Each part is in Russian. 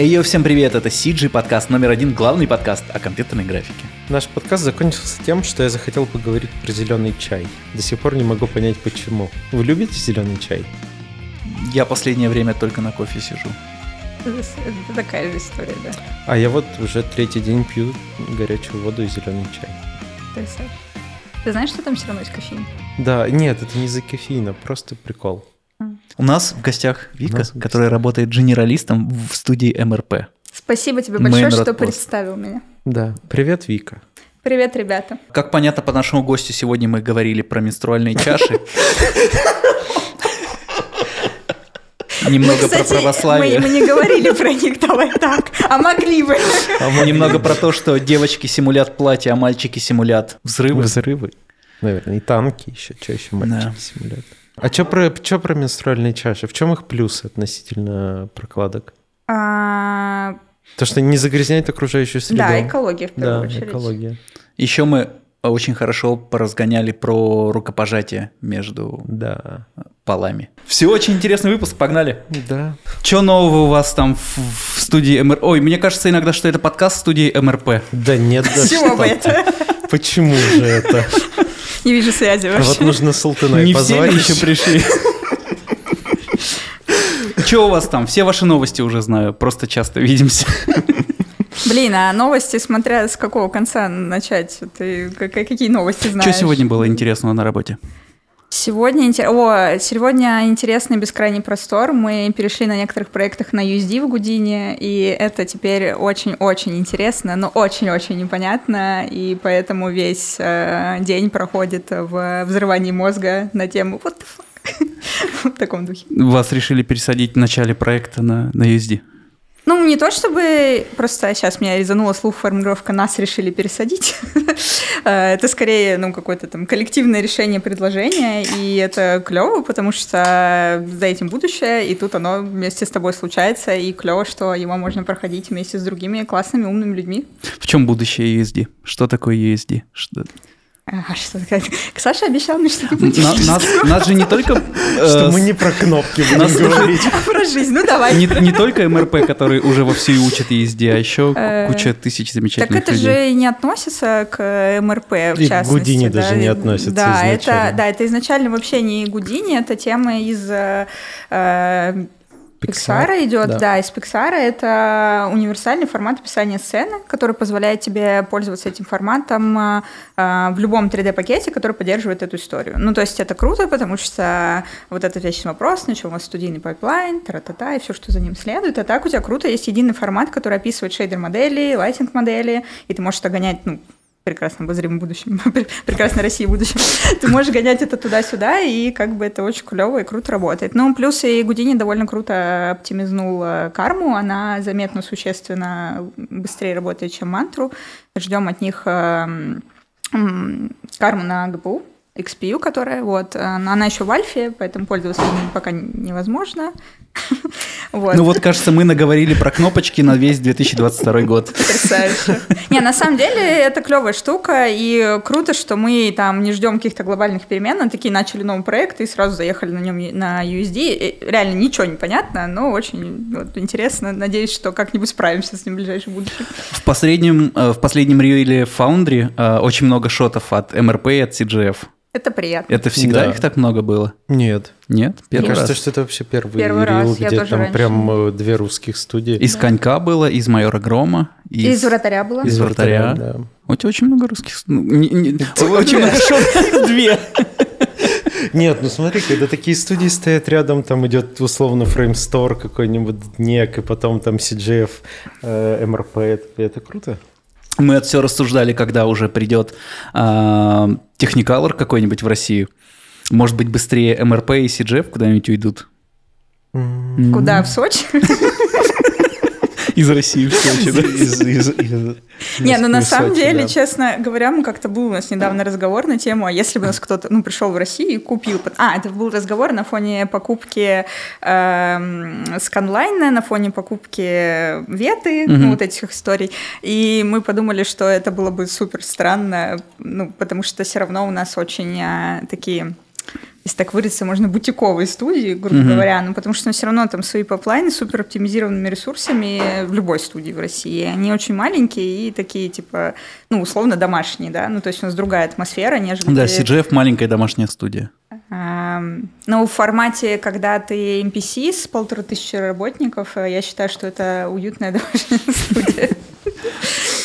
Йо, всем привет, это CG подкаст номер один, главный подкаст о компьютерной графике. Наш подкаст закончился тем, что я захотел поговорить про зеленый чай. До сих пор не могу понять, почему. Вы любите зеленый чай? Я последнее время только на кофе сижу. Это такая же история, да. А я вот уже третий день пью горячую воду и зеленый чай. Потрясающе. Ты знаешь, что там все равно есть кофеин? Да, нет, это не из-за кофеина, просто прикол. У нас в гостях Вика, нас в которая работает генералистом в студии МРП. Спасибо тебе Main большое, Road что Post. представил меня. Да, привет, Вика. Привет, ребята. Как понятно по нашему гостю, сегодня мы говорили про менструальные чаши. Немного про кстати, православие. Мы, мы не говорили про них, давай так. А могли бы. Немного про то, что девочки симулят платья, а мальчики симулят взрывы. Взрывы. Наверное, и танки еще чаще Да. мальчики симулят. А что про, чё про менструальные чаши? В чем их плюсы относительно прокладок? А, То, что не загрязняет окружающую среду. да, экология в первую Да, очередь. экология. Еще мы очень хорошо поразгоняли про рукопожатие между Да. полами. Все, очень интересный выпуск, погнали. Да. Что нового у вас там в, в студии МРП? Ой, мне кажется иногда, что это подкаст студии МРП. Да нет, да чего бы это? Почему же это? Не вижу связи А вообще. вот нужно Султана Не все позвать. ли еще пришли? Че у вас там? Все ваши новости уже знаю, просто часто видимся. Блин, а новости, смотря с какого конца начать. Ты какие новости знаешь? Что сегодня было интересного на работе? Сегодня, О, сегодня интересный бескрайний простор. Мы перешли на некоторых проектах на USD в Гудине, и это теперь очень-очень интересно, но очень-очень непонятно, и поэтому весь э, день проходит в взрывании мозга на тему «What the fuck?» в таком духе. Вас решили пересадить в начале проекта на, на USD? Ну, не то чтобы... Просто сейчас меня резанула слух формулировка «нас решили пересадить». Э, Это скорее, ну, какое-то там коллективное решение предложения, и это клево, потому что за этим будущее, и тут оно вместе с тобой случается, и клево, что его можно проходить вместе с другими классными, умными людьми. В чем будущее USD? Что такое USD? Что- А, что такое? Саша обещал мне что-нибудь На- нас, нас же не только... э, Что мы не про кнопки будем говорить. про жизнь. Ну, давай. не, не только МРП, который уже вовсю и учат ESD, а еще Э, куча тысяч Так замечательных это людей. же и не относится к МРП, в И к частности. Гудини да. даже не относится Да, это, изначально. да, это изначально вообще не Гудини, это тема из Pixar идет, да. да. из Pixar. Это универсальный формат описания сцены, который позволяет тебе пользоваться этим форматом э, э, в любом 3D-пакете, который поддерживает эту историю. Ну, то есть это круто, потому что вот этот вечный вопрос, на чем у вас студийный pipeline, тра-та-та, и все, что за ним следует. А так у тебя круто, есть единый формат, который описывает shader-модели, lighting-модели, и ты можешь это гонять, ну, прекрасном обозримом будущем, прекрасной России будущем, ты можешь гонять это туда-сюда, и как бы это очень клево и круто работает. Ну, плюс и Гудини довольно круто оптимизнул э, карму, она заметно существенно быстрее работает, чем мантру. Ждем от них эм, карму на ГПУ, XPU, которая вот, э, она еще в альфе, поэтому пользоваться пока невозможно. Вот. Ну вот, кажется, мы наговорили про кнопочки на весь 2022 год. Потрясающе. Не, на самом деле это клевая штука, и круто, что мы там не ждем каких-то глобальных перемен, а такие начали новый проект и сразу заехали на нем на USD. И Реально ничего не понятно, но очень вот, интересно. Надеюсь, что как-нибудь справимся с ним в ближайшем будущем. В последнем, э, в последнем риле Foundry э, очень много шотов от МРП и от CGF. Это приятно. Это всегда Да. их так много было? Нет. Нет? Мне Первый кажется, раз. что это вообще первый, Первый раз, рил, я где тоже там раньше прям э, две русских студии. Из конька было, из майора Грома, из, Из вратаря было. из вратаря. да. У тебя очень много русских. ну, не- не- очень много. Две. Нет, ну смотри, когда такие студии стоят рядом, там идет условно фреймстор какой-нибудь, НЕК, и потом там CGF, э, МРП, это, это круто. Мы это все рассуждали, когда уже придет а, Technicolor какой-нибудь в Россию. Может быть, быстрее МРП и CGF куда-нибудь уйдут? Куда? В Сочи? Из России в Сочи, да? Из- из- из- Не, ну на самом Сочи, деле, да. честно говоря, мы как-то был у нас недавно разговор на тему, а если бы у нас кто-то, ну, пришел в Россию и купил... А, это был разговор на фоне покупки эм, сканлайна, на фоне покупки веты, ну, вот этих историй. И мы подумали, что это было бы супер странно, ну, потому что все равно у нас очень а, такие если так выразиться, можно бутиковой студии, грубо Мгм. говоря, ну, потому что все равно там свои пайплайны супер оптимизированными ресурсами в любой студии в России. Они очень маленькие и такие, типа, ну, условно домашние, да, ну, то есть у нас другая атмосфера, нежели... Да, CGF маленькая домашняя студия. Эм, Ну, в формате, когда ты NPC с полторы тысячи работников, э, я считаю, что это уютная домашняя студия.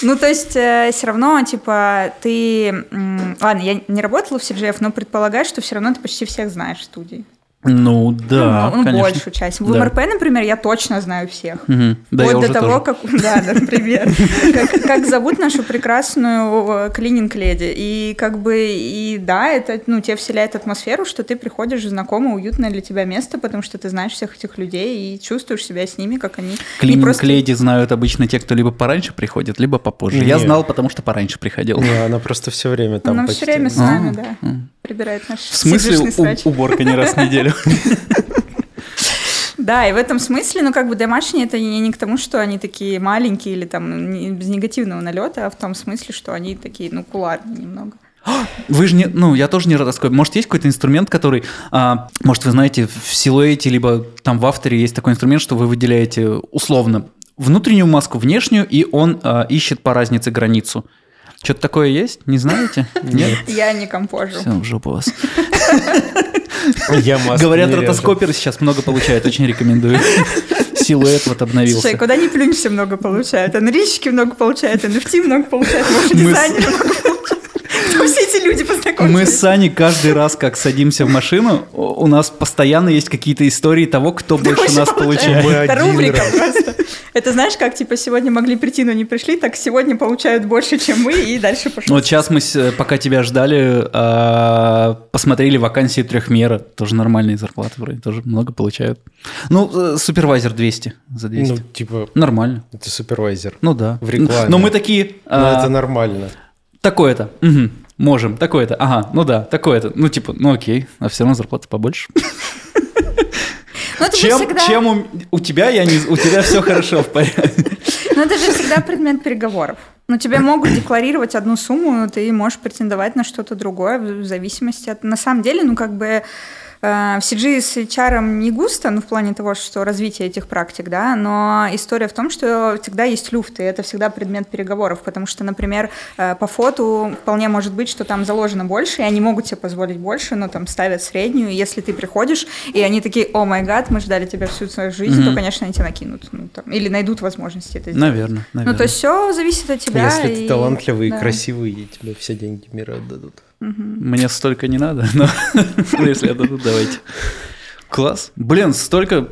Ну, то есть, все равно, типа, ты... м, Ладно, я не работала в CGF, но предполагаю, что все равно ты почти всех знаешь в студии. Ну, да, ну, ну, конечно. большую часть. В Да. МРП, например, я точно знаю всех. Мгм. Да, я Вплоть уже до того, тоже. как, да, да, например, как, как зовут нашу прекрасную клининг-леди. И как бы, и да, это, ну, тебе вселяет атмосферу, что ты приходишь в знакомое, уютное для тебя место, потому что ты знаешь всех этих людей и чувствуешь себя с ними, как они... не Клининг просто- леди знают обычно те, кто либо пораньше приходит, либо попозже. Я Не. знал, потому что пораньше приходил. Не, она просто все время там Она почти. все время с А, нами, да, м. прибирает наш В смысле уборка не раз в неделю? Да, и в этом смысле, ну, как бы домашние это не, не к тому, что они такие маленькие или там не- без негативного налета, а в том смысле, что они такие, ну, куларные немного. Вы же не, ну, я тоже не ротоскоп. Может, есть какой-то инструмент, который, а, может, вы знаете, в силуэте, либо там в авторе есть такой инструмент, что вы выделяете условно внутреннюю маску, внешнюю, и он а, ищет по разнице границу. Что-то такое есть? Не знаете? Нет? Я не компожу. Все, в жопу вас. Я Говорят, не ротоскоперы сейчас много получают, очень рекомендую. Силуэт вот обновился. Слушай, куда ни плюнь, все много получают. Анрищики много получают, NFT много получают, может, дизайнеры много получают. Кто все эти люди познакомились? Мы с Саней каждый раз, как садимся в машину, у нас постоянно есть какие-то истории того, кто больше нас получает. Мы Это один рубрика раз. просто. Это знаешь, как типа сегодня могли прийти, но не пришли, так сегодня получают больше, чем мы, и дальше Ну, пошло. Вот сейчас мы, с- пока тебя ждали, а, посмотрели вакансии трехмера. Тоже нормальные зарплаты вроде, тоже много получают. Ну, э, супервайзер 200 за 200. Ну, типа, Нормально. это супервайзер. Ну да. В рекламе. Но мы такие... Но а, это нормально. Такое-то. Мгм. Можем. Такое-то. Ага, ну да, такое-то. Ну, типа, ну окей, а все равно зарплата побольше. Ну, Чем, всегда- чем у, у тебя я не, у тебя все хорошо в порядке. Ну, это же всегда предмет переговоров. Ну, тебе могут декларировать одну сумму, но ты можешь претендовать на что-то другое в зависимости от... На самом деле, ну, как бы в CG с HR не густо, ну, в плане того, что развитие этих практик, да, но история в том, что всегда есть люфт, и это всегда предмет переговоров, потому что, например, э, по фоту вполне может быть, что там заложено больше, и они могут себе позволить больше, но там ставят среднюю, и если ты приходишь, и они такие, о май гад, мы ждали тебя всю свою жизнь, Мгм. то, конечно, они тебя накинут, ну, там, или найдут возможности это сделать. Наверное, наверное. Ну, то есть все зависит от тебя. Если и- ты талантливый да. и красивый, и тебе все деньги мира отдадут. Мне столько не надо, но ну, если отдадут, давайте. Класс. Блин, столько,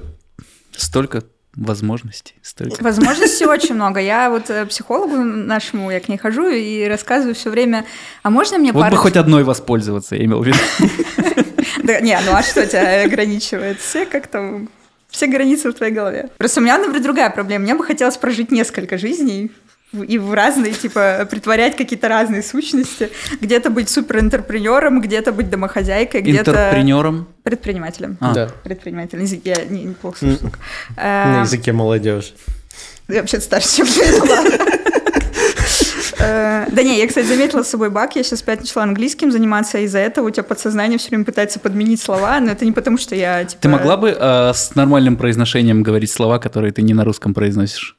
столько возможностей. Столько. Возможностей очень много. Я вот э, психологу нашему, я к ней хожу и рассказываю все время, а можно мне Вот пару... бы хоть одной воспользоваться, я имел в виду. Да, не, ну а что тебя ограничивает? Все как-то... Все границы в твоей голове. Просто у меня, например, другая проблема. Мне бы хотелось прожить несколько жизней и в разные, типа, притворять какие-то разные сущности. Где-то быть суперэнтерпренером, где-то быть домохозяйкой, где-то Интерпренером. предпринимателем. А. Да. Предпринимателем. Я не- неплохо слышу. На Э, языке молодежи. Я вообще старше, чем ты, ну. Э, Да не, я, кстати, заметила с собой баг. Я сейчас опять начала английским заниматься, и из-за этого у тебя подсознание все время пытается подменить слова, но это не потому, что я, типа... Ты могла бы э, с нормальным произношением говорить слова, которые ты не на русском произносишь?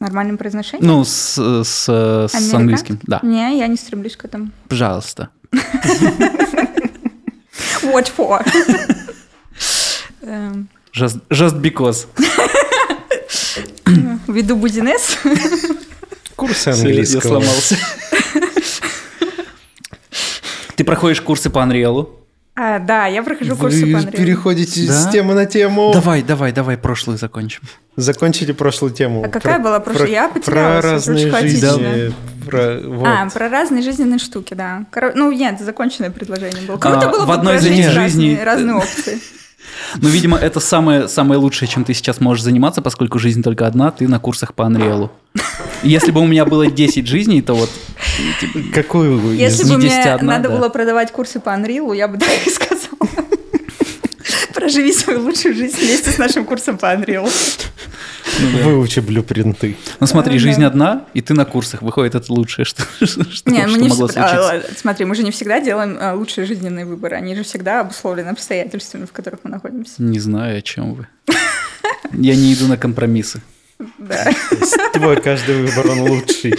Нормальным произношением? Ну, с, с, с английским. Да. Не, я не стремлюсь к этому. Пожалуйста. What for? Эм, Just, just because. Ввиду будинес. Курсы Всё, Я английского. сломался. Ты проходишь курсы по Unreal. А, Да, я прохожу курсы Вы по Unreal. переходите Да? с темы на тему. Давай, давай, давай прошлую закончим. Закончили прошлую тему. А какая была прошлая? Я Про потерялась, это разные очень жизни. Про, вот. А, про разные жизненные штуки, да. Ну, нет, законченное предложение было. Круто А, было в бы одной из прожить этих разные- разные опции. Ну, видимо, это самое, самое лучшее, чем ты сейчас можешь заниматься, поскольку жизнь только одна, ты на курсах по Unreal. Если бы у меня было 10 жизней, то вот... типа, Какую вы Если бы не мне 10, а одна, надо да. было продавать курсы по Unreal, я бы так и сказала. Проживи свою лучшую жизнь вместе с нашим курсом по Unreal. Выучи блюпринты. Ну смотри, Да, жизнь да. одна, и ты на курсах. Выходит, это лучшее, что, что, Не, что не могло всегда- а, случиться. ладно, смотри, мы же не всегда делаем а, лучшие жизненные выборы, они же всегда обусловлены обстоятельствами, в которых мы находимся. Не знаю, о чем вы. Я не иду на компромиссы. Да. Твой каждый выбор, он лучший.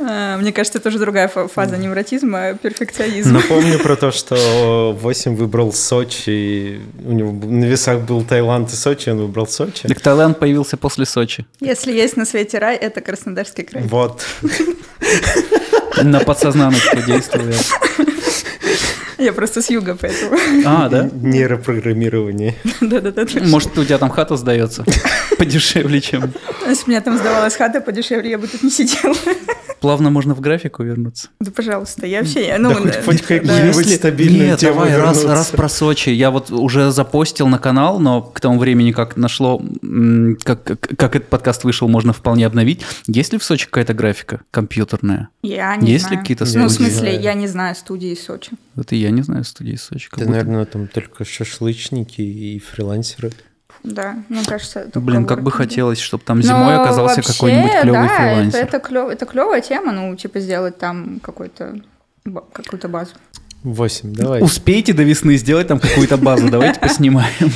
А, Мне кажется, это уже другая фа- фаза невротизма, перфекционизма. Напомню про то, что 8 выбрал Сочи. и У него на весах был Таиланд и Сочи, он выбрал Сочи. Так Таиланд появился после Сочи. Если есть на свете рай, это Краснодарский край. Вот. На подсознаночку действовал. Я просто с юга, поэтому. А, да? Нейропрограммирование. Да-да-да. Может, у тебя там хата сдается подешевле, чем... Если бы мне там сдавалась хата подешевле, я бы тут не сидела. Плавно можно в графику вернуться. Да, пожалуйста, я вообще... я- Ну, Да хоть- да, хоть да. какую-нибудь стабильную Нет, тему давай, раз, раз про Сочи. Я вот уже запостил на канал, но к тому времени, как нашло, как, как, как этот подкаст вышел, можно вполне обновить. Есть ли в Сочи какая-то графика компьютерная? Я не Есть ли знаю. какие-то Ну, в студии? смысле, я не знаю студии Сочи. Вот и я не знаю студии Сочи. как Это, будто. наверное, там только шашлычники и фрилансеры. Да, мне кажется... Блин, как бы хотелось, чтобы там Но зимой оказался вообще, какой-нибудь клевый да, фрилансер. Это, это, клёв- это клевая тема, ну, типа, сделать там какой-то какую-то базу. 8, давай. Успейте до весны сделать там какую-то базу, давайте поснимаем.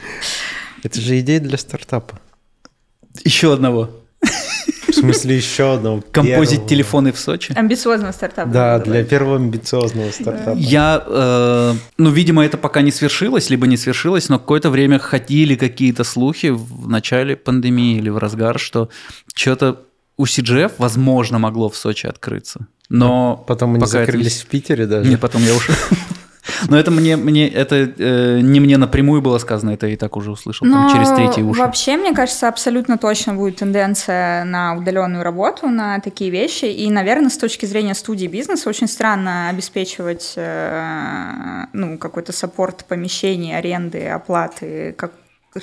Это же идея для стартапа. Еще одного. В смысле, еще одного. Композить телефоны в Сочи. Амбициозного стартапа. Да, для первого амбициозного стартапа. Я, э, ну, видимо, это пока не свершилось, либо не свершилось, но какое-то время ходили какие-то слухи в начале пандемии или в разгар, что что-то у CGF, возможно, могло в Сочи открыться. Но Потом они не- закрылись в Питере даже. Нет, потом я ушел. Но это мне, мне это э, не мне напрямую было сказано, это я и так уже услышал там, Но через третьи уши. Вообще, мне кажется, абсолютно точно будет тенденция на удаленную работу, на такие вещи. И, наверное, с точки зрения студии бизнеса очень странно обеспечивать э, ну, какой-то саппорт помещений, аренды, оплаты, как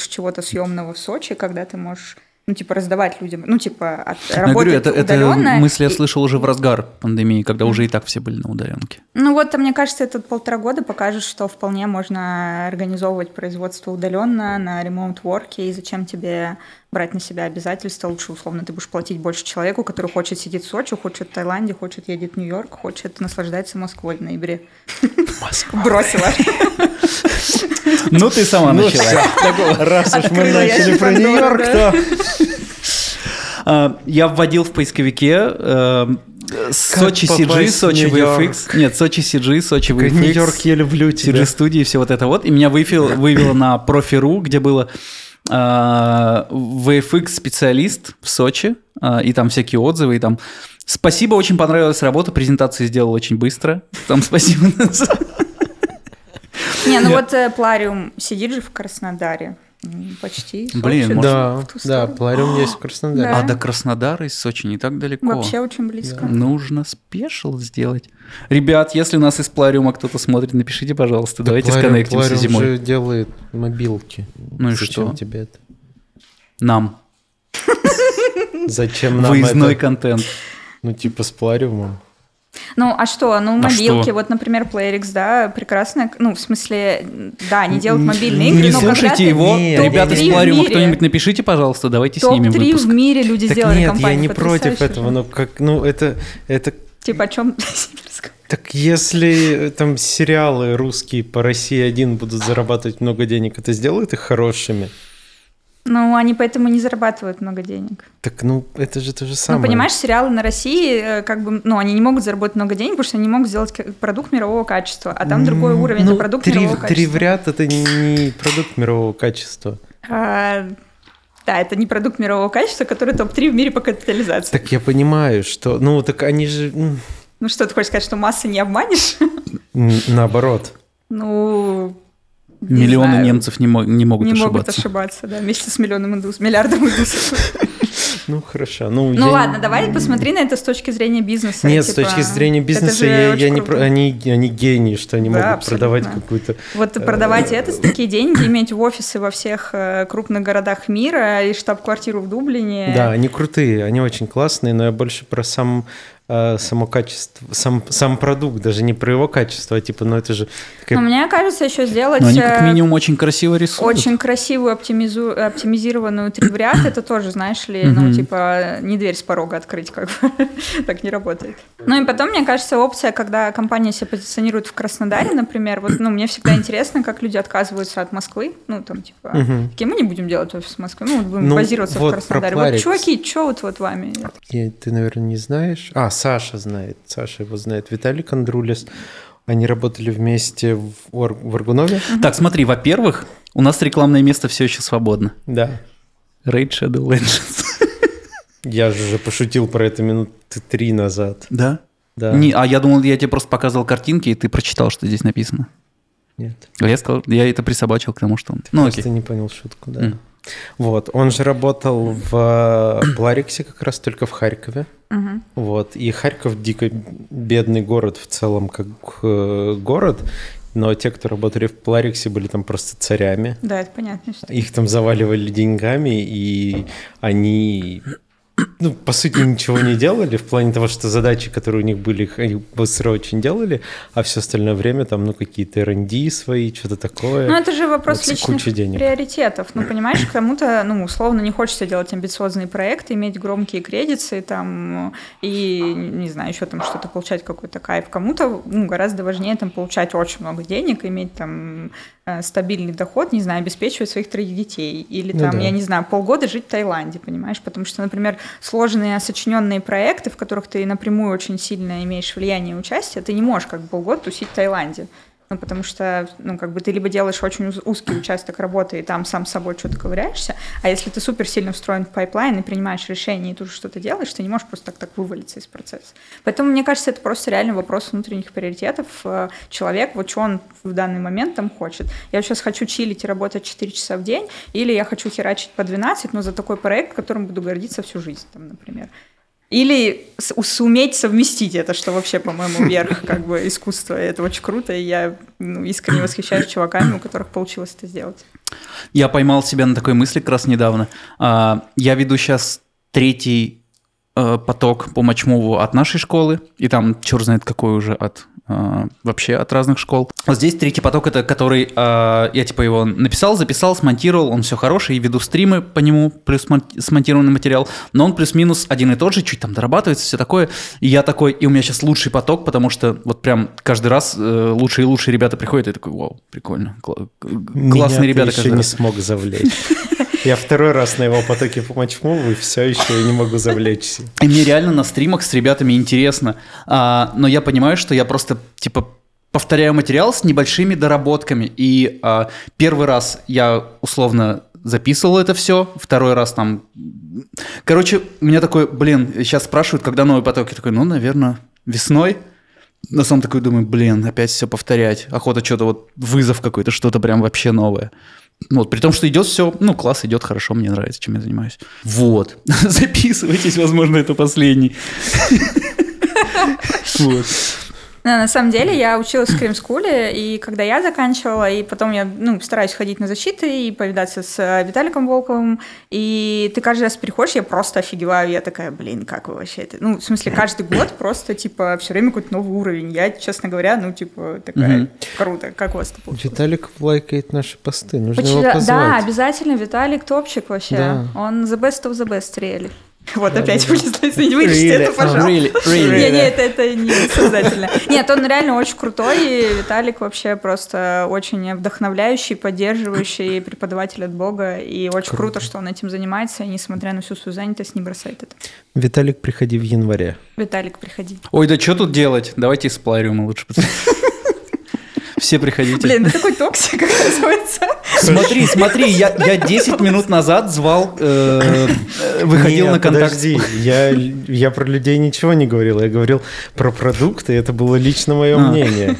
чего-то съемного в Сочи, когда ты можешь ну, типа, раздавать людям, ну, типа, от, я говорю, работать это, это удаленно. мысль я слышал уже в разгар пандемии, когда уже и так все были на удаленке. Ну вот, мне кажется, этот полтора года покажет, что вполне можно организовывать производство удаленно на ремоут-ворке, и зачем тебе брать на себя обязательства, лучше, условно, ты будешь платить больше человеку, который хочет сидеть в Сочи, хочет в Таиланде, хочет едет в Нью-Йорк, хочет наслаждаться Москвой в ноябре. Бросила. Ну, ты сама Ну начала. Раз уж мы начали про Нью-Йорк, то... А, Я вводил в поисковике э, Сочи CG, Сочи? VFX. Нет, Сочи CG, Сочи Какой Нью-Йорк, VFX. я люблю тебя. CG студии, все вот это вот. И меня вывел, вывело на профи.ру, где было а, VFX специалист в Сочи, а, и там всякие отзывы, и там спасибо, очень понравилась работа, презентацию сделал очень быстро. Там спасибо. Не, ну вот э, Плариум сидит же в Краснодаре. Почти. Сочи, Блин, да, может- Да, в ту да. Плариум есть в Краснодаре. Да. А до Краснодара из Сочи не так далеко. Вообще очень близко. Нужно спешл сделать. Ребят, если нас из Плариума кто-то смотрит, напишите, пожалуйста. Да Давайте Плариум- сконнектимся Плариум зимой. же делает мобилки. Ну и Зачем что? тебе это? Нам. Зачем нам Выездной это? контент. Ну, типа с Плариумом. Ну, а что? Ну, мобилки, что? вот, например, PlayerX, да, прекрасная, ну, в смысле, да, они делают мобильные игры, Не но слушайте его. Нет, Ребята в Плариума, кто-нибудь напишите, пожалуйста, давайте снимем Топ-3 выпуск. в мире люди Так сделали нет, я не против этого, но как, ну, это, это Типа о чем Так если э, там сериалы русские по России один будут зарабатывать много денег, это сделает их хорошими? Ну, они поэтому не зарабатывают много денег. Так, ну, это же то же самое. Ну, понимаешь, сериалы на России, э, как бы, ну, они не могут заработать много денег, потому что они не могут сделать продукт мирового качества, а там другой уровень, ну, это продукт три, мирового три в качества. ряд это не продукт мирового качества. А, да, это не продукт мирового качества, который топ-3 в мире по капитализации. Так я понимаю, что... Ну, так они же... Ну что, ты хочешь сказать, что массы не обманешь? Наоборот. Ну, не Миллионы знаю. немцев не, мо- не могут не ошибаться. могут ошибаться, да, вместе с миллионом индус, миллиардом индусов. Ну, хорошо. Ну, Ну я- ладно, давай посмотри на это с точки зрения бизнеса. Нет, с типа, точки зрения бизнеса я, я не про- они, они гении, что они Да, могут абсолютно. продавать какую-то... Вот продавать это за такие деньги, иметь офисы во всех э, крупных городах мира и штаб-квартиру в Дублине. Да, они крутые, они очень классные, но я больше про сам само качество, сам, сам продукт, даже не про его качество, а типа, ну это же... такая- Ну, Но мне кажется, еще сделать Но они как э, минимум очень красиво рисуют. очень красивую оптимизу- оптимизированную три в ряд, это тоже, знаешь ли, ну, типа, не дверь с порога открыть, как бы. так не работает. Ну и потом, мне кажется, опция, когда компания себя позиционирует в Краснодаре, например, вот, ну, мне всегда интересно, как люди отказываются от Москвы, ну, там, типа, такие, мы не будем делать офис в Москве, ну, вот будем Ну, базироваться вот в Краснодаре. Вот, чуваки, что вот, вот вами? Ты, наверное, не знаешь. А, Саша знает. Саша его знает. Виталий Кондрулис. Они работали вместе в, Ор- в Аргунове. Так, смотри, во-первых, у нас рекламное место все еще свободно. Да. Raid Shadow Legends. Я же уже пошутил про это минуты три назад. Да? Да. Не, а я думал, я тебе просто показывал картинки, и ты прочитал, что здесь написано. Нет. А я сказал, я это присобачил к тому, что... Ну, Просто окей. не понял шутку, да. М. Вот. Он же работал в э, Плариксе как раз только в Харькове. Мгм. Вот. И Харьков дико бедный город в целом, как э, город. Но те, кто работали в Плариксе, были там просто царями. Да, это понятно. что- Их там заваливали деньгами, и они, ну, по сути, ничего не делали в плане того, что задачи, которые у них были, их они быстро очень делали, а все остальное время там, ну, какие-то R&D свои, что-то такое. Ну, это же вопрос Вот личных денег. приоритетов. Ну, понимаешь, кому-то, ну, условно, не хочется делать амбициозные проекты, иметь громкие кредиты там и, не знаю, еще там что-то получать какой-то кайф. Кому-то, ну, гораздо важнее там получать очень много денег, иметь там стабильный доход, не знаю, обеспечивать своих троих детей. Или Ну там, да. я не знаю, полгода жить в Таиланде, понимаешь? Потому что, например, сложные, сочиненные проекты, в которых ты напрямую очень сильно имеешь влияние и участие, ты не можешь как полгода тусить в Таиланде. Ну, потому что, ну, как бы ты либо делаешь очень уз- узкий участок работы, и там сам с собой что-то ковыряешься, а если ты супер сильно встроен в pipeline и принимаешь решения, и тут что-то делаешь, ты не можешь просто так, так вывалиться из процесса. Поэтому, мне кажется, это просто реально вопрос внутренних приоритетов. Э, Человек, вот что он в данный момент там хочет. Я сейчас хочу чилить и работать 4 часа в день, или я хочу херачить по 12, но за такой проект, которым буду гордиться всю жизнь, там, например. Или суметь совместить это, что вообще, по-моему, верх как бы искусства. И Это очень круто, и я ну, искренне восхищаюсь чуваками, у которых получилось это сделать. Я поймал себя на такой мысли как раз недавно. А, Я веду сейчас третий э, поток по матчмуву от нашей школы, и там черт знает какой уже от вообще от разных школ. Вот здесь третий поток это который э, я типа его написал, записал, смонтировал, он все хороший, веду стримы по нему плюс мон- смонтированный материал, но он плюс-минус один и тот же, чуть там дорабатывается, все такое. И я такой, и у меня сейчас лучший поток, потому что вот прям каждый раз э, лучшие и лучшие ребята приходят, и я такой, вау, прикольно, Меня классные ты ребята еще каждый не раз. смог завлечь. Я второй раз на его потоке по матчмуву, и все еще не могу завлечься. И мне реально на стримах с ребятами интересно. А, но я понимаю, что я просто, типа, повторяю материал с небольшими доработками. И а, первый раз я условно записывал это все, второй раз там... Короче, меня такой, блин, сейчас спрашивают, когда новый поток. Я такой, ну, наверное, весной. На самом такой думаю, блин, опять все повторять. Охота что-то вот, вызов какой-то, что-то прям вообще новое. Вот, при том, что идет все, ну, класс идет хорошо, мне нравится, чем я занимаюсь. Вот. Записывайтесь, возможно, это последний. Вот. Да, на самом деле я училась в Крим-скуле, и когда я заканчивала, и потом я ну, стараюсь ходить на защиты и повидаться с э, Виталиком Волковым, и ты каждый раз приходишь, я просто офигеваю, я такая, блин, как вы вообще это? Ну, в смысле, каждый год просто, типа, все время какой-то новый уровень. Я, честно говоря, ну, типа, такая, Мгм. круто, как у вас это получилось? Виталик лайкает наши посты, нужно его Почему- Да, позвать. обязательно, Виталик топчик вообще. Да. Он the best of the best, реально. Вот Да, опять да. вылезла, извините, вырежьте Really? это, пожалуйста. Really, really. Не, не, это, это не сознательно. Нет, он реально очень крутой, и Виталик вообще просто очень вдохновляющий, поддерживающий преподаватель от Бога, и очень круто, что он этим занимается, и несмотря на всю свою занятость, не бросает это. Виталик, приходи в январе. Виталик, приходи. Ой, да что тут делать? Давайте из Plarium'а лучше. Все приходите. Блин, ты такой токсик, оказывается. Смотри, смотри, я, я 10 минут назад звал, э, э, выходил Нет, на контакт. подожди, я, я про людей ничего не говорил, я говорил про продукты, это было лично мое А. мнение.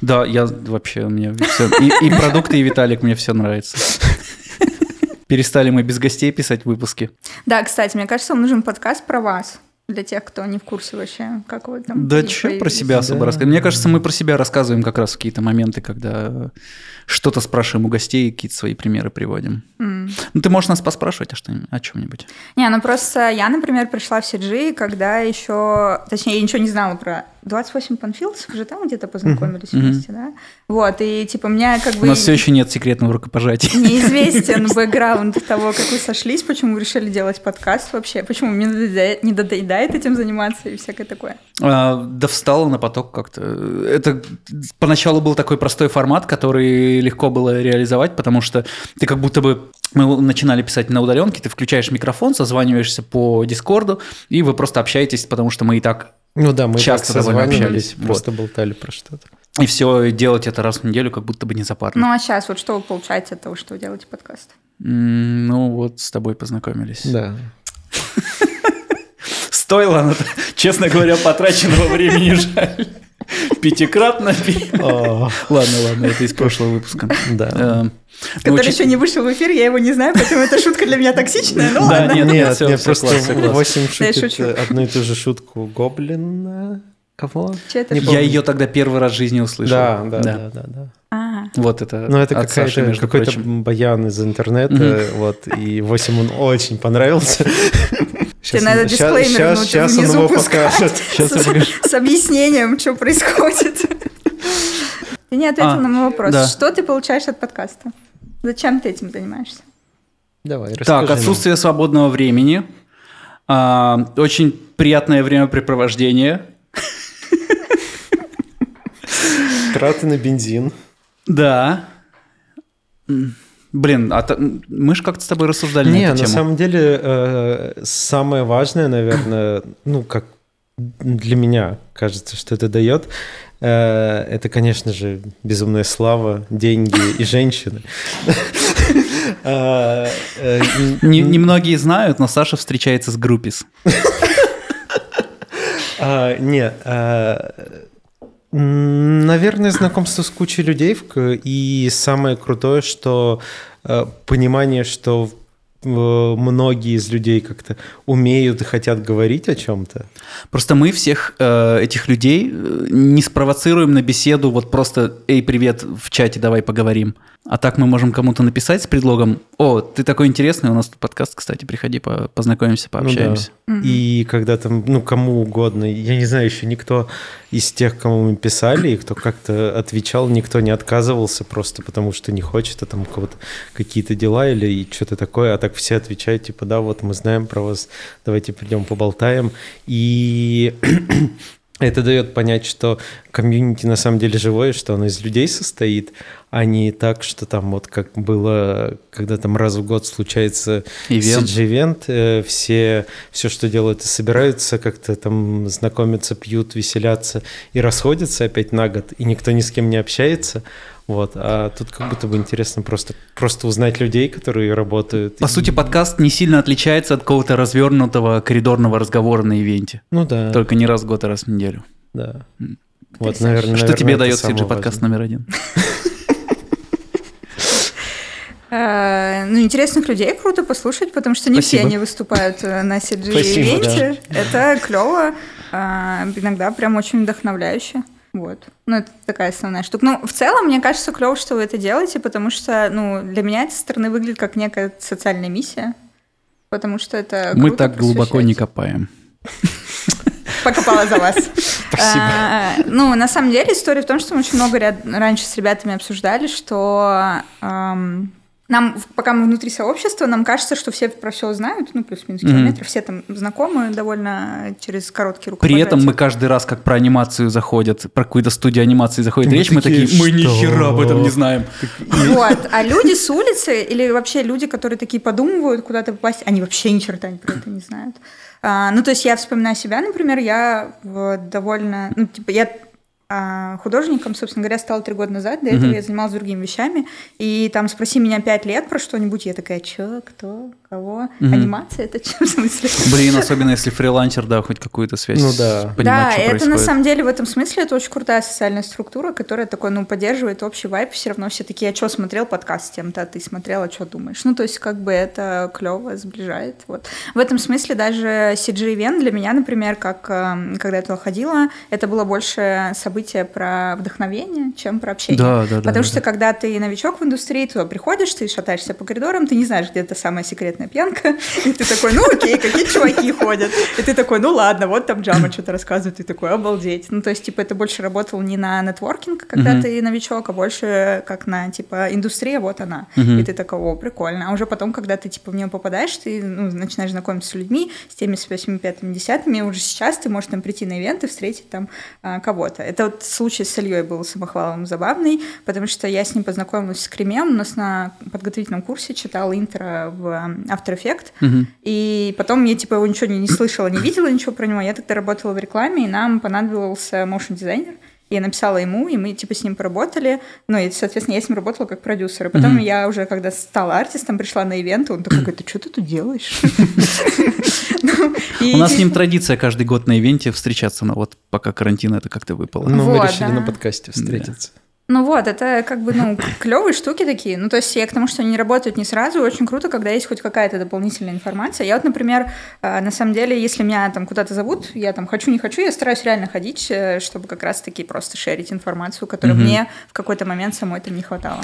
Да, я вообще, мне все... И, и продукты, и Виталик, мне все нравится. Перестали мы без гостей писать выпуски. Да, кстати, мне кажется, вам нужен подкаст про вас. Для тех, кто не в курсе вообще, как вы там... Да что про себя особо Да. рассказывать? Мне кажется, мы про себя рассказываем как раз в какие-то моменты, когда что-то спрашиваем у гостей, какие-то свои примеры приводим. М. Ну, ты можешь нас поспрашивать о, что о чем-нибудь. Не, ну просто я, например, пришла в CG, когда еще... Точнее, я ничего не знала про 28 панфилдсов, же там где-то познакомились Мгм. вместе, да? Вот, и типа меня как У бы... нас все еще нет секретного рукопожатия. Неизвестен бэкграунд того, как вы сошлись, почему вы решили делать подкаст вообще, почему мне не надоедает этим заниматься и всякое такое. А, Да встала на поток как-то. Это поначалу был такой простой формат, который легко было реализовать, потому что ты как будто бы мы начинали писать на удаленке, ты включаешь микрофон, созваниваешься по Дискорду, и вы просто общаетесь, потому что мы и так Ну да, мы Часто так довольно общались. просто болтали про что-то. и все делать это раз в неделю, как будто бы не запарно. Ну а сейчас вот что вы получаете от того, что вы делаете подкаст? Ну вот с тобой познакомились. Да. Стоило, честно говоря, потраченного времени жаль. Пятикратно. О, Ладно, ладно, это из прошлого выпуска. Да. Который ну, учи- еще не вышел в эфир, я его не знаю, поэтому эта шутка для меня токсичная, ну Да, ладно. нет, Нет, всё просто класс, всё класс. 8 Да, я шутит шучу. одну и ту же шутку гоблина. Кого? Я ее тогда первый раз в жизни услышал. Да, да, да, да, да. А, Вот это. Ну, это от Саши, какая-то- между какой-то прочим. баян из интернета, вот, и 8 он очень понравился. Тебе надо дисклеймер внутри- Сейчас он внизу его пускать. покажет. Сейчас я покажу. с объяснением, что происходит. Ты не ответил А, на мой вопрос. да. Что ты получаешь от подкаста? Зачем ты этим занимаешься? Давай, Так, расскажи нам. отсутствие свободного времени. а, очень приятное времяпрепровождение. Траты на бензин. Да. Блин, а та- мы же как-то с тобой рассуждали Не, на эту на тему. самом деле, э, самое важное, наверное, ну, как для меня кажется, что это дает, э, это, конечно же, безумная слава, деньги и женщины. А, э, Не- Немногие знают, но Саша встречается с группис. А, не, а, наверное, знакомство с кучей людей. И самое крутое, что э, понимание, что э, многие из людей как-то умеют и хотят говорить о чем-то. Просто мы всех э, этих людей э, не спровоцируем на беседу, вот просто «Эй, привет, в чате давай поговорим». А так мы можем кому-то написать с предлогом «О, ты такой интересный, у нас тут подкаст, кстати, приходи, по- познакомимся, Ну да. пообщаемся». И когда там, ну, кому угодно, я не знаю, еще никто из тех, кому мы писали, и кто как-то отвечал, никто не отказывался просто потому, что не хочет, а там у кого-то какие-то дела или что-то такое, а так все отвечают, типа, да, вот мы знаем про вас, давайте придем поболтаем. И это дает понять, что комьюнити на самом деле живое, что оно из людей состоит, а не так, что там вот как было, когда там раз в год случается Ивент. CG-ивент, э, все, все, что делают, и собираются как-то там знакомятся, пьют, веселятся и расходятся опять на год, и никто ни с кем не общается. Вот, а тут как будто бы интересно просто, просто узнать людей, которые работают. По И- сути, подкаст не сильно отличается от какого-то развернутого коридорного разговора на ивенте. Ну да, Только не раз в год, а раз в неделю. да. Вот, наверное, Что наверное, тебе дает самое CG подкаст важное. номер один? Э, Ну, интересных людей круто послушать, потому что не все они выступают э, на CG-ивенте. Это клево, а, иногда прям очень вдохновляюще. Вот. Ну, это такая основная штука. Ну, в целом, мне кажется, клево, что вы это делаете, потому что, ну, для меня это со стороны выглядит как некая социальная миссия. Потому что это Мы так глубоко не копаем. Покопала за вас. Спасибо. А, Ну, на самом деле, история в том, что мы очень много ряд- раньше с ребятами обсуждали, что ам, нам, пока мы внутри сообщества, нам кажется, что все про все знают, ну, плюс-минус Мгм. километр, все там знакомы довольно через короткий При рукопожатие. этом мы каждый раз, как про анимацию заходят, про какую-то студию анимации заходит Мы речь, мы такие, такие, мы ни хера об этом не знаем. Вот. А люди с улицы или вообще люди, которые такие подумывают куда-то попасть, они вообще ни черта про это не знают. А, ну, то есть я вспоминаю себя, например, я в довольно... Ну, типа, я а, художником, собственно говоря, стала три года назад. До этого Мгм. я занималась другими вещами. И там спроси меня пять лет про что-нибудь, я такая, чё, кто, Кого? Анимация это чем в смысле? Блин, особенно если фрилансер, да, хоть какую-то связь. Ну да. Понимать, да, что это происходит. на самом деле в этом смысле это очень крутая социальная структура, которая такой, ну, поддерживает общий вайп. Все равно все такие, а что смотрел подкаст с тем-то, а ты смотрел, а что думаешь? Ну, то есть, как бы это клево сближает. Вот. В этом смысле даже CG Event для меня, например, как э, когда я туда ходила, это было больше событие про вдохновение, чем про общение. Да, да, да, Потому да, что да. когда ты новичок в индустрии, ты туда приходишь, ты шатаешься по коридорам, ты не знаешь, где это самая секретная пьянка, и ты такой, ну окей, какие чуваки ходят. И ты такой, ну ладно, вот там Джама что-то рассказывает, ты такой, обалдеть. Ну, то есть, типа, это больше работал не на нетворкинг, когда ты новичок, а больше как на, типа, индустрия, вот она. И ты такой, о, прикольно. А уже потом, когда ты, типа, в нее попадаешь, ты ну, начинаешь знакомиться с людьми, с теми с 8 пятыми десятыми, и уже сейчас ты можешь там прийти на ивент и встретить там а, кого-то. Это вот случай с Ильей был самохвалом забавный, потому что я с ним познакомилась с Кремем, у нас на подготовительном курсе читала интро в After Effects, Мгм. и потом я типа его ничего не, не слышала, не видела ничего про него. Я тогда работала в рекламе, и нам понадобился моушен дизайнер. Я написала ему, и мы типа с ним поработали. Ну, и, соответственно, я с ним работала как продюсер. И потом Мгм. я уже, когда стала артистом, пришла на ивент, он такой, ты что ты тут делаешь? Ну, У нас с типа- ним традиция каждый год на ивенте встречаться, но вот пока карантин это как-то выпало. Ну, мы решили на подкасте встретиться. Ну вот, это как бы, ну, клевые штуки такие. Ну, то есть я к тому, что они работают не сразу, очень круто, когда есть хоть какая-то дополнительная информация. Я вот, например, э, на самом деле, если меня там куда-то зовут, я там хочу, не хочу, я стараюсь реально ходить, э, чтобы как раз-таки просто шерить информацию, которой Мгм. мне в какой-то момент самой там не хватало.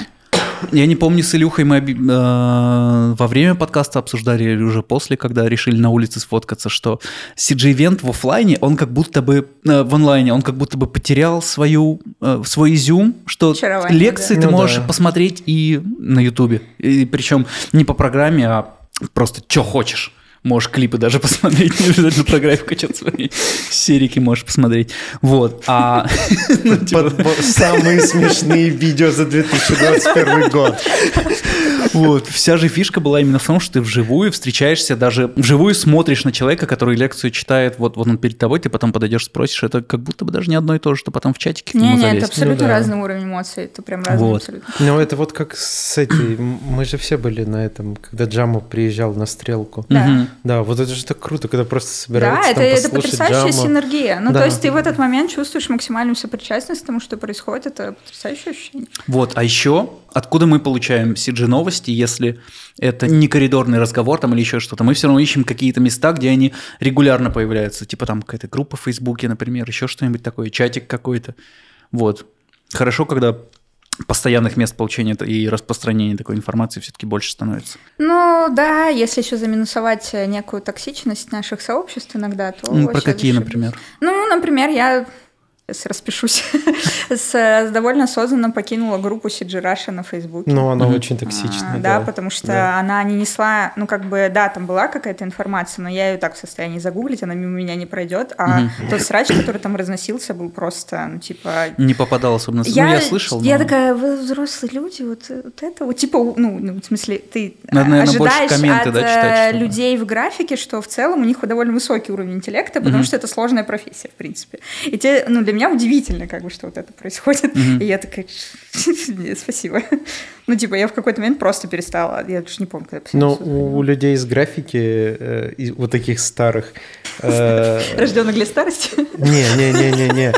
Я не помню, с Илюхой мы э, во время подкаста обсуждали или уже после, когда решили на улице сфоткаться, что CG-ивент в оффлайне, он как будто бы, э, в онлайне, он как будто бы потерял свою, э, свой изюм, что Очарование, лекции да. ты Ну можешь да. посмотреть и на Ютубе. И причем не по программе, а просто что хочешь. Можешь клипы даже посмотреть, не обязательно программу качать свои серики можешь посмотреть. Вот. А ну, типа, Самые смешные видео за 2021 год. Вот. Вся же фишка была именно в том, что ты вживую встречаешься, даже вживую смотришь на человека, который лекцию читает, вот, вот он перед тобой, ты потом подойдешь, спросишь, это как будто бы даже не одно и то же, что потом в чатике к нему Не-не, это залезть. абсолютно Ну да. разный уровень эмоций, это прям разный Вот. абсолютно. Ну, это вот как с этой... м, Мы же все были на этом, когда Джама приезжал на стрелку. Да. Да, вот это же так круто, когда просто Да, собираются это, там это послушать потрясающая Джама. синергия. Ну, Да. то есть ты в этот момент чувствуешь максимальную сопричастность к тому, что происходит. Это потрясающее ощущение. Вот, а еще откуда мы получаем CG новости, если это не коридорный разговор там или еще что-то, мы все равно ищем какие-то места, где они регулярно появляются, типа там какая-то группа в Фейсбуке, например, еще что-нибудь такое, чатик какой-то. Вот. Хорошо, когда постоянных мест получения и распространения такой информации все-таки больше становится. Ну да, если еще заминусовать э, некую токсичность наших сообществ иногда, то Ну, про какие, зашибись. например? Ну, например, я распишусь, с, с довольно осознанно покинула группу CG Russia на Фейсбуке. Ну, она Мгм. очень А, токсичная. да, потому что Да. она не несла, ну как бы, да, там была какая-то информация, но я ее так в состоянии загуглить, она мимо меня не пройдет, а Мгм. тот срач, который там разносился, был просто, ну типа, Не попадал особенно. ну, я слышал. Я но- такая, вы взрослые люди, вот, э, вот это вот, типа, ну, ну, в смысле, ты э, Надо, наверное, больше ожидаешь комменты, от да, читать, э, чтобы- людей в графике, что в целом у них довольно высокий уровень интеллекта, потому Мгм. что это сложная профессия, в принципе. И те, ну, для меня удивительно, как бы, что вот это происходит. Мгм. И я такая, «Нет, спасибо. Ну, типа, я в какой-то момент просто перестала, я даже не помню, когда Но последний раз у людей из графики, э, и вот таких старых... э, Рожденный для старости? Не-не-не-не-не.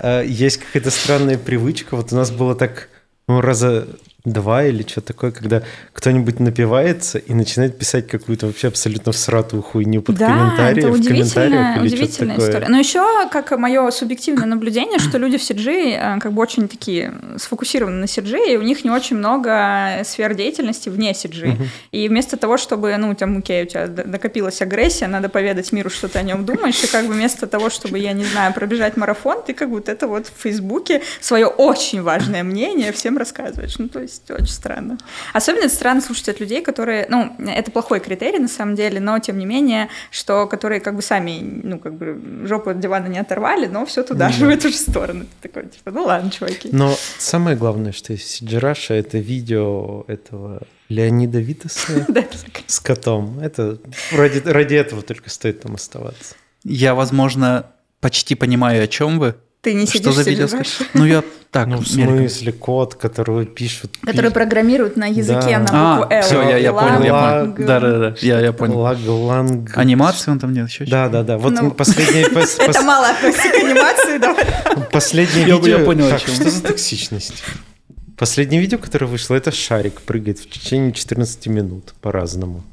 Э, Есть какая-то странная привычка. Вот у нас было так ну, раза два или что такое, когда кто-нибудь напивается и начинает писать какую-то вообще абсолютно всратую хуйню под да, комментарии, это в комментариях удивительная, или что-то удивительная такое. история. Но еще, как мое субъективное наблюдение, что люди в CG э, как бы очень такие сфокусированы на CG, и у них не очень много сфер деятельности вне CG. И вместо того, чтобы, ну, там, окей, у тебя накопилась агрессия, надо поведать миру, что ты о нем думаешь, и как бы вместо того, чтобы, я не знаю, пробежать марафон, ты как бы вот это вот в Фейсбуке свое очень важное мнение всем рассказываешь. Ну, то есть очень странно. Особенно это странно слушать от людей, которые, ну, это плохой критерий на самом деле, но тем не менее, что которые как бы сами, ну, как бы жопу от дивана не оторвали, но все туда Ну же, да. в эту же сторону. Ты такой, типа, ну ладно, чуваки. Но самое главное, что из Сиджираша, это видео этого Леонида Витаса Да, с котом. Это ради, ради этого только стоит там оставаться. Я, возможно, почти понимаю, о чем вы. Ты не Что сидишь, за сидишь, видео? Ну, я так, Ну, в смысле, код, который пишут... Который программируют на языке Да. на букву А, L. все, я, я понял, я понял. Да, да, да, я, я понял. Лагланг... Анимации он там делает еще? Да, да, да. Вот Ну, последнее, пос- Это мало относится к анимации, давай. последнее видео... я понял, Так, что за токсичность? Последнее видео, которое вышло, это шарик прыгает в течение 14 минут по-разному.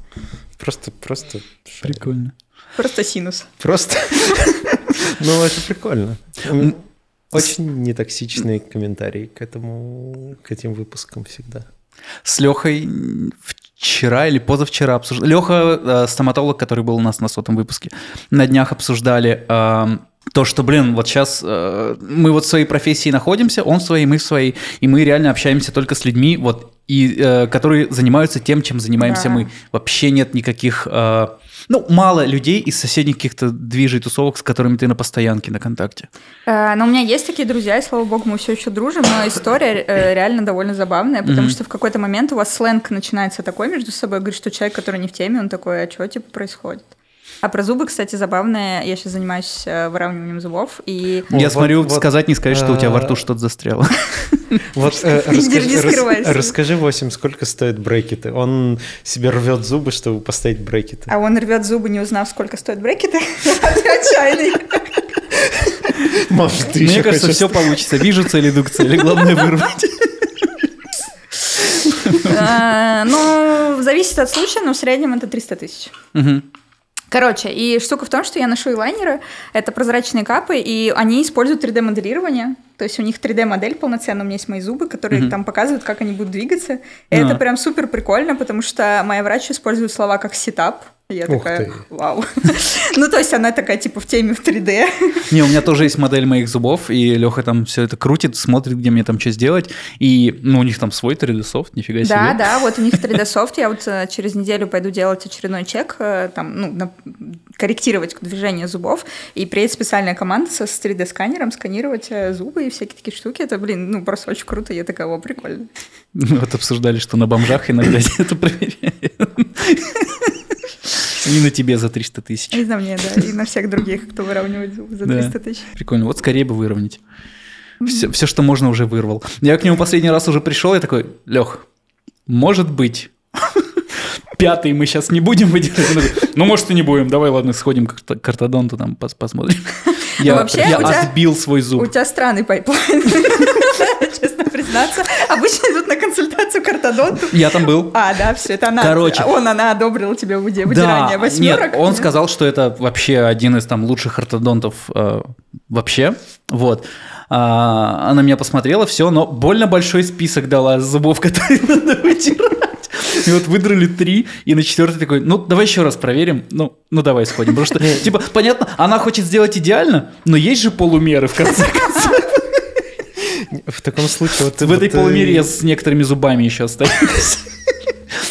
Просто, просто шарик. Прикольно. Просто синус. Просто. Ну, это прикольно. Очень нетоксичные комментарии к этому, к этим выпускам всегда. С Лехой вчера или позавчера обсуждали. Леха, стоматолог, который был у нас на сотом выпуске, на днях обсуждали э, то, что, блин, вот сейчас э, мы вот в своей профессии находимся, он в своей, мы в своей, и мы реально общаемся только с людьми, вот, и, э, которые занимаются тем, чем занимаемся Да. мы. Вообще нет никаких... э, ну, мало людей из соседних каких-то движей, тусовок, с которыми ты на постоянке, на контакте. Э, Но у меня есть такие друзья, и слава богу, мы все еще дружим, но история э, реально довольно забавная, потому Мгм. что в какой-то момент у вас сленг начинается такой между собой, говорит, что человек, который не в теме, он такой, а что типа происходит? А про зубы, кстати, забавное, я сейчас занимаюсь э, выравниванием зубов, и Я вот, смотрю, вот, сказать, не сказать, что у тебя во э, рту что-то застряло. Вот э, расскажи, держи, рас- скрывайся. расскажи 8, сколько стоят брекеты? Он себе рвет зубы, чтобы поставить брекеты. а он рвет зубы, не узнав, сколько стоят брекеты. Отчаянный. Может, ты Мне кажется, все получится. Вижу цель, иду к цели. Главное вырвать. Э, Ну, зависит от случая, но в среднем это 300 тысяч. Короче, и штука в том, что я ношу элайнеры, это прозрачные капы, и они используют 3D-моделирование, то есть у них 3D-модель полноценная, у меня есть мои зубы, которые Мгм. там показывают, как они будут двигаться. И А. это прям супер прикольно, потому что моя врач использует слова как setup, я Ух такая, ты. вау. Ну, то есть она такая, типа, в теме в 3D. Не, у меня тоже есть модель моих зубов, и Леха там все это крутит, смотрит, где мне там что сделать. И, ну, у них там свой 3D-софт, нифига себе. Да, да, вот у них 3D-софт, я вот э, через неделю пойду делать очередной чек, э, там, ну, на- корректировать движение зубов, и приедет специальная команда со, с 3D-сканером сканировать э, зубы и всякие такие штуки. Это, блин, ну, просто очень круто, я такая, о, прикольно. Мы вот обсуждали, что на бомжах иногда это проверяют. И на тебе за 300 тысяч. И на мне, да, и на всех других, кто выравнивает за Да. 300 тысяч. Прикольно. Вот скорее бы выровнять. Все, все, что можно, уже вырвал. Я к нему последний раз уже пришел, я такой, Лех, может быть, пятый мы сейчас не будем такой, Ну, может, и не будем. Давай, ладно, сходим к ортодонту, там пос- посмотрим. Я, вообще я у тебя- отбил свой У зуб. тебя странный pipeline, честно признаться. Обычно идут на консультацию к ортодонту. Я там был. А, да, все, это она. Короче. Он, она одобрила тебе выдирание восьмерок. Нет, он сказал, что это вообще один из там лучших ортодонтов э, вообще. Вот. А, она меня посмотрела, все, но больно большой список дала зубов, которые надо вытирать. И вот выдрали три, и на четвертый такой, ну, давай еще раз проверим. Ну, ну давай сходим. Потому что, типа, понятно, она хочет сделать идеально, но есть же полумеры, в конце концов. В таком случае... Вот, В этой вот, э, полумере я с некоторыми зубами еще остаюсь.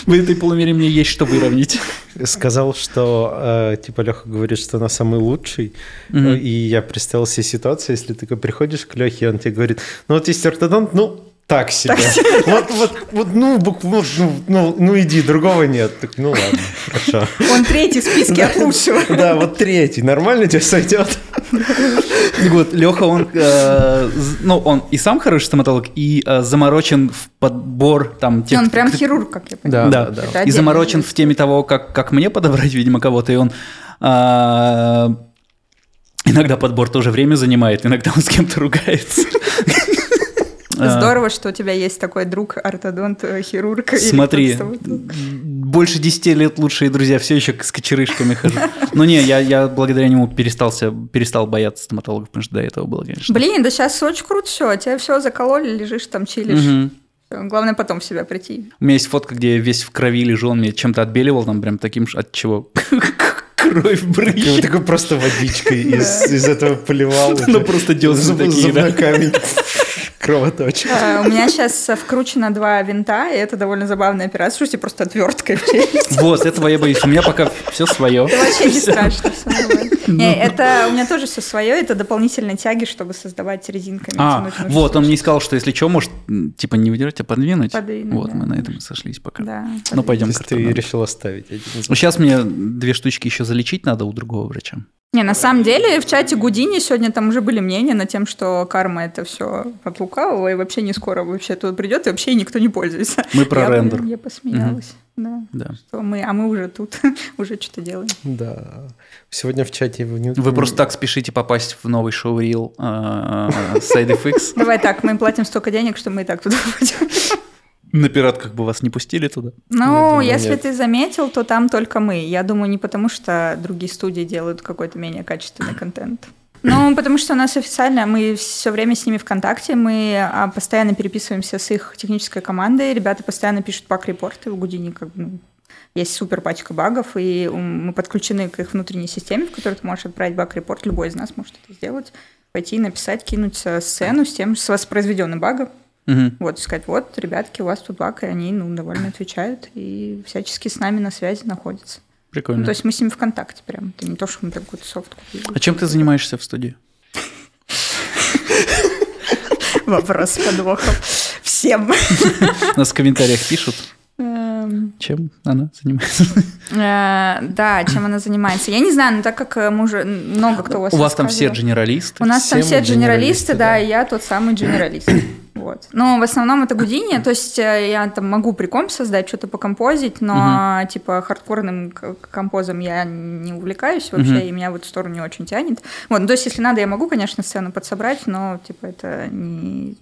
В этой полумере мне есть что выровнять. сказал, что э, типа Леха говорит, что она самый лучший. Э, и я представил себе ситуацию, если ты приходишь к Лехе, и он тебе говорит, ну вот есть ортодонт, ну так себе. Вот, вот, вот, ну, бук- вот, ну, ну, ну иди, другого нет. Так, ну ладно, хорошо. Он третий в списке от лучшего. Да, вот третий, нормально тебе сойдет? Так Вот, Леха, он, э, ну, он и сам хороший стоматолог, и э, заморочен в подбор там тех... Он прям хирург, как я понимаю. Да, да, да. И заморочен в теме того, как, как мне подобрать, видимо, кого-то, и он а, иногда подбор тоже время занимает, иногда он с кем-то ругается. А, Здорово, что у тебя есть такой друг, ортодонт, э, хирург. Смотри, больше 10 лет лучшие друзья, все еще с кочерышками хожу. Но не, я, я благодаря нему перестался, перестал бояться стоматологов, потому что до этого было, конечно. Блин, да сейчас очень круто все. Тебя все закололи, лежишь там, чилишь. Всё, Главное потом в себя прийти. У меня есть фотка, где я весь в крови лежу, он мне чем-то отбеливал, там прям таким, от чего кровь брызжет. такой просто водичкой из, из этого поливал. Ну, просто десны такие, да. Кровоточие. А, У меня сейчас вкручено два винта, и это довольно забавная операция. Слушайте, просто отверткой в челюсть. Вот, этого я боюсь. У меня пока все свое. Это вообще не страшно. нормально. Не, это у меня тоже все свое, это дополнительные тяги, чтобы создавать резинками. А, вот, он мне сказал, что если что, может, типа не выдержать, а подвинуть. Подвинуть, Вот, мы на этом и сошлись пока. Да. Ну, пойдем ты решил оставить один. Сейчас мне две штучки еще залечить надо у другого врача. Не, на самом деле в чате Гудини сегодня там уже были мнения на тем, что карма это все от лукавого, и вообще не скоро вообще тут придет, и вообще никто не пользуется. Мы про я, рендер. Я посмеялась. Да. Да. Что мы, а мы уже тут, уже что-то делаем. Да. Сегодня в чате вы не... Вы просто так спешите попасть в новый шоу-рил э, SideFX. Давай так, мы им платим столько денег, что мы и так туда пойдем. На пиратках бы вас не пустили туда. Ну, думаю, если нет. ты заметил, то там только мы. Я думаю, не потому, что другие студии делают какой-то менее качественный контент. Ну, потому что у нас официально, мы все время с ними в контакте, мы а, постоянно переписываемся с их технической командой, ребята постоянно пишут пак-репорты, в Гудине как бы, ну, есть супер пачка багов, и мы подключены к их внутренней системе, в которой ты можешь отправить баг-репорт, любой из нас может это сделать, пойти написать, кинуть сцену с тем, с воспроизведенным багом, Мгм. вот, сказать, вот, ребятки, у вас тут баг, и они, ну, довольно отвечают, и всячески с нами на связи находятся. Ну, Прикольно. то есть мы с ними в контакте прям. Это не то, что мы там какой-то софт купили. А чем ты занимаешься в студии? Вопрос с подвохом. Всем. Нас в комментариях пишут, Эм, чем она занимается. э, Да, чем она занимается. Я не знаю, но так как э, мы уже много кто у вас У вас там все дженералисты. У нас там Все дженералисты, да. и я тот самый дженералист. Вот. Но в основном это Гудини, то есть э, я там могу при комп создать, что-то покомпозить, но типа хардкорным композом я не увлекаюсь вообще, Мгм. и меня в эту сторону не очень тянет. Вот, ну, то есть если надо, я могу, конечно, сцену подсобрать, но типа это не...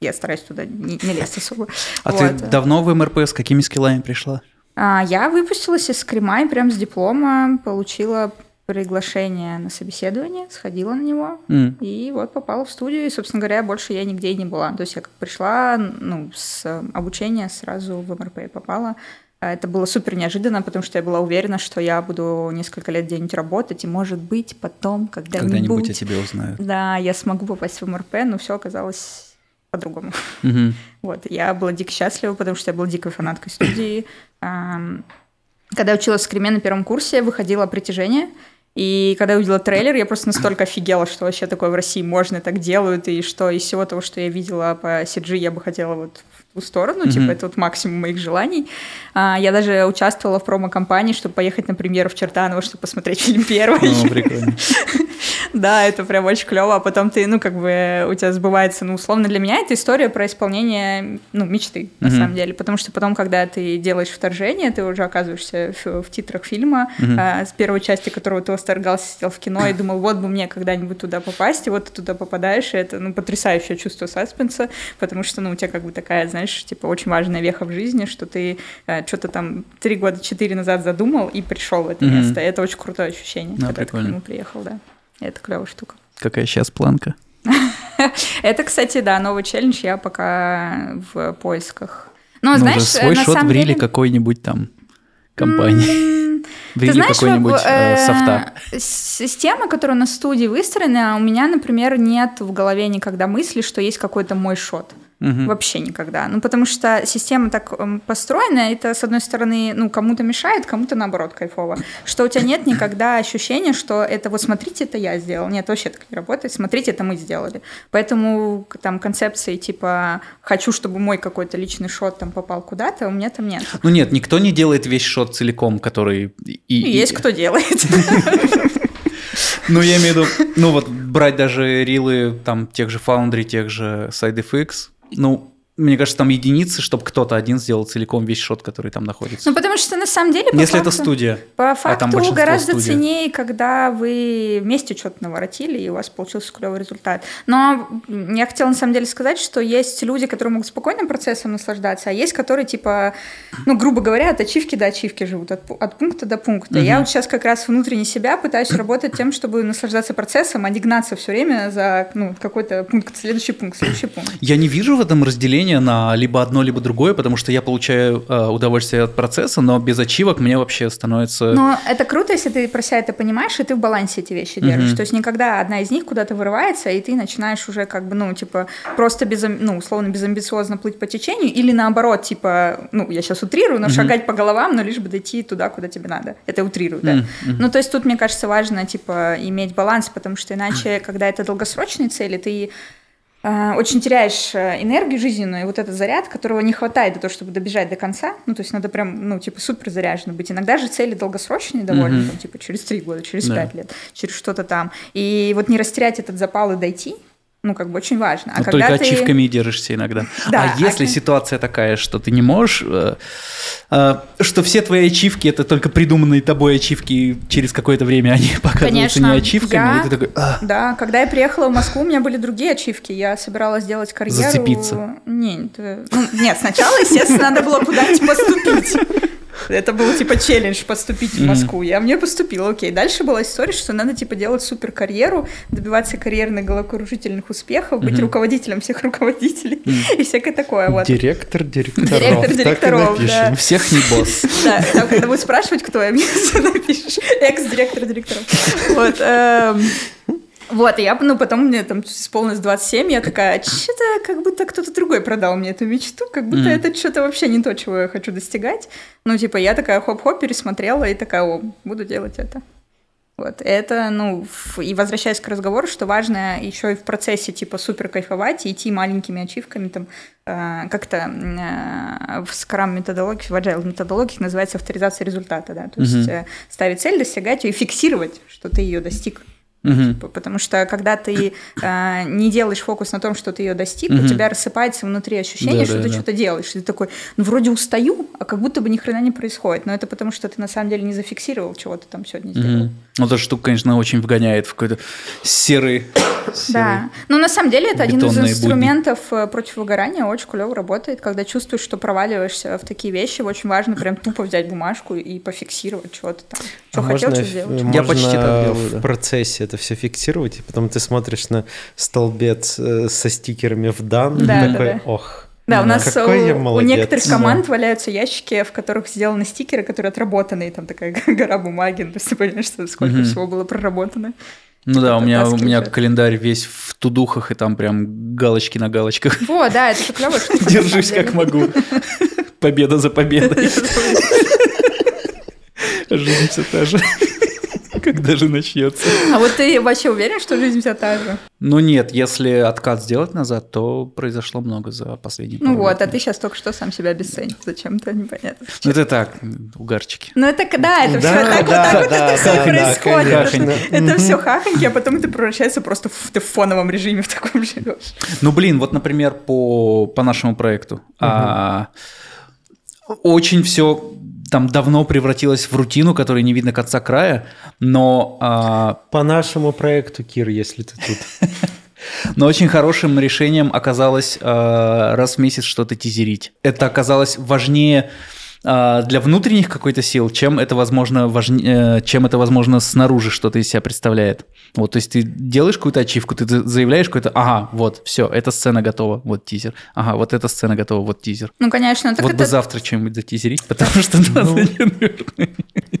Я стараюсь туда не, не лезть особо. А Вот. ты давно в МРП с какими скиллами пришла? А, Я выпустилась из Скрима и прям с диплома получила приглашение на собеседование, сходила на него, М. и вот попала в студию, и, собственно говоря, больше я нигде и не была. То есть я как пришла, ну, с э, обучения сразу в МРП попала. А Это было супер неожиданно, потому что я была уверена, что я буду несколько лет где-нибудь работать, и, может быть, потом, когда-нибудь... Когда-нибудь о тебе узнают. Да, я смогу попасть в МРП, но все оказалось по-другому. Мгм. Вот, я была дико счастлива, потому что я была дикой фанаткой студии. Когда училась в Скриме на первом курсе, выходило «Притяжение», и когда я увидела трейлер, я просто настолько офигела, что вообще такое в России можно, так делают, и что из всего того, что я видела по CG, я бы хотела вот в ту сторону, типа Мгм. это вот максимум моих желаний. А, Я даже участвовала в промо-компании, чтобы поехать на премьеру в Чертаново, чтобы посмотреть фильм первый. Ну, прикольно. Да, это прям очень клево, а потом ты, ну, как бы у тебя сбывается, ну, условно для меня это история про исполнение, ну, мечты, на самом деле, потому что потом, когда ты делаешь вторжение, ты уже оказываешься в, в титрах фильма, а, с первой части которого ты восторгался, сидел в кино и думал, вот бы мне когда-нибудь туда попасть, и вот ты туда попадаешь, и это, ну, потрясающее чувство саспенса, потому что, ну, у тебя как бы такая, знаешь, типа очень важная веха в жизни, что ты э, что-то там три года, четыре назад задумал и пришел в это место. Это очень крутое ощущение, Да, когда ты к нему приехал, да. Это клевая штука. Какая сейчас планка? Это, кстати, да, новый челлендж, я пока в поисках. Но, Ну, знаешь, уже свой шот в риле какой-нибудь там компании. Ты знаешь, какой-нибудь э, э, софта. Система, которая на студии выстроена, у меня, например, нет в голове никогда мысли, что есть какой-то мой шот. Мгм. Вообще никогда. Ну, потому что система так эм, построена, это, с одной стороны, ну, кому-то мешает, кому-то, наоборот, кайфово. Что у тебя нет никогда ощущения, что это вот смотрите, это я сделал. Нет, вообще так не работает. Смотрите, это мы сделали. Поэтому там концепции типа «хочу, чтобы мой какой-то личный шот там попал куда-то», у меня там нет. Ну нет, никто не делает весь шот целиком, который... И, И и- есть кто делает. Ну, я имею в виду, ну вот брать даже рилы там тех же Foundry, тех же SideFX, ну, мне кажется, там единицы, чтобы кто-то один сделал целиком весь шот, который там находится. Ну, потому что на самом деле... по Если это факту- студия. По А там факту гораздо студий. ценнее, когда вы вместе что-то наворотили, и у вас получился клевый результат. Но я хотела на самом деле сказать, что есть люди, которые могут спокойным процессом наслаждаться, а есть, которые, типа, ну, грубо говоря, от ачивки до ачивки живут, от, от пункта до пункта. Я Мгм. вот сейчас как раз внутренне себя пытаюсь работать тем, чтобы наслаждаться процессом, а не гнаться все время за ну, какой-то пункт, следующий пункт, следующий пункт. Я не вижу в этом разделения на либо одно, либо другое, потому что я получаю э, удовольствие от процесса, но без ачивок мне вообще становится... Но это круто, если ты про себя это понимаешь, и ты в балансе эти вещи держишь. Мгм. То есть никогда одна из них куда-то вырывается, и ты начинаешь уже как бы, ну, типа, просто без, ну, условно, безамбициозно плыть по течению, или наоборот, типа, ну, я сейчас утрирую, но Мгм. шагать по головам, но лишь бы дойти туда, куда тебе надо. Это утрирую, да. Мгм. Ну, то есть тут, мне кажется, важно, типа, иметь баланс, потому что иначе, когда это долгосрочные цели, ты очень теряешь э, энергию жизненную, и вот этот заряд, которого не хватает для того, чтобы добежать до конца, ну, то есть надо прям, ну, типа, супер заряженно быть. Иногда же цели долгосрочные довольно, Мгм. там, типа, через три года, через Да. пять лет, через что-то там. И вот не растерять этот запал и дойти, ну, как бы очень важно. А Но когда только ты... ачивками держишься иногда. Да, а если а- ситуация такая, что ты не можешь, э, э, что все твои ачивки это только придуманные тобой ачивки, и через какое-то время они показываются Конечно, не ачивками, я- и ты такой, «А, Да, когда я приехала в Москву, у меня были другие ачивки. Я собиралась сделать карьеру. Зацепиться. Не, это- ну, нет, сначала, естественно, надо было куда-нибудь поступить. Это был типа челлендж поступить в. Москву. Я в нее поступила, окей. Дальше была история, что надо типа делать супер карьеру, добиваться карьерных головокружительных успехов, быть руководителем всех руководителей и всякое такое. Вот. Директор директоров. Директор директоров, да. всех не босс. Да, там, когда будут спрашивать, кто я, мне напишешь. Экс-директор директоров. Вот. Вот, и я, ну, потом мне там исполнилось 27, я такая, что-то как будто кто-то другой продал мне эту мечту, как будто Мгм. это что-то вообще не то, чего я хочу достигать. Ну, типа, я такая хоп-хоп пересмотрела и такая, о, буду делать это. Вот, это, ну, и возвращаясь к разговору, что важно еще и в процессе, типа, супер кайфовать и идти маленькими ачивками, там, э, как-то э, в скрам методологии, в agile методологии называется авторизация результата, да, то есть Мгм. э, ставить цель, достигать ее и фиксировать, что ты ее достиг. П- Потому что когда ты э, не делаешь фокус на том, что ты ее достиг, Мгм. у тебя рассыпается внутри ощущение, Да, что да, ты да. что-то делаешь. И ты такой, ну вроде устаю, а как будто бы ни хрена не происходит. Но это потому, что ты на самом деле не зафиксировал, чего ты там сегодня сделал. Мгм. Ну, эта штука, конечно, очень вгоняет в какой-то серый... Да. Но на самом деле это один из бетонные будни. инструментов э, против выгорания, очень клево работает. Когда чувствуешь, что проваливаешься в такие вещи, очень важно прям тупо взять бумажку и пофиксировать что-то там. Что А хотел, можно что сделать. можно Я почти так делаю, в да. процессе это все фиксировать, и потом ты смотришь на столбец э, со стикерами в дан, Да, да, такой, да. ох, Да, у нас какой у, я у некоторых Да. команд валяются ящики, в которых сделаны стикеры, которые отработаны, и там такая гора бумаги, то есть ты понимаешь, что сколько Мгм. всего было проработано. Ну да, у меня, у меня календарь весь в тудухах, и там прям галочки на галочках. Во, да, это же клево. Держусь как могу. Победа за победой. Жизнь все та же. Когда же начнется? А вот ты вообще уверен, что жизнь вся та же? Ну нет, если откат сделать назад, то произошло много за последние Ну вот, лет. а ты сейчас только что сам себя обесценил. Зачем-то непонятно. Ну это так, угарчики. Ну это да, это все Да, так вот да, так вот это все происходит. это все хаханьки, а потом это превращается просто в, ты в фоновом режиме в таком живешь. Ну блин, вот, например, по, по нашему проекту. а, очень все там давно превратилось в рутину, которой не видно конца края, но а, По нашему проекту, Кир, если ты тут. Но очень хорошим решением оказалось э, раз в месяц что-то тизерить. Это оказалось важнее для внутренних какой-то сил, чем это возможно важнее, чем это возможно снаружи что-то из себя представляет. Вот, то есть ты делаешь какую-то ачивку, ты за- заявляешь какой-то, ага, вот, все, эта сцена готова, вот тизер. Ага, вот эта сцена готова, вот тизер. Ну, конечно, так вот бы это... завтра что-нибудь затизерить, потому что наверное.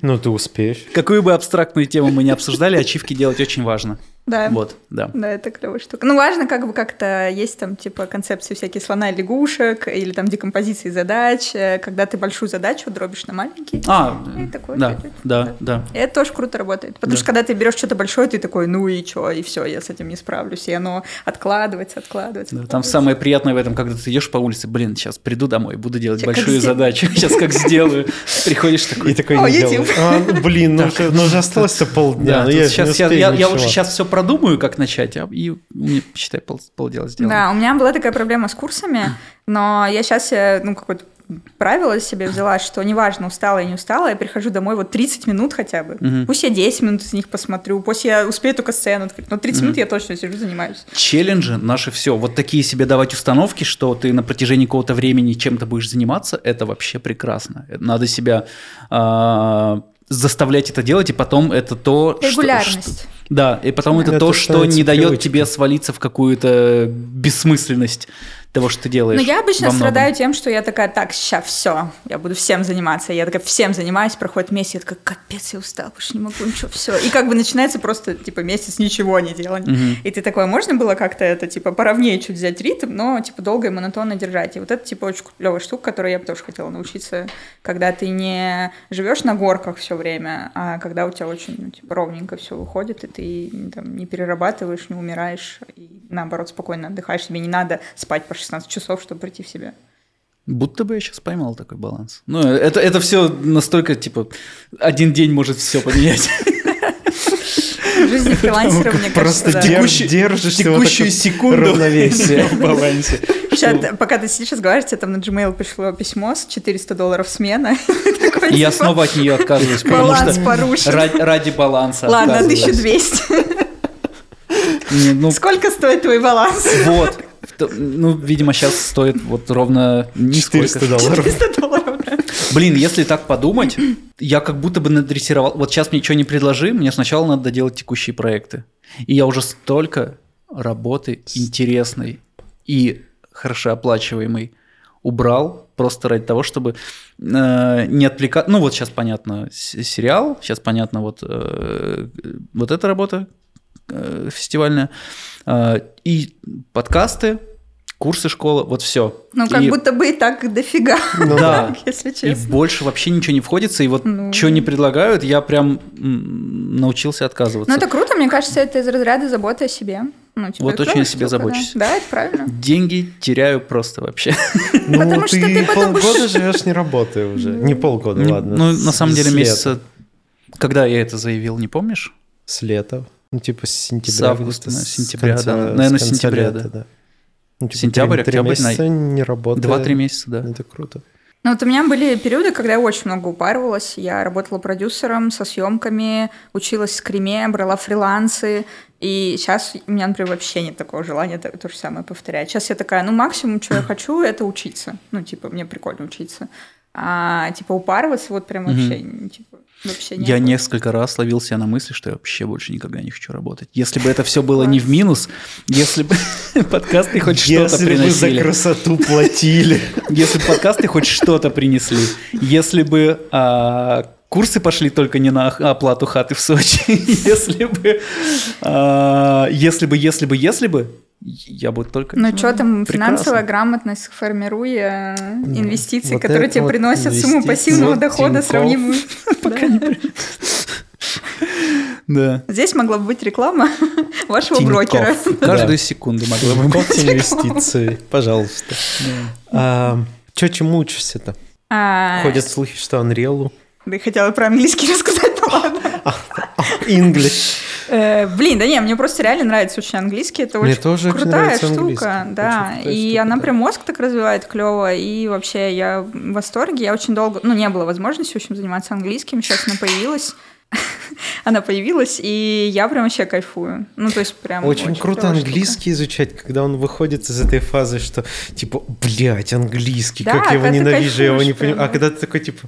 Ну, ты успеешь. Какую бы абстрактную тему мы не обсуждали, ачивки делать очень важно. Да. Вот, да. Да, это клевая штука. Ну, важно, как бы как-то есть там, типа, концепции всякие слона и лягушек, или там декомпозиции задач, э, когда ты большую задачу дробишь на маленькие. А, И такое да, да, да. да. И это тоже круто работает. Потому Да. что когда ты берешь что-то большое, ты такой, ну и что, и все, я с этим не справлюсь. И оно откладывается, откладывается. Да, там самое приятное в этом, когда ты идешь по улице, блин, сейчас приду домой, буду делать как большую задачу, сейчас как сделаю. Приходишь И такой, такой О, не делаешь. А, ну, блин, ну уже, ну уже осталось-то полдня. ну я же сейчас, лучше сейчас все продумаю, как начать, а- и считай, пол, полдела сделано. Да, у меня была такая проблема с курсами, но я сейчас, ну, какое-то правило себе взяла, что неважно, устала я не устала, я прихожу домой вот 30 минут хотя бы. Мгм. Пусть я 10 минут из них посмотрю, пусть я успею только сцену открыть, но 30 минут я точно сижу, занимаюсь. Челленджи наши все. Вот такие себе давать установки, что ты на протяжении какого-то времени чем-то будешь заниматься, это вообще прекрасно. Надо себя а, заставлять это делать, и потом это то, что- Регулярность. что- да, и потом это, Это то, что не дает тебе свалиться в какую-то бессмысленность. Того, что ты делаешь. Но я обычно страдаю тем, что я такая, так, сейчас все, я буду всем заниматься. Я такая, всем занимаюсь, проходит месяц, я такая, капец, я устал, больше не могу ничего, все. И как бы начинается просто, типа, месяц ничего не делать. Мгм. И ты такой, можно было как-то это, типа, поровнее чуть взять ритм, но, типа, долго и монотонно держать. И вот это, типа, очень клевая штука, которой я бы тоже хотела научиться, когда ты не живешь на горках все время, а когда у тебя очень, ну, типа, ровненько все выходит, и ты там, не перерабатываешь, не умираешь, и наоборот, спокойно отдыхаешь, тебе не надо спать по 16 часов, чтобы прийти в себя. Будто бы я сейчас поймал такой баланс. Ну, это, это все настолько, типа, один день может все поменять. В жизни фрилансера, мне Просто кажется, да. дер- Текущий- держишь его Текущую секунду равновесие. в балансе. Сейчас, пока ты сидишь разговариваешь, тебе там на Gmail пришло письмо с 400 долларов смена. Я снова от нее отказываюсь, потому Баланс что порушен. ради, баланса Ладно, отказываюсь. 1200. Не, Ну, Сколько стоит твой баланс? вот. Ну, видимо, сейчас стоит вот ровно нисколько. 400 долларов. 400 долларов, да. Блин, если так подумать, я как будто бы надрессировал. Вот сейчас мне ничего не предложи, мне сначала надо доделать текущие проекты. И я уже столько работы интересной и хорошо оплачиваемой убрал просто ради того, чтобы э, не отвлекать. Ну вот сейчас понятно сериал, сейчас понятно вот э, вот эта работа э, фестивальная э, и подкасты, курсы школы, вот все. Ну, как будто бы и так дофига, Ну да. если И честно. больше вообще ничего не входится, и вот Ну. что не предлагают, я прям научился отказываться. Ну, это круто, мне кажется, это из разряда заботы о себе. Ну, типа, Вот очень о себе штука, да. забочусь. Да, это правильно. Деньги теряю просто вообще. Ну, Потому что ты потом полгода живешь не работая уже. Не полгода, ладно. Ну, на самом деле, месяца... Когда я это заявил, не помнишь? С лета. Ну, типа с сентября. С августа, с с сентября, конца- да. Наверное, с сентября, лета, да. Ну, типа, Сентябрь, три- три октябрь, месяца не работая. Два-три месяца, да. Это круто. Ну, вот у меня были периоды, когда я очень много упарывалась. Я работала продюсером со съемками, училась в скриме, брала фрилансы. И сейчас у меня, например, вообще нет такого желания то, то же самое повторять. Сейчас я такая, ну, максимум, что я хочу, это учиться. Ну, типа, мне прикольно учиться. А, типа, упарываться вот прям вообще, м, типа, вообще нет. Я несколько раз ловил себя на мысли, что я вообще больше никогда не хочу работать. Если бы это все было не в минус, если бы подкасты хоть что-то Если бы за красоту платили. Если бы подкасты хоть что-то принесли, если бы курсы пошли только не на оплату хаты в Сочи, если бы, а, если бы, если бы, если бы, я бы только... Ну, что там, прекрасно. финансовая грамотность, формируя инвестиции, Вот которые тебе вот приносят сумму пассивного Вот дохода, Тинькофф. сравнимую. Пока не при- Да. Здесь могла бы быть реклама вашего Тинькофф. брокера. Каждую секунду могла бы быть. Инвестиции, пожалуйста. Че, чему учишься-то? А, Ходят слухи, что Unreal. Да и хотела про английский рассказать, ну ладно. English. Э, Блин, да не, мне просто реально нравится очень английский. Это Мне очень тоже очень крутая нравится штука, английский. да. Очень крутая И штука, она да. прям мозг так развивает клево. И вообще я в восторге. Я очень долго, ну, не было возможности, в общем, заниматься английским. Сейчас она появилась. Она появилась, и я прям вообще кайфую. Ну, то есть прям Очень круто клёвая штука. английский изучать, когда он выходит из этой фазы, что типа, блядь, английский, Да, как я его ненавижу, я его не понимаю. А когда ты такой, типа,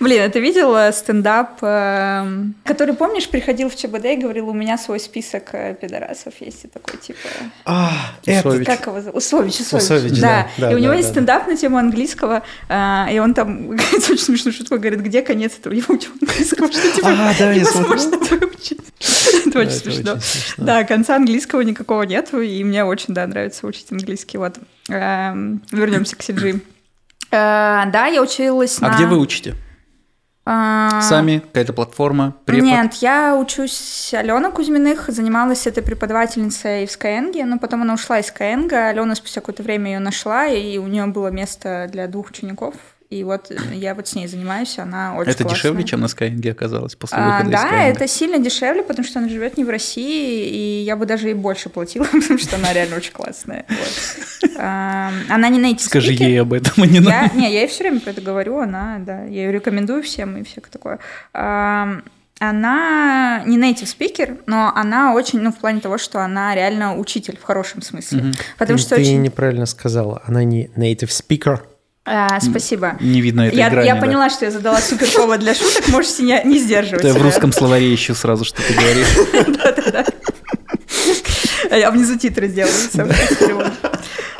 Блин, а ты видел э, стендап, эм, который, помнишь, приходил в ЧБД и говорил, у меня свой список э, пидорасов есть, и такой, типа... а, это... Как его зовут? Усович, Усович. Усович, да. и у него есть да, стендап на тему английского, а, и он там очень смешную шутку, говорит, где конец этого ебучего английского, что типа А, невозможно выучить. Это очень это смешно. очень смешно. Да, конца английского никакого нету, и мне очень, да, нравится учить английский. Вот. Эм, Вернемся к CG. Э, Да, я училась А где вы учите? А, Сами? Какая-то платформа? Препод? Нет, я учусь Алена Кузьминых, занималась этой преподавательницей в Skyeng, но потом она ушла из Skyeng, Алена спустя какое-то время ее нашла, и у нее было место для двух учеников, и вот я вот с ней занимаюсь, она очень Это классная. дешевле, чем на Skyeng оказалось после А, выхода из да, Skyeng? это сильно дешевле, потому что она живет не в России, и я бы даже ей больше платила, потому что она реально очень классная. Вот. А, Она не native Скажи speaker. ей об этом, а не Я, нам. не, я ей все время про это говорю, она, да, я ее рекомендую всем и всякое такое. Ам, Она не native speaker, но она очень, ну, в плане того, что она реально учитель в хорошем смысле. Мгм. Потому ты, что ты очень... неправильно сказала. Она не native speaker. А, спасибо. Не видно этой Я, грани. я да. поняла, что я задала супер повод для шуток, можете не, не сдерживать Это в русском словаре ищу сразу, что ты говоришь. Да-да-да. А внизу титры сделаются.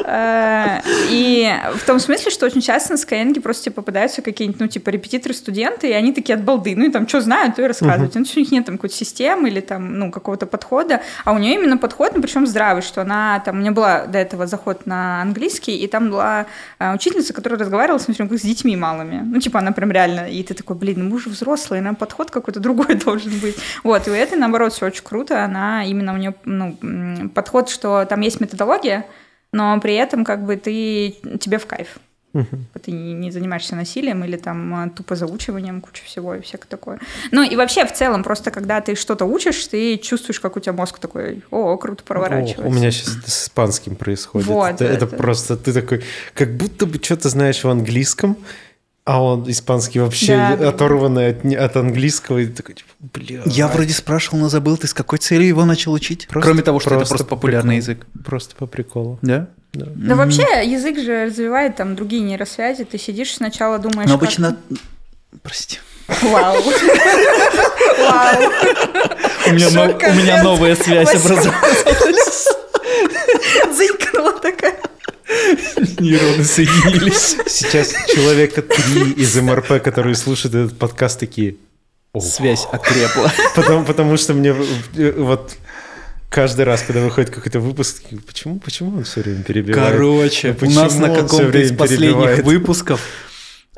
Э, И в том смысле, что очень часто на Skyeng просто тебе попадаются какие-нибудь, ну, типа, репетиторы, студенты, и они такие от балды. Ну, и там что знают, то и рассказывают. Ну, у них нет там какой-то системы или там, ну, какого-то подхода. А у нее именно подход, ну, причем здравый, что она там... У меня была до этого заход на английский, и там была э, учительница, которая разговаривала, смотрим, как с детьми малыми. Ну, типа, она прям реально... И ты такой, блин, мы же взрослые, нам подход какой-то другой должен быть. Вот, и у этой, наоборот, все очень круто. Она именно у нее, ну, подход, что там есть методология, но при этом как бы ты тебе в кайф. Ты не не занимаешься насилием или там а, тупо заучиванием, куча всего и всякое такое. Ну и вообще в целом, просто когда ты что-то учишь, ты чувствуешь, как у тебя мозг такой, о, круто проворачивается. О, у меня сейчас это с испанским происходит. Вот, это, это это- просто ты такой, как будто бы что-то знаешь в английском, а он испанский вообще Да, оторванный от, от английского, и такой, типа, бля. Я вроде спрашивал, но забыл, ты с какой целью его начал учить? Просто- Кроме того, что это просто популярный прикол. язык. Просто по приколу. Да? Да. Да вообще язык же развивает там другие нейросвязи. Ты сидишь сначала думаешь... Но как- обычно... Прости. Вау. Вау. У меня, но- у меня новая связь образовалась. Зынькнула такая. Нейроны соединились. Сейчас человека три из МРП, которые слушают этот подкаст, такие... Связь окрепла. Потому, потому что мне э, вот каждый раз, когда выходит какой-то выпуск, почему, почему он все время перебивает? Короче, Ну, у нас на каком-то из последних перебивает? выпусков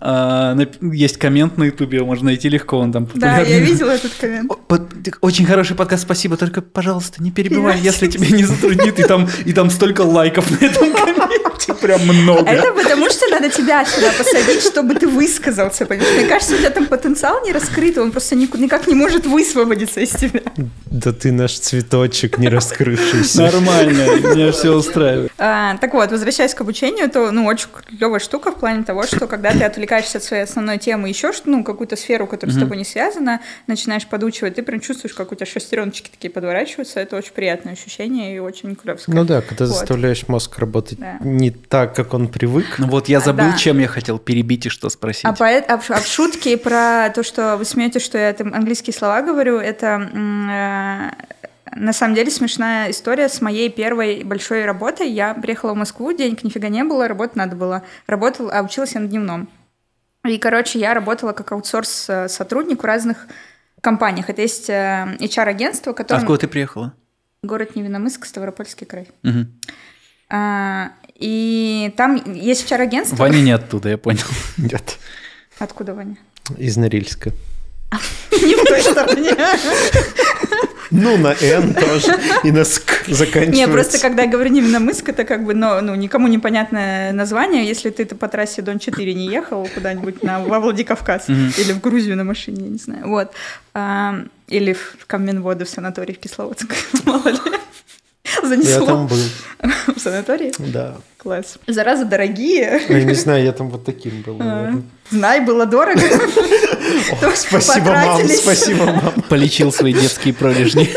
а, есть коммент на Ютубе, его можно найти легко, он там Да, популярный. я видела этот коммент. Очень хороший подкаст, спасибо, только, пожалуйста, не перебивай, если тебе не затруднит, и там, и там столько лайков на этом комменте, прям много. Это потому, что надо тебя сюда посадить, чтобы ты высказался, понимаешь? Мне кажется, у тебя там потенциал не раскрыт, он просто никак не может высвободиться из тебя. Да ты наш цветочек не раскрывшийся. Нормально, меня все устраивает. А, так вот, возвращаясь к обучению, то, ну, очень клевая штука в плане того, что когда ты отвлекаешься от своей основной темы, еще что, ну, какую-то сферу, которая с тобой не связана, начинаешь подучивать, ты прям чувствуешь, как у тебя шестереночки такие подворачиваются, это очень приятное ощущение и очень клевское. Ну да, когда Вот. заставляешь мозг работать Да. не так, как он привык. Ну вот я А, забыл, да. чем я хотел перебить и что спросить. А, поэт- а в, а в шутке про то, что вы смеетесь, что я там английские слова говорю, это э, на самом деле смешная история с моей первой большой работой. Я приехала в Москву, денег нифига не было, работать надо было. Работала, а училась я на дневном. И, короче, я работала как аутсорс-сотрудник в разных компаниях. Это есть э, HR-агентство, А которое... откуда ты приехала? Город Невиномыск, Ставропольский край. Мгм. А, и там есть HR-агентство... Ваня не оттуда, я понял. Нет. Откуда Ваня? Из Норильска. Не в той стороне. Ну, на Н тоже. И на СК заканчивается. Не, просто когда я говорю Невиномыск, это как бы, ну, ну, никому непонятное название, если ты по трассе Дон-4 не ехал куда-нибудь на, во Владикавказ или в Грузию на машине, я не знаю, вот. А, или в Каменводы в санатории в Кисловодск, мало ли. Я Занесло там был. в санатории. Да. Класс. Зараза дорогие. Я не знаю, я там вот таким был, А. Знай, было дорого. Спасибо, мам, спасибо, мам. Полечил свои детские пролежни.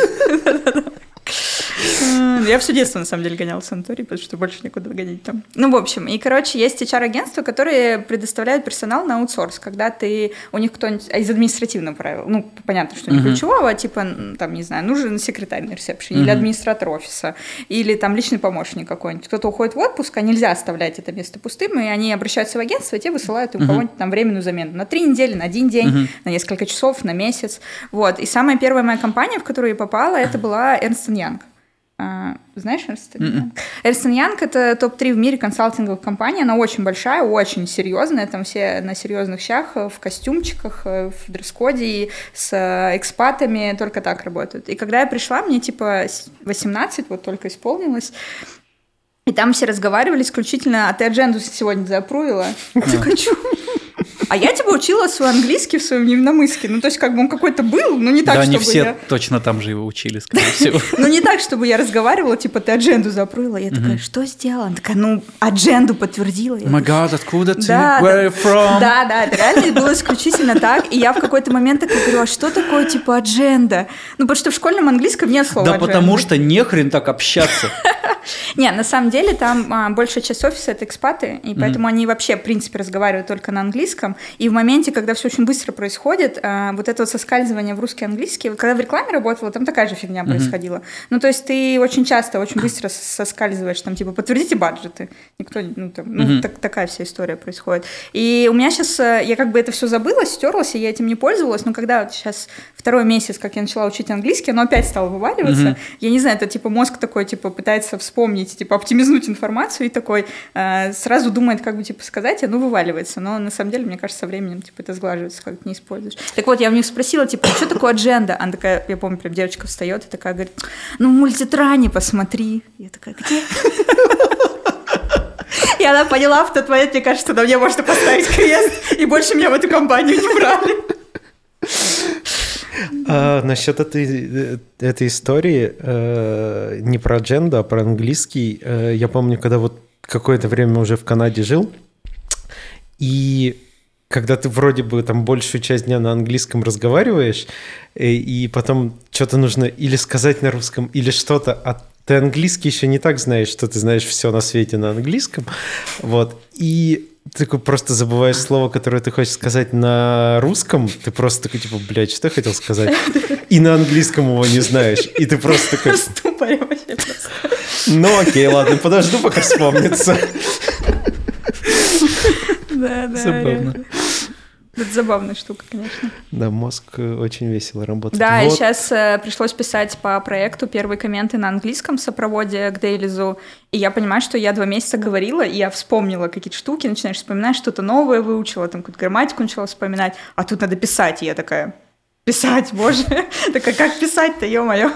Я все детство, на самом деле, гоняла в санаторий, потому что больше некуда гонять там. Ну, в общем, и, короче, есть HR-агентства, которые предоставляют персонал на аутсорс, когда ты, у них кто-нибудь, а из административного правила, ну, понятно, что не Мгм. ключевого, типа, м, там, не знаю, нужен секретарь на ресепшене, или Мгм. администратор офиса, или там личный помощник какой-нибудь. Кто-то уходит в отпуск, а нельзя оставлять это место пустым, и они обращаются в агентство, и те высылают им Мгм. кого-нибудь там временную замену на три недели, на один день, Мгм. на несколько часов, на месяц. Вот. И самая первая моя компания, в которую я попала, это была Ernst Young. А, Знаешь Ernst Young? Мгм. Ernst Young — это топ-3 в мире консалтинговых компаний. Она очень большая, очень серьезная. Там все на серьезных щах, в костюмчиках, э, в дресс-коде и с э, экспатами только так работают. И когда я пришла, мне типа с- 18, вот только исполнилось, и там все разговаривали исключительно, а ты адженду сегодня заапрувила? Я «Чё?» А я типа учила свой английский в своем Невиномыске. Ну, то есть, как бы он какой-то был, но не так, Да, чтобы не все я... точно там же его учили, скорее всего. Ну, не так, чтобы я разговаривала, типа, ты адженду запрыла. Я такая, что сделала? Она такая, ну, адженду подтвердила. О май гад, откуда ты? Да, Where да. you from? Да, да, это реально было исключительно так. И я в какой-то момент такая говорю, а что такое, типа, адженда? Ну, потому что в школьном английском нет слова Да потому что нехрен так общаться. Не, на самом деле там а, большая часть офиса это экспаты, и поэтому они вообще, в принципе, разговаривают только на английском. И в моменте, когда все очень быстро происходит, а, вот это вот соскальзывание в русский английский, вот когда в рекламе работала, там такая же фигня происходила. Ну, то есть ты очень часто, очень быстро соскальзываешь, там, типа, подтвердите баджеты. Никто, ну, там, ну, так- такая вся история происходит. И у меня сейчас, я как бы это все забыла, стерлась, и я этим не пользовалась, но когда вот сейчас второй месяц, как я начала учить английский, оно опять стало вываливаться. Я не знаю, это типа мозг такой, типа, пытается вспомнить, типа, оптимизнуть информацию и такой э, сразу думает, как бы, типа, сказать, и оно вываливается. Но на самом деле, мне кажется, со временем, типа, это сглаживается, как ты не используешь. Так вот, я у них спросила, типа, что такое адженда? Она такая, я помню, прям девочка встает и такая говорит, ну, в мультитране посмотри. Я такая, где? И она поняла в тот момент, мне кажется, на мне можно поставить крест, и больше меня в эту компанию не брали. А, насчет этой, э, этой истории, э, не про дженда, а про английский, э, я помню, когда вот какое-то время уже в Канаде жил, и когда ты вроде бы там большую часть дня на английском разговариваешь, э, и потом что-то нужно или сказать на русском, или что-то, а ты английский еще не так знаешь, что ты знаешь все на свете на английском, вот, и ты такой просто забываешь слово, которое ты хочешь сказать на русском, ты просто такой, типа, блядь, что я хотел сказать? И на английском его не знаешь. И ты просто такой, ну окей, ладно, подожду, пока вспомнится. Да, да. Забавно. реально. Это забавная штука, конечно. Да, мозг э, очень весело работает. Да, и Вот. сейчас пришлось писать по проекту первые комменты на английском сопроводе к Дейлизу. И я понимаю, что я два месяца говорила, и я вспомнила какие-то штуки, начинаешь вспоминать, что-то новое выучила, там какую-то грамматику начала вспоминать, а тут надо писать, и я такая, писать, боже, такая, как писать-то, ё-моё.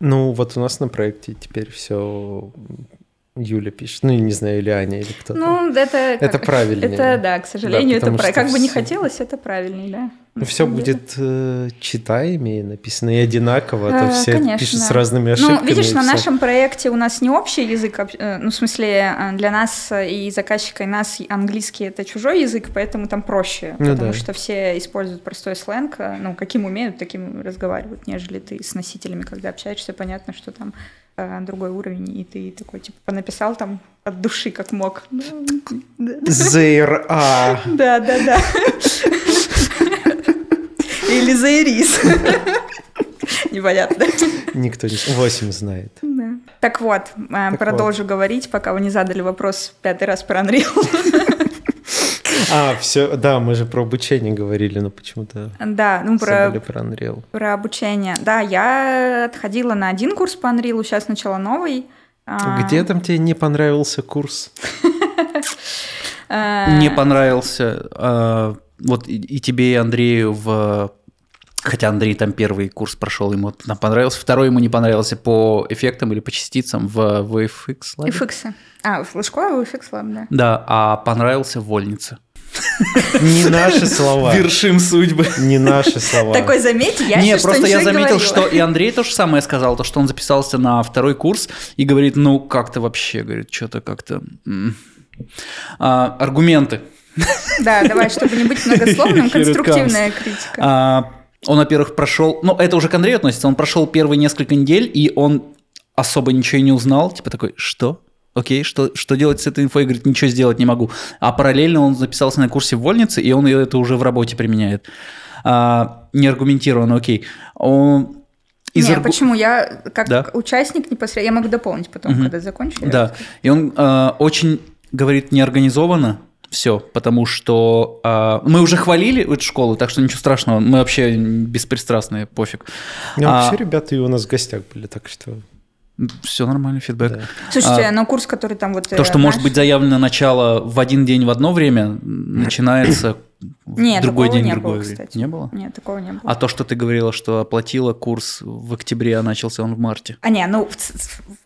Ну, вот у нас на проекте теперь все Юля пишет. Ну, не знаю, или Аня, или кто-то. Ну, это... Это как- правильнее. Это, да, к сожалению, это потому правильно. что Как бы не хотелось, это правильнее, да. Ну, все будет э, читаемее написано и одинаково, а то Э, все конечно, пишут с да. разными ошибками. Ну, видишь, на всё. нашем проекте у нас не общий язык, об- э, ну, в смысле, э, для нас и заказчика, и нас английский это чужой язык, поэтому там проще, Ну потому да. что все используют простой сленг, ну, каким умеют, таким разговаривают, нежели ты с носителями, когда общаешься, понятно, что там другой уровень, и ты такой, типа, понаписал там от души, как мог. Ну, да. Зейр, а. Да, да, да. Или заирис. Непонятно. Никто не... 8 знает. Да. Так вот, э, продолжу говорить, пока вы не задали вопрос пятый раз про Unreal. А, все, да, мы же про обучение говорили, но почему-то Да, ну про, про Unreal. про обучение. Да, я отходила на один курс по Unreal, сейчас начала новый. А, Где там тебе не понравился курс? Не понравился. а, Вот и, тебе, и Андрею в... Хотя Андрей там первый курс прошел, ему там понравился. Второй ему не понравился по эффектам или по частицам в VFX. Lab. FX. А, флешковый FX Lab, да. Да, а понравился вольница. Не наши слова. Вершим судьбы. Не наши слова. Такой, заметьте, я Не, сейчас просто я заметил, что и Андрей то же самое сказал, то, что он записался на второй курс и говорит, ну, как-то вообще, говорит, что-то как-то... А, аргументы. Да, давай, чтобы не быть многословным, конструктивная критика. А, он, во-первых, прошел... Ну, это уже к Андрею относится. Он прошел первые несколько недель, и он особо ничего и не узнал. Типа такой, что? Окей, что, что делать с этой инфой? Говорит, ничего сделать не могу. А параллельно он записался на курсе вольницы, и он это уже в работе применяет. А, не аргументированно, окей. Он... из Не, аргу- почему? Я как Да. участник непосредственно, я могу дополнить потом, Мгм. когда закончу. я Да, расскажу. и он э, очень говорит неорганизованно все, потому что э, мы уже хвалили эту школу, так что ничего страшного, мы вообще беспристрастные, пофиг. Ну, А, вообще, ребята и у нас в гостях были, так что... все нормально, фидбэк. Да. Слушайте, А, но курс, который там вот... То, э, что может наш- быть заявлено начало в один день в одно время, начинается в Нет, другой такого день не в другое было, время. кстати. Не было? Нет, такого не было. А то, что ты говорила, что оплатила курс в октябре, а начался он в марте. А не, ну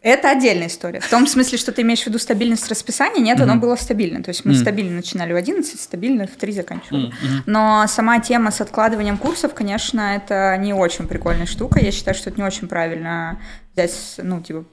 это отдельная история. В том смысле, что ты имеешь в виду стабильность расписания, нет, оно было стабильно. То есть мы стабильно начинали в 11, стабильно в 3 заканчивали. Но сама тема с откладыванием курсов, конечно, это не очень прикольная штука. Я считаю, что это не очень правильно взять, ну, типа,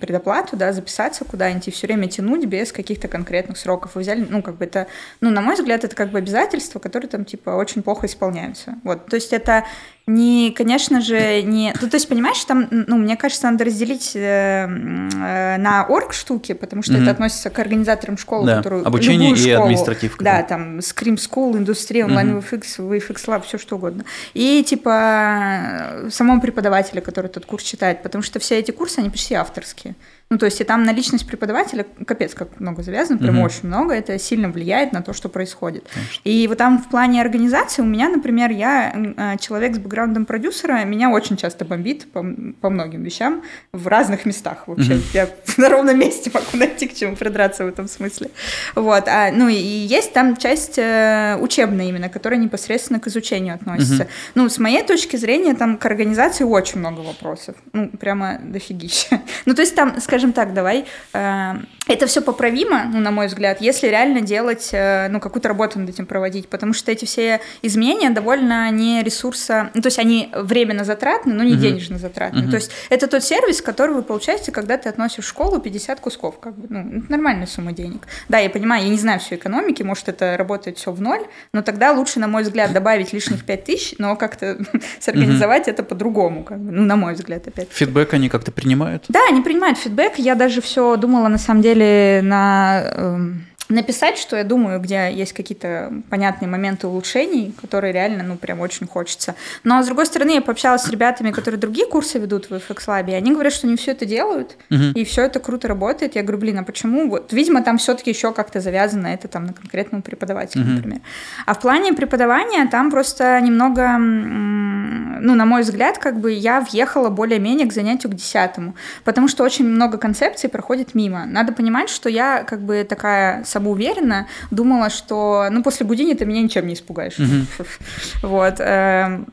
предоплату, да, записаться куда-нибудь и все время тянуть без каких-то конкретных сроков. Вы взяли, ну, как бы это, ну, на мой взгляд, это как бы обязательства, которые там, типа, очень плохо исполняются. Вот, то есть это не, конечно же, не... Ну, то есть, понимаешь, там, ну, мне кажется, надо разделить э, э, на орг штуки, потому что Мгм. это относится к организаторам школы, Да, которую... обучение и школу. административка, Да, да. там, Scream School, индустрия, онлайн VFX, VFX Lab, все что угодно. И, типа, самого преподавателя, который этот курс читает, потому что все эти курсы, они почти авторские. Ну, то есть, и там на личность преподавателя капец как много завязано, прям Мгм. очень много, это сильно влияет на то, что происходит. И вот там в плане организации у меня, например, я э, человек с бэкграундом продюсера, меня очень часто бомбит по, по многим вещам в разных местах вообще. Мгм. Я на ровном месте могу найти к чему придраться в этом смысле. Вот. А, ну и есть там часть э, учебная именно, которая непосредственно к изучению относится. Мгм. Ну, с моей точки зрения, там к организации очень много вопросов. Ну, прямо дофигища. Ну, то есть там, скажем так, давай, э, это все поправимо, ну, на мой взгляд, если реально делать, э, ну, какую-то работу над этим проводить, потому что эти все изменения довольно не ресурса, ну, то есть они временно затратны, но не Мгм. денежно затратны. Мгм. То есть это тот сервис, который вы получаете, когда ты относишь в школу 50 кусков, как бы, ну, нормальная сумма денег. Да, я понимаю, я не знаю всю экономики, может, это работает все в ноль, но тогда лучше, на мой взгляд, добавить лишних 5 тысяч, но как-то сорганизовать это по-другому, как бы, ну, на мой взгляд, опять. Фидбэк они как-то принимают? Да, они принимают фидбэк. Я даже все думала, на самом деле, на эм, написать, что я думаю, где есть какие-то понятные моменты улучшений, которые реально, ну, прям очень хочется. Но, с другой стороны, я пообщалась с ребятами, которые другие курсы ведут в FX Lab, и они говорят, что они все это делают, Мгм. и все это круто работает. Я говорю, блин, а почему? Вот, видимо, там все-таки еще как-то завязано это там на конкретного преподавателя, Мгм. например. А в плане преподавания там просто немного, ну, на мой взгляд, как бы я въехала более-менее к занятию к десятому, потому что очень много концепций проходит мимо. Надо понимать, что я как бы такая самоуверенная, думала, что, ну, после Гудини ты меня ничем не испугаешь. Вот. эм,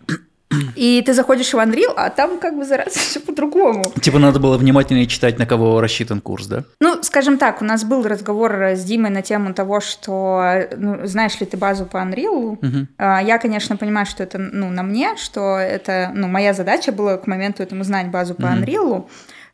И ты заходишь в Unreal, а там как бы зараза все по-другому. Типа надо было внимательнее читать, на кого рассчитан курс, да? Ну, скажем так, у нас был разговор с Димой на тему того, что, ну, знаешь ли ты базу по Unreal? А, Я, конечно, понимаю, что это ну, на мне, что это ну, моя задача была к моменту этому знать базу по Мгм. Unreal.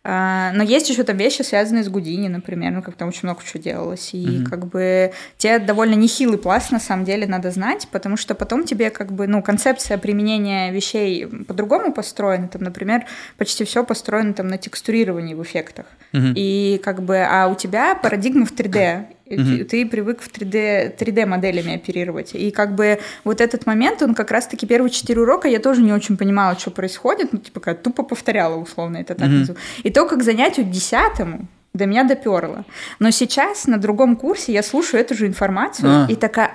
А, Но есть еще там вещи, связанные с Гудини, например, ну, как там очень много чего делалось. И Мгм. как бы тебе довольно нехилый пласт, на самом деле, надо знать, потому что потом тебе как бы, ну, концепция применения вещей по-другому построена. Там, например, почти все построено там на текстурировании в эффектах. Мгм. И как бы, а у тебя парадигма в 3D. Мгм. ты- привык в 3D, 3D моделями оперировать. И как бы вот этот момент, он как раз-таки первые четыре урока я тоже не очень понимала, что происходит. Ну, типа, как тупо повторяла условно это так назову. И только к занятию десятому до меня доперло. Но сейчас на другом курсе я слушаю эту же информацию А. и такая,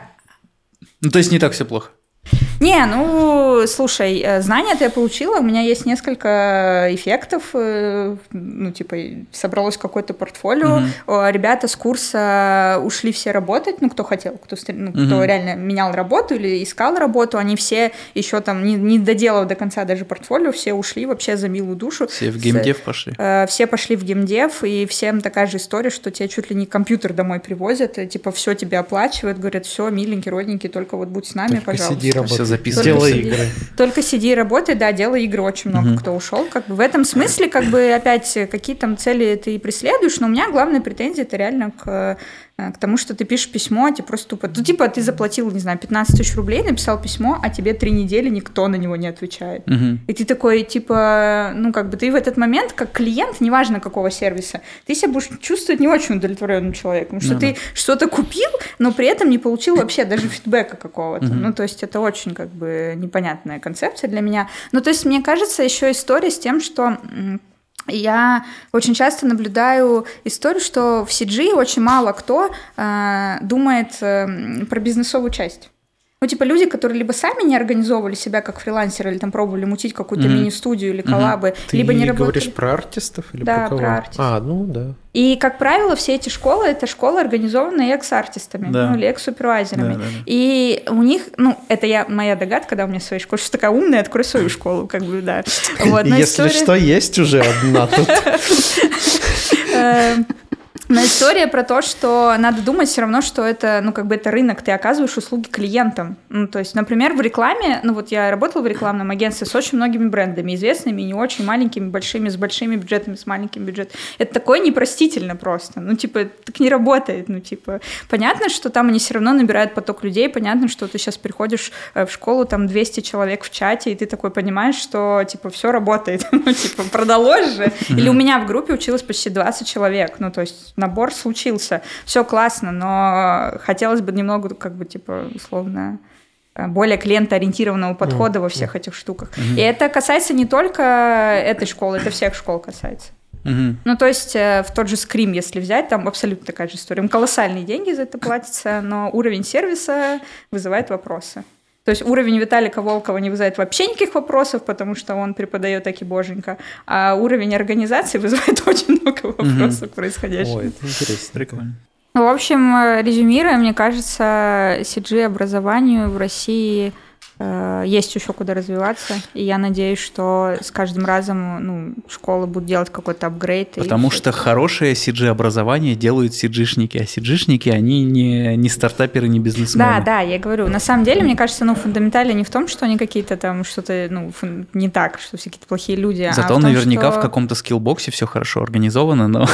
Ну, то есть не так все плохо. Не, ну, слушай, э, знания-то я получила, у меня есть несколько эффектов, э, ну, типа, собралось какое-то портфолио. Э, ребята с курса ушли все работать, ну, кто хотел, кто, ну, кто Мгм. реально менял работу или искал работу, они все еще там, не, не доделав до конца даже портфолио, все ушли вообще за милую душу. Все в геймдев пошли. Э, Все пошли в геймдев, и всем такая же история, что тебе чуть ли не компьютер домой привозят, типа все тебе оплачивают, говорят, все, миленький, родненький, только вот будь с нами, Только пожалуйста. сиди, работай. Только сиди. игры. Только сиди и работай, да, делай игры, очень много кто ушел. Как бы в этом смысле, как бы опять, какие там цели ты и преследуешь, но у меня главная претензия это реально к, э, к тому, что ты пишешь письмо, а тебе просто тупо... Ну, типа, ты заплатил, не знаю, 15 тысяч рублей, написал письмо, а тебе три недели никто на него не отвечает. Мгм. И ты такой, типа, ну, как бы ты в этот момент, как клиент, неважно какого сервиса, ты себя будешь чувствовать не очень удовлетворенным человеком, что Ну ты что-то купил, но при этом не получил вообще даже фидбэка какого-то. Мгм. Ну, то есть это очень, как бы, непонятная концепция для меня. Ну, то есть, мне кажется, еще история с тем, что я очень часто наблюдаю историю, что в CG очень мало кто э, думает э, про бизнесовую часть. Ну, типа люди, которые либо сами не организовывали себя как фрилансеры, или там пробовали мутить какую-то Мгм. мини-студию или коллабы, Ты либо не говоришь работали. про артистов или Да, про кого? про артистов. А, ну да. И, как правило, все эти школы — это школы, организованные экс-артистами, Да. ну, или экс-супервайзерами. Да, да, да. И у них, ну, это я, моя догадка, когда у меня в своей школе, что такая умная, открой свою школу, как бы, да. Вот, Если история- что, есть уже одна тут. Но история про то, что надо думать все равно, что это, ну, как бы это рынок, ты оказываешь услуги клиентам. Ну, то есть, например, в рекламе, ну, вот я работала в рекламном агентстве с очень многими брендами, известными, не очень маленькими, большими, с большими бюджетами, с маленьким бюджетом. Это такое непростительно просто. Ну, типа, так не работает. Ну, типа, понятно, что там они все равно набирают поток людей, понятно, что ты сейчас приходишь э, в школу, там 200 человек в чате, и ты такой понимаешь, что, типа, все работает. ну, типа, продалось же. Или у меня в группе училось почти 20 человек. Ну, то есть набор случился. Все классно, но хотелось бы немного, как бы, типа, условно, более клиентоориентированного подхода mm-hmm. во всех этих штуках. Mm-hmm. И это касается не только этой школы, это всех школ касается. Mm-hmm. Ну, то есть э, в тот же скрим, если взять, там абсолютно такая же история. Им колоссальные деньги за это платятся, но уровень сервиса вызывает вопросы. То есть уровень Виталика Волкова не вызывает вообще никаких вопросов, потому что он преподает таки боженька, а уровень организации вызывает очень много вопросов mm-hmm. происходящего. Ой, это интересно. Прикольно. Ну, в общем, резюмируя, мне кажется, CG-образованию в России – Э, есть еще куда развиваться, и я надеюсь, что с каждым разом ну, школы будут делать какой-то апгрейд. Потому что хорошее CG-образование делают CG-шники, а CG-шники, они не, не стартаперы, не бизнесмены. Да, да, я говорю. На самом деле, мне кажется, ну, фундаментально не в том, что они какие-то там что-то, ну, не так, что все какие-то плохие люди. А Зато а том, наверняка что... в каком-то скиллбоксе все хорошо организовано, но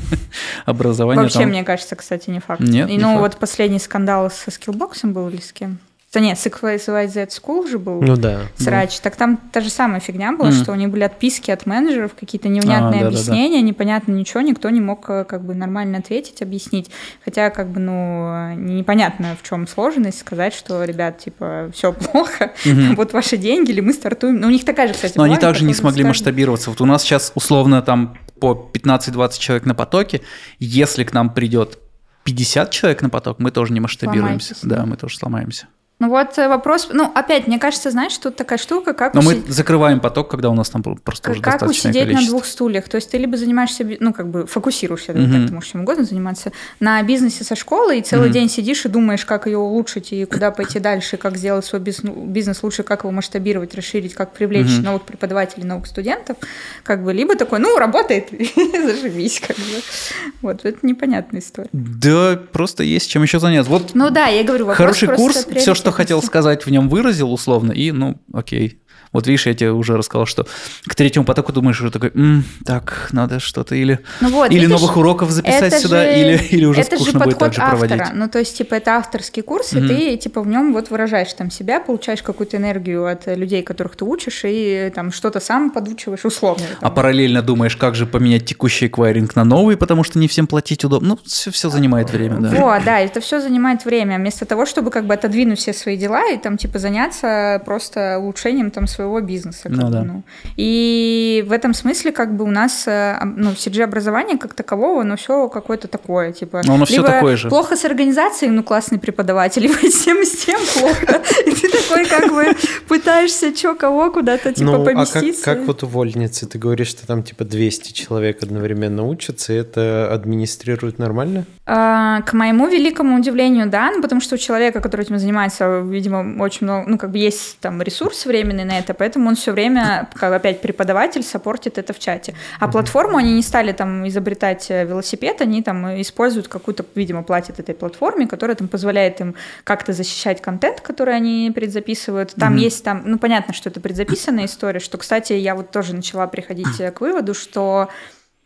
образование Вообще, мне кажется, кстати, не факт. Нет, и, ну, вот последний скандал со скиллбоксом был или с кем? Да нет, XYZ School же был. Ну да. Срач. Так там та же самая фигня была, Мгм. что у них были отписки от менеджеров, какие-то невнятные А, да-да-да. объяснения, непонятно ничего, никто не мог э, как бы нормально ответить, объяснить. Хотя как бы, ну, непонятно, в чем сложность сказать, что, ребят, типа, все плохо, Мгм. вот ваши деньги, или мы стартуем. Ну, у них такая же, кстати, Но они была, также не смогли старт. масштабироваться. Вот у нас сейчас условно там по 15-20 человек на потоке. Если к нам придет 50 человек на поток, мы тоже не масштабируемся. Да, да. мы тоже сломаемся. Ну вот э, вопрос, ну опять, мне кажется, знаешь, тут такая штука, как Но мы уси- закрываем поток, когда у нас там просто уже как усидеть на количество. двух стульях. То есть ты либо занимаешься, ну, как бы фокусируешься, Мгм. так ты можешь чем угодно заниматься, на бизнесе со школы, и целый Мгм. день сидишь и думаешь, как ее улучшить, и куда пойти дальше, как сделать свой бизнес, бизнес лучше, как его масштабировать, расширить, как привлечь Мгм. новых преподавателей, новых студентов. Как бы, либо такой, ну, работает, заживись, как бы. Вот, это непонятная история. Да, просто есть чем еще заняться. Вот Ну да, я говорю, вопрос хороший курс, все, что хотел приоритетности. сказать, в нем выразил условно, и, ну, окей. Вот видишь, я тебе уже рассказал, что к третьему потоку думаешь уже такой, «М, так, надо что-то или, Ну вот, или видишь, новых уроков записать сюда, же- или, или уже это же скучно будет подход так же проводить. автора. Ну, то есть, типа, это авторский курс, Мгм. и ты, типа, в нем вот выражаешь там себя, получаешь какую-то энергию от людей, которых ты учишь, и там что-то сам подучиваешь условно. А там. параллельно думаешь, как же поменять текущий эквайринг на новый, потому что не всем платить удобно. Ну, все, все занимает время, да. Вот, да, это все занимает время. Вместо того, чтобы как бы отодвинуть все свои дела и там типа заняться просто улучшением там своего бизнеса. как Ну да. ну. И в этом смысле как бы у нас э, ну, CG образование как такового, но все какое-то такое, типа. Но оно всё либо такое же. Плохо с организацией, ну классный преподаватель, либо с тем и с тем плохо. И ты такой как бы пытаешься чё, кого куда-то типа ну, а как, поместиться. как вот увольницы? Ты говоришь, что там типа 200 человек одновременно учатся, и это администрируют нормально? А, К моему великому удивлению, да, ну, потому что у человека, который этим занимается, видимо, очень много, ну, как бы есть там ресурс временный на это, поэтому он все время, как опять преподаватель, саппортит это в чате. А платформу они не стали там изобретать э, велосипед, они там используют какую-то, видимо, платят этой платформе, которая там позволяет им как-то защищать контент, который они предзаписывают. Там Мгм. есть там, ну, понятно, что это предзаписанная история, что, кстати, я вот тоже начала приходить э, к выводу, что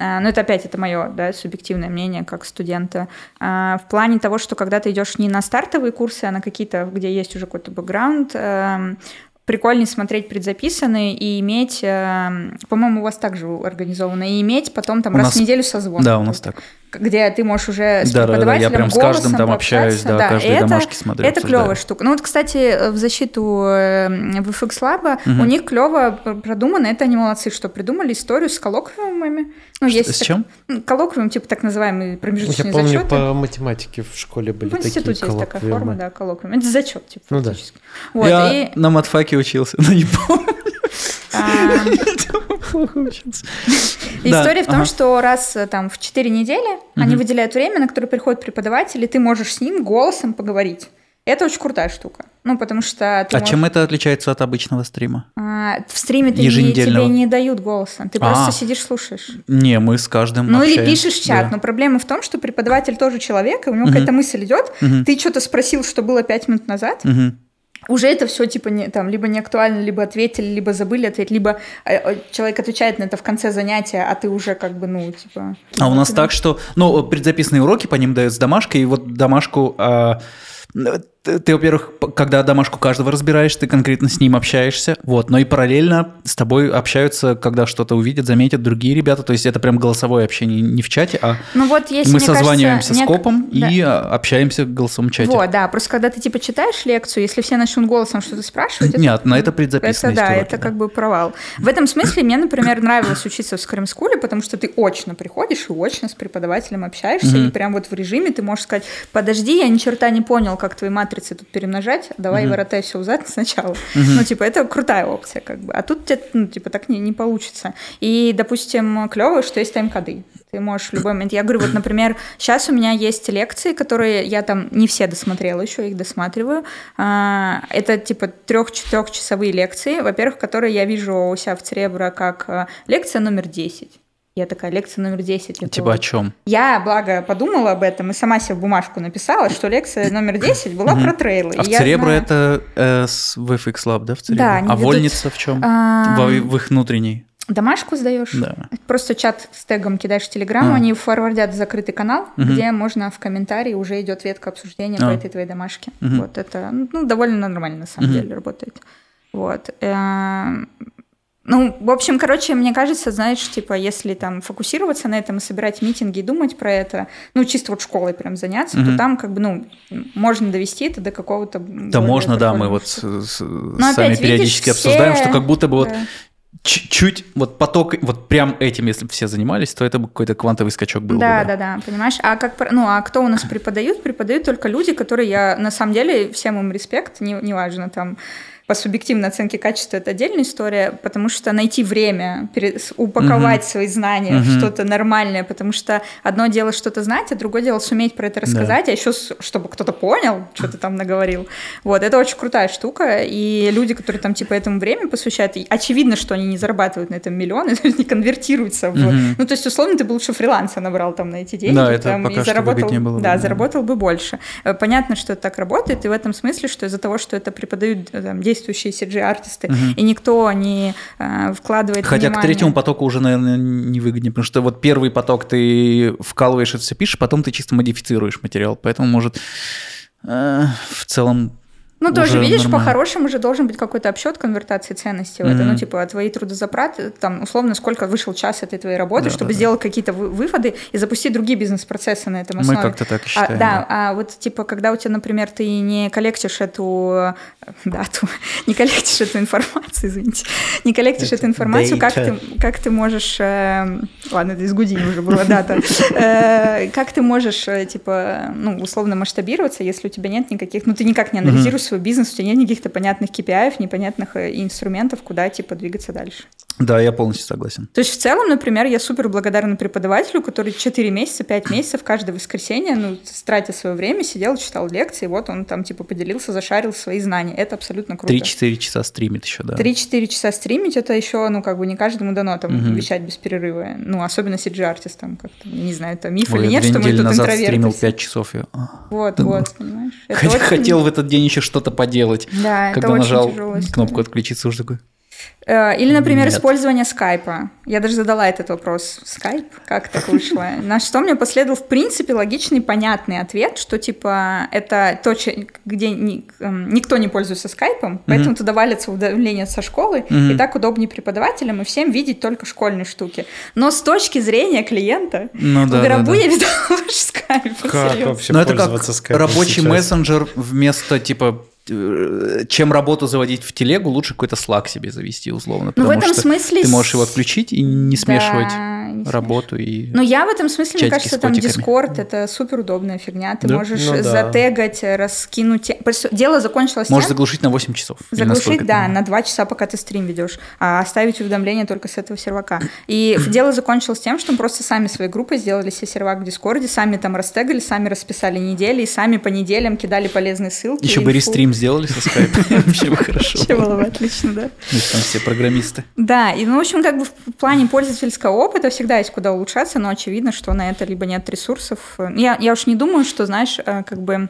Ну, это опять это мое да, субъективное мнение как студента. В плане того, что когда ты идешь не на стартовые курсы, а на какие-то, где есть уже какой-то бэкграунд, эм, прикольнее смотреть предзаписанные и иметь, эм, по-моему, у вас также организовано, и иметь потом там У раз нас- в неделю созвон. Да, у нас так. Где ты можешь уже с Да, да, да, преподавателем я прям с каждым голосом там общаюсь, пообщаться. да, каждые это, домашки смотрю, Это обсуждаю. клевая штука. Ну вот, кстати, в защиту VFX Lab Мгм. у них клево продумано, это они молодцы, что придумали историю с коллоквиумами. Ну, Что- есть с так- чем? ну, Коллоквиум, типа так называемые Я промежуточные помню, зачеты. по математике в школе были В такие институте есть такая форма, да, коллоквиум. Это зачет, типа, Ну да. фактически. Вот, я и, на матфаке учился, но не помню. История в том, что раз э, там в 4 недели они выделяют время, на которое приходит преподаватель, и ты можешь с ним голосом поговорить. Это очень крутая штука. Ну, потому что ты А можешь- чем это отличается от обычного стрима? А, в стриме ты не- тебе не дают голоса. Ты А. просто сидишь, слушаешь. Не, мы с каждым Ну или общаемся. пишешь чат, Да. но проблема в том, что преподаватель тоже человек, и у него Мгм. какая-то мысль идет, Мгм. ты что-то спросил, что было пять минут назад, Мгм. Уже это все типа не, там либо не актуально, либо ответили, либо забыли ответить, либо э, э, человек отвечает на это в конце занятия, а ты уже как бы ну типа. А у нас так, что, ну, предзаписанные уроки по ним дают с домашкой, и вот домашку... а, ты, ты, во-первых, когда домашку каждого разбираешь, ты конкретно с ним общаешься, вот, но и параллельно с тобой общаются, когда что-то увидят, заметят другие ребята, то есть это прям голосовое общение не в чате, а Ну вот если мы мне кажется, созваниваемся с нек- копом да. и а, общаемся в голосовом чате. Вот, да, просто когда ты типа читаешь лекцию, если все начнут голосом что-то спрашивать, это- Нет, на это Это предзаписанные да, уроки, это как бы провал. В этом смысле мне, например, нравилось учиться в School, потому что ты очно приходишь и очно с преподавателем общаешься, Мгм. и прям вот в режиме ты можешь сказать, подожди, я ни черта не понял, как твои матрицы тут перемножать, давай Мгм. воротай все узад сначала. Мгм. Ну, типа, это крутая опция, как бы. А тут тебе, ну, типа, так не, не получится. И, допустим, клево, что есть тайм-коды. Ты можешь в любой момент... Я говорю, вот, например, сейчас у меня есть лекции, которые я там не все досмотрела еще, их досматриваю. А, Это, типа, трех-четырехчасовые лекции, во-первых, которые я вижу у себя в Церебро как лекция номер 10. Я такая, лекция номер 10. это Типа вот о чем? я, благо, подумала об этом и сама себе в бумажку написала, что лекция номер 10 была про трейлы. А в И я Церебро это э, с VFX Lab, да, в? Да, а вольница в чем? А, в их внутренней. Домашку сдаешь? Да. Просто чат с тегом кидаешь в Телеграм, А. они форвардят в закрытый канал, Мгм. где можно в комментарии уже идет ветка обсуждения А. по этой твоей домашке. Мгм. Вот это ну, довольно нормально на самом Мгм. деле работает. Вот. Ну, в общем, короче, мне кажется, знаешь, типа, если там фокусироваться на этом и собирать митинги и думать про это, ну, чисто вот школой прям заняться, то Мгм. там как бы, ну, можно довести это до какого-то... Да, можно, да, мы вот с- с- сами опять, видишь, периодически все- обсуждаем, что как будто бы вот Да. чуть-чуть вот поток, вот прям этим, если бы все занимались, то это бы какой-то квантовый скачок был Да, бы. да, да, понимаешь? А как, ну, а кто у нас преподают? Преподают только люди, которые я, на самом деле, всем им респект, не- неважно, там, по субъективной оценке качества это отдельная история, потому что найти время, упаковать свои знания в Мгм. что-то нормальное, потому что одно дело что-то знать, а другое дело суметь про это рассказать, а еще чтобы кто-то понял, что ты там наговорил. Вот, это очень крутая штука, и люди, которые там типа этому время посвящают, очевидно, что они не зарабатывают на этом миллионы, то есть не конвертируются в... Мгм. Ну, то есть, условно, ты бы лучше фриланса набрал там на эти деньги, Да, это там, пока и заработал, выгоднее было бы, да, да. заработал бы больше. Э, Понятно, что это так работает, и в этом смысле, что из-за того, что это преподают э, там, действующие CG-артисты, Мгм. и никто не э, вкладывает Хотя к внимание- третьему потоку уже, наверное, невыгоднее, потому что вот первый поток ты вкалываешь это все пишешь, потом ты чисто модифицируешь материал, поэтому может э, в целом Ну, тоже, видишь, нормально. по-хорошему же должен быть какой-то обсчет конвертации ценностей в это. Ну, типа, твои трудозатраты, там, условно, сколько вышел час этой твоей работы, Да, чтобы да, да. сделать какие-то вы- выводы и запустить другие бизнес-процессы на этом мы основе. как-то так А, считаем. да, а вот типа, когда у тебя, например, ты не коллектишь эту э, дату, не коллектишь эту информацию, извините, не коллектишь Это эту информацию, как ты, как ты можешь, э, ладно, это из Гудини уже была дата, Э, как ты можешь, э, типа, ну, условно масштабироваться, если у тебя нет никаких, ну, ты никак не анализируешь свой бизнес, у тебя нет никаких-то понятных KPI, непонятных э, инструментов, куда, типа, двигаться дальше. Да, я полностью согласен. То есть в целом, например, я супер благодарна преподавателю, который 4 месяца, 5 месяцев каждое воскресенье, ну, тратя свое время, сидел, читал лекции, вот он там типа поделился, зашарил свои знания. Это абсолютно круто. 3-4 часа стримит еще, да. 3-4 часа стримить, это еще, ну, как бы не каждому дано там Мгм. вещать без перерыва. Ну, особенно CG-артистам как-то, не знаю, это миф Ой, или нет, что мы тут интроверты. стримил все. 5 часов. Я... а. Вот, Да. вот, понимаешь? Это Хотя очень- хотел в этот день еще что-то поделать. Да, это Когда очень нажал история. кнопку отключиться, уже такой. Э, Или, например, Нет. использование скайпа. Я даже задала этот вопрос. Скайп? Как так вышло? На что мне последовал, в принципе, логичный, понятный ответ, что, типа, это то, где эм, никто не пользуется скайпом, поэтому туда валится уведомление со школы, и так удобнее преподавателям и всем видеть только школьные штуки. Но с точки зрения клиента, Ну да, в да, гробу да. я видала лучше скайп. Как серьезно. вообще Но это как пользоваться скайпом рабочий сейчас? мессенджер вместо типа э, чем работу заводить в телегу, лучше какой-то Slack себе завести условно. Ну, в этом что смысле... Ты можешь его отключить и не смешивать Да, не работу и... Ну, я в этом смысле, мне кажется, там. Discord это супер удобная фигня. Ты Да? можешь Ну да. затегать, раскинуть. Дело закончилось Можешь тем, заглушить на 8 часов. на Заглушить, да, на два часа, пока ты стрим ведешь, а оставить уведомления только с этого сервака. И дело закончилось тем, что мы просто сами своей группой сделали себе сервак в Дискорде, сами там растегали, сами расписали недели, и сами по неделям кидали полезные ссылки. Еще бы рестрим сделали со скайпа. Вообще бы хорошо. Вообще было бы отлично, да. Мы же там все программисты. Да, и, ну, в общем, как бы в плане пользовательского опыта всегда есть куда улучшаться, но очевидно, что на это либо нет ресурсов. Я, я уж не думаю, что, знаешь, э, как бы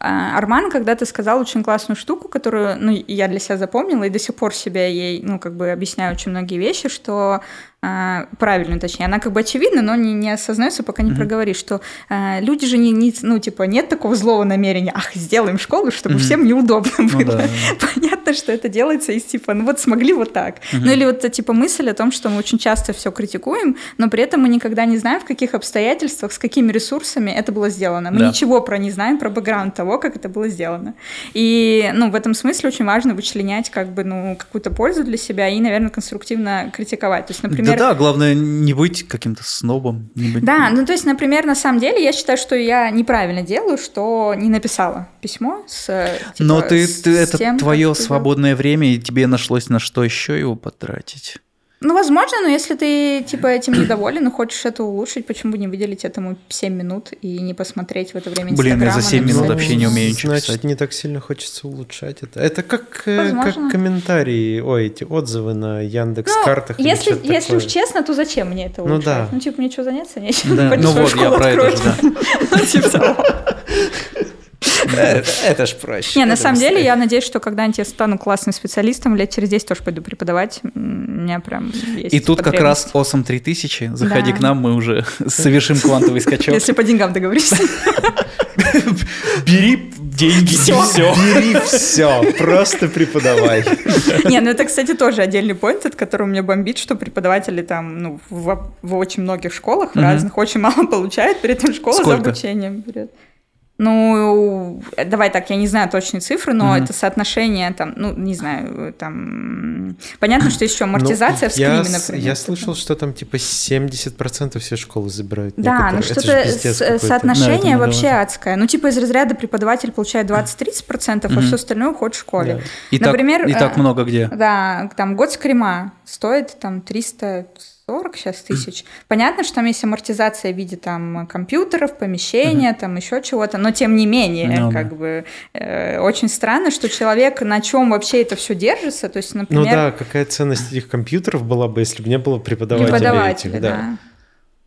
а, Арман когда-то сказал очень классную штуку, которую, ну, я для себя запомнила и до сих пор себя ей, ну, как бы объясняю очень многие вещи, что а, правильно, точнее, она как бы очевидна, но не, не осознается, пока не проговоришь, что а, люди же не, не, ну, типа, нет такого злого намерения, ах, сделаем школу, чтобы Мгм. всем неудобно Ну было. да. Понятно, что это делается из типа, ну вот смогли вот так. Ну или вот типа мысль о том, что мы очень часто все критикуем, но при этом мы никогда не знаем, в каких обстоятельствах, с какими ресурсами это было сделано. Мы Да. ничего про не знаем, про бэкграунд того, как это было сделано. И, ну, в этом смысле очень важно вычленять как бы, ну, какую-то пользу для себя и, наверное, конструктивно критиковать. То есть, например... Да-да, главное не быть каким-то снобом. не быть- Да, ну то есть, например, на самом деле я считаю, что я неправильно делаю, что не написала письмо с типа, Но ты, с ты это тем, твое свободное время, и тебе нашлось на что еще его потратить. Ну, возможно, но если ты, типа, этим недоволен и хочешь это улучшить, почему бы не выделить этому 7 минут и не посмотреть в это время Блин, я за Инстаграма, 7 минут написать вообще не умею ничего Значит, писать. не так сильно хочется улучшать это. Это как, э, Возможно. как комментарии, ой, эти отзывы на Яндекс Ну, картах. если, если уж честно, то зачем мне это Ну улучшать? да. Ну, типа, мне что, заняться нечем? Да, ну вот, я школу про это же, да. Это, ж проще. Не, на самом деле, я надеюсь, что когда-нибудь я стану классным специалистом, лет через 10 тоже пойду преподавать. У меня прям есть И тут как раз. Awesome 3000, заходи к нам, мы уже совершим квантовый скачок. Если по деньгам договоришься. Бери деньги все. Бери все, просто преподавай. Не, ну это, кстати, тоже отдельный поинт, от которого меня бомбит, что преподаватели там, ну, в, в очень многих школах, в разных, очень мало получают, при этом школа Сколько? за обучением берет. Ну, э, давай так, я не знаю точные цифры, но Мгм. это соотношение там, ну, не знаю, там... Понятно, что еще амортизация Ну, в скриме, я, например. Я слышал, что там типа 70% все школы забирают. Да, ну что-то. Да, соотношение это вообще недавно. адское. Ну, типа из разряда преподаватель получает 20-30%, а Мгм. все остальное уходит в школе. Да. И так, Например, и так э, много где. Да, там год скрима стоит там 340 сейчас тысяч. Понятно, что там есть амортизация в виде там компьютеров, помещения, там еще чего-то, но тем не менее, Ну да. как бы э, очень странно, что человек на чем вообще это все держится, то есть, например, Ну да, какая ценность этих компьютеров была бы, если бы не было преподавателей, преподаватели, этих, да. да.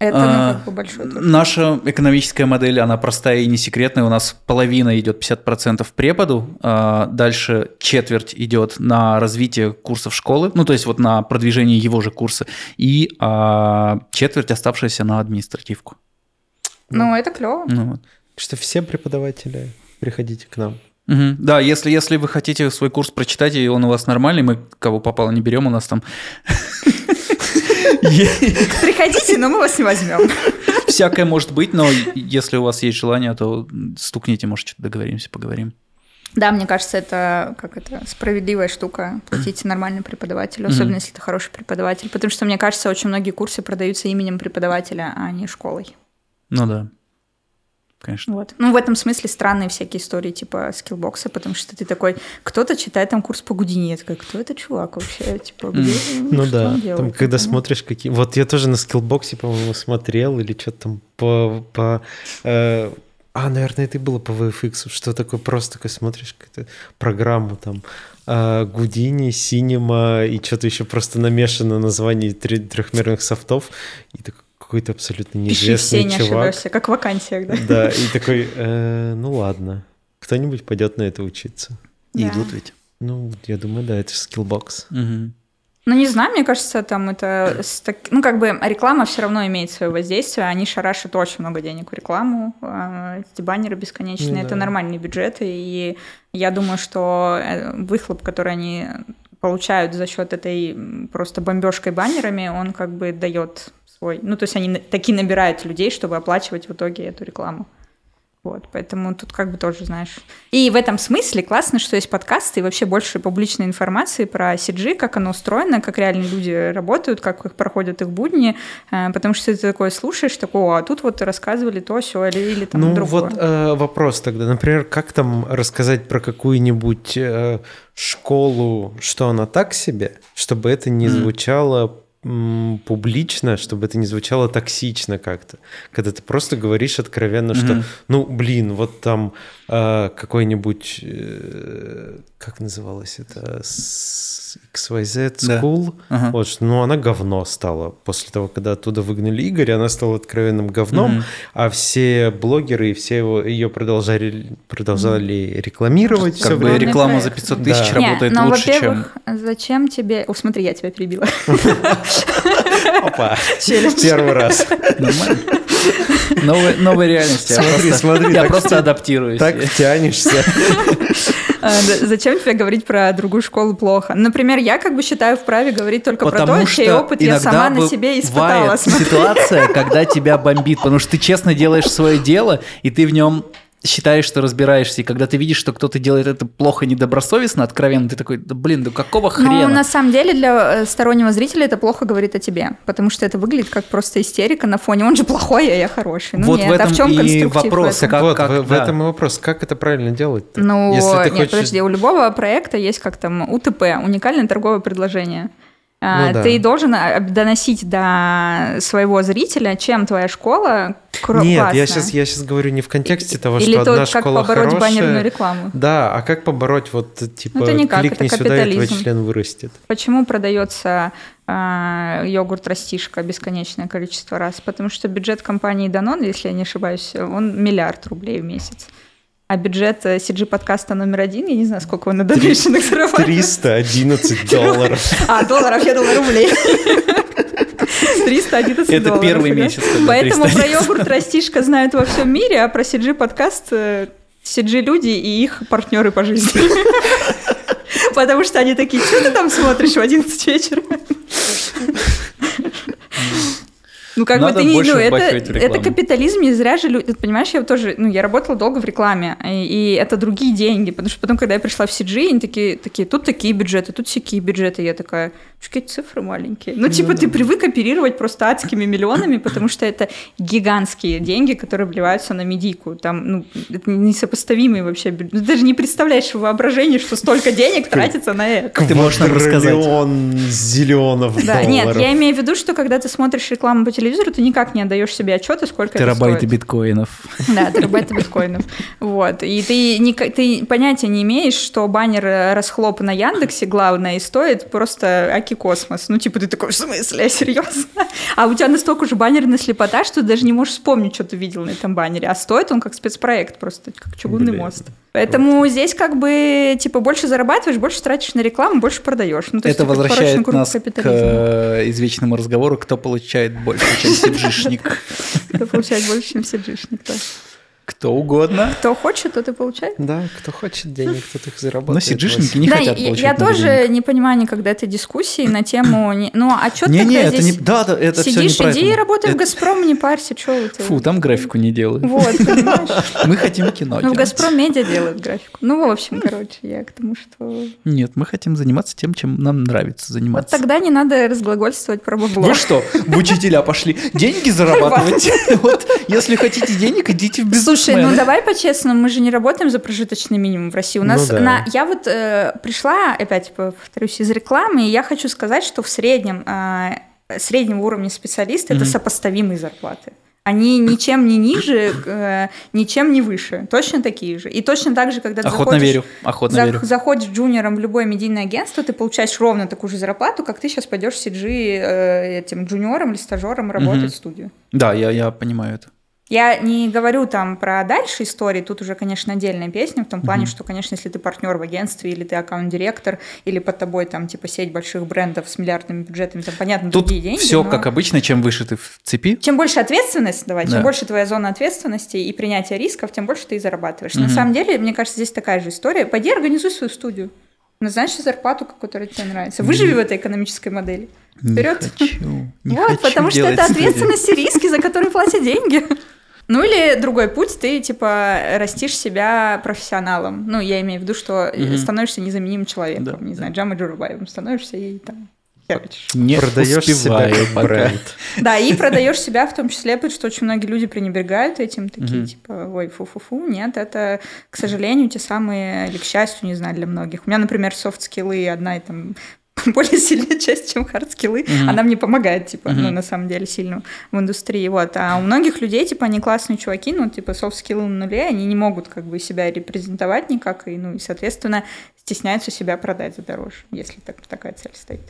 Это А, ну, как бы большой труд. Наша экономическая модель, она простая и не секретная. У нас половина идет 50% преподу, а дальше четверть идет на развитие курсов школы, ну то есть вот на продвижение его же курса, и а, четверть оставшаяся на административку. Ну, это клево. Ну, вот. Так что все преподаватели, приходите к нам. Мгм. Да, если, если вы хотите свой курс прочитать, и он у вас нормальный, мы кого попало не берем, у нас там Приходите, но мы вас не возьмем. всякое может быть, но если у вас есть желание, то стукните, может, что-то договоримся, поговорим. Да, мне кажется, это как это справедливая штука. Платите нормальному преподавателю, особенно если это хороший преподаватель. Потому что, мне кажется, очень многие курсы продаются именем преподавателя, а не школой. Ну да, конечно. Вот. Ну, в этом смысле странные всякие истории типа скиллбокса, потому что ты такой, кто-то читает там курс по Гудини, я такой, кто это чувак вообще? Типа, где, Ну что да, делает? там, когда Ну, смотришь какие... Вот я тоже на скиллбоксе, по-моему, смотрел или что-то там по... по э, А, наверное, это и было по VFX, что такое просто такой смотришь какую-то программу там э, Houdini, Cinema и что-то еще просто намешано названий трехмерных софтов и такой какой-то абсолютно Пиши все, неизвестный не чувак. ошибешься, как в вакансиях, да? Да, и такой, э, ну ладно, кто-нибудь пойдет на это учиться. И Да. идут ведь. Ну, я думаю, да, это же скиллбокс. Ну, не знаю, мне кажется, там это... Ну, как бы реклама все равно имеет свое воздействие. Они шарашат очень много денег в рекламу. а, Эти баннеры бесконечные. Ну Это да. нормальные бюджеты. И я думаю, что э, выхлоп, который они получают за счет этой просто бомбежкой баннерами, он как бы дает свой... Ну, то есть они на- таки набирают людей, чтобы оплачивать в итоге эту рекламу. Вот, поэтому тут как бы тоже, знаешь. И в этом смысле классно, что есть подкасты и вообще больше публичной информации про CG, как оно устроено, как реальные люди работают, как их проходят их будни, э, потому что ты такое слушаешь, такого, а тут вот рассказывали то, все или, или там ну другое. вот э, вопрос тогда, например, как там рассказать про какую-нибудь э, школу, что она так себе, чтобы это не звучало публично, чтобы это не звучало токсично как-то. Когда ты просто говоришь откровенно, что, mm-hmm. ну, блин, вот там э, какой-нибудь, э, как называлось это, XYZ School, да. ага. вот, ну, она говно стала. После того, когда оттуда выгнали Игоря, она стала откровенным говном, mm-hmm. а все блогеры и все его, ее продолжали, продолжали mm-hmm. рекламировать. Как бы реклама за 500 тысяч да. работает Не, ну, лучше, чем... зачем тебе... О, смотри, я тебя перебила. Опа, первый раз. Новая, реальность. Смотри, смотри. Я просто адаптируюсь. Так тянешься. А, зачем тебе говорить про другую школу плохо? Например, я как бы считаю вправе говорить только потому про то, чей опыт я сама на себе испытала. ситуация, когда тебя бомбит, потому что ты честно делаешь свое дело, и ты в нем считаешь, что разбираешься, и когда ты видишь, что кто-то делает это плохо, недобросовестно, откровенно, ты такой, да блин, да какого хрена? Ну, на самом деле, для э, стороннего зрителя это плохо говорит о тебе, потому что это выглядит как просто истерика на фоне, он же плохой, а я хороший. Ну вот нет, в этом а в чем и вопрос, в этом? Как, вот, как, в, да. этом и вопрос, как это правильно делать? -то? Ну, Если ты нет, хочешь... подожди, у любого проекта есть как там УТП, уникальное торговое предложение. А, ну, да. Ты должен а, доносить до своего зрителя, чем твоя школа классная. Нет, я сейчас, я сейчас говорю не в контексте того, Или что то, одна как школа побороть хорошая. баннерную рекламу. Да, а как побороть вот типа ну, это никак, кликни это сюда, и твой член вырастет? Почему продается э, йогурт растишка бесконечное количество раз? Потому что бюджет компании Danone, если я не ошибаюсь, он миллиард рублей в месяц. А бюджет CG подкаста номер один, я не знаю, сколько он на донейшенах зарабатывает. 311 долларов. А, долларов, я думала, рублей. 311 Это долларов. первый месяц. Поэтому про йогурт растишка знают во всем мире, а про CG подкаст CG люди и их партнеры по жизни. Потому что они такие, что ты там смотришь в 11 вечера? Ну, как Надо бы ты ну, это, это капитализм, не зря же люди. Понимаешь, я тоже, ну, я работала долго в рекламе, и, и это другие деньги. Потому что потом, когда я пришла в CG, они такие, такие, тут такие бюджеты, тут всякие бюджеты. Я такая, какие цифры маленькие. Ну, типа, ты привык оперировать просто адскими миллионами, потому что это гигантские деньги, которые вливаются на медийку. Там, ну, это несопоставимые вообще. Ты даже не представляешь в воображении, что столько денег тратится на это. Ты можешь нам рассказать? зеленов Да, нет, я имею в виду, что когда ты смотришь рекламу по телевизору, ты никак не отдаешь себе отчета, сколько терабайты биткоинов. Да, терабайты биткоинов. Вот. И ты, не, ты понятия не имеешь, что баннер э, расхлоп на Яндексе, главное, и стоит просто аки космос. Ну, типа, ты такой, в смысле, серьезно? А у тебя настолько же баннерная слепота, что ты даже не можешь вспомнить, что ты видел на этом баннере. А стоит он как спецпроект просто, как чугунный Блин. мост. Поэтому здесь как бы, типа, больше зарабатываешь, больше тратишь на рекламу, больше продаешь. Ну, то есть, Это возвращает нас к э, извечному разговору, кто получает больше, чем сиджишник. Кто получает больше, чем сиджишник, да. Кто угодно. Кто хочет, тот и получает. Да, кто хочет денег, тот их зарабатывает. Но сиджишники не да, хотят я, получать я тоже денег. не понимаю никогда этой дискуссии на тему... Не, ну, а что не, тогда не, здесь... Не, да, да, это Сидишь, все иди и работай это... в «Газпром», не парься, что вы Фу, там графику не делают. Вот, понимаешь? Мы хотим кино Ну, в «Газпром» медиа делают графику. Ну, в общем, короче, я к тому, что... Нет, мы хотим заниматься тем, чем нам нравится заниматься. Вот тогда не надо разглагольствовать про бабло. Вы что, в учителя пошли деньги зарабатывать? Вот, если хотите денег, идите в бизнесмен. Слушай, ну давай по-честному, мы же не работаем за прожиточный минимум в России. У нас Ну да. на... Я вот э, пришла, опять повторюсь, из рекламы, и я хочу сказать, что в среднем, э, среднего уровня специалисты это Мгм. сопоставимые зарплаты. Они ничем не ниже, э, ничем не выше. Точно такие же. И точно так же, когда ты Охотно заходишь- верю, охотно за- верю. заходишь джуниором в любое медийное агентство, ты получаешь ровно такую же зарплату, как ты сейчас пойдешь CG э, этим джуниором или стажером работать Мгм. в студию. Да, я, я понимаю это. Я не говорю там про дальше истории, тут уже, конечно, отдельная песня, в том плане, Мгм. что, конечно, если ты партнер в агентстве, или ты аккаунт-директор, или под тобой там типа сеть больших брендов с миллиардными бюджетами, там, понятно, Тут другие деньги. все но- как обычно, чем выше ты в цепи. Чем больше ответственность, давай, Да. чем больше твоя зона ответственности и принятия рисков, тем больше ты и зарабатываешь. На Мгм. самом деле, мне кажется, здесь такая же история. Пойди организуй свою студию. Назначь зарплату, которая тебе нравится. Выживи в этой экономической модели. Вперед. Не хочу, не вот, хочу потому что это ответственность и риски, за которые платят деньги. Ну или другой путь, ты типа растишь себя профессионалом. Ну, я имею в виду, что Мгм. становишься незаменимым человеком. Да, не да. знаю, Джамой Джурабаевым становишься и там херачишь. Не Продаешь себя как бренд. Да, и продаешь себя в том числе, потому что очень многие люди пренебрегают этим, такие типа, ой, фу-фу-фу. Нет, это, к сожалению, те самые, или к счастью, не знаю, для многих. У меня, например, софт-скиллы одна и там более сильная часть, чем хард-скиллы. Мгм. Она мне помогает, типа, ну, Мгм. на самом деле, сильно в индустрии. Вот. А у многих людей, типа, они классные чуваки, ну, типа, софт-скиллы на нуле, они не могут, как бы, себя репрезентовать никак, и, ну, и, соответственно, стесняются себя продать за дороже, если так, такая цель стоит.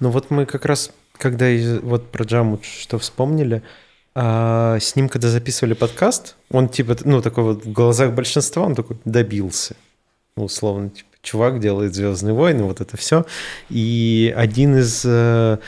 Ну вот мы как раз, когда вот про Джаму что вспомнили, а, с ним, когда записывали подкаст, он типа, ну такой вот в глазах большинства, он такой добился. Ну, условно, типа, чувак делает Звездные войны, вот это все. И один из, э,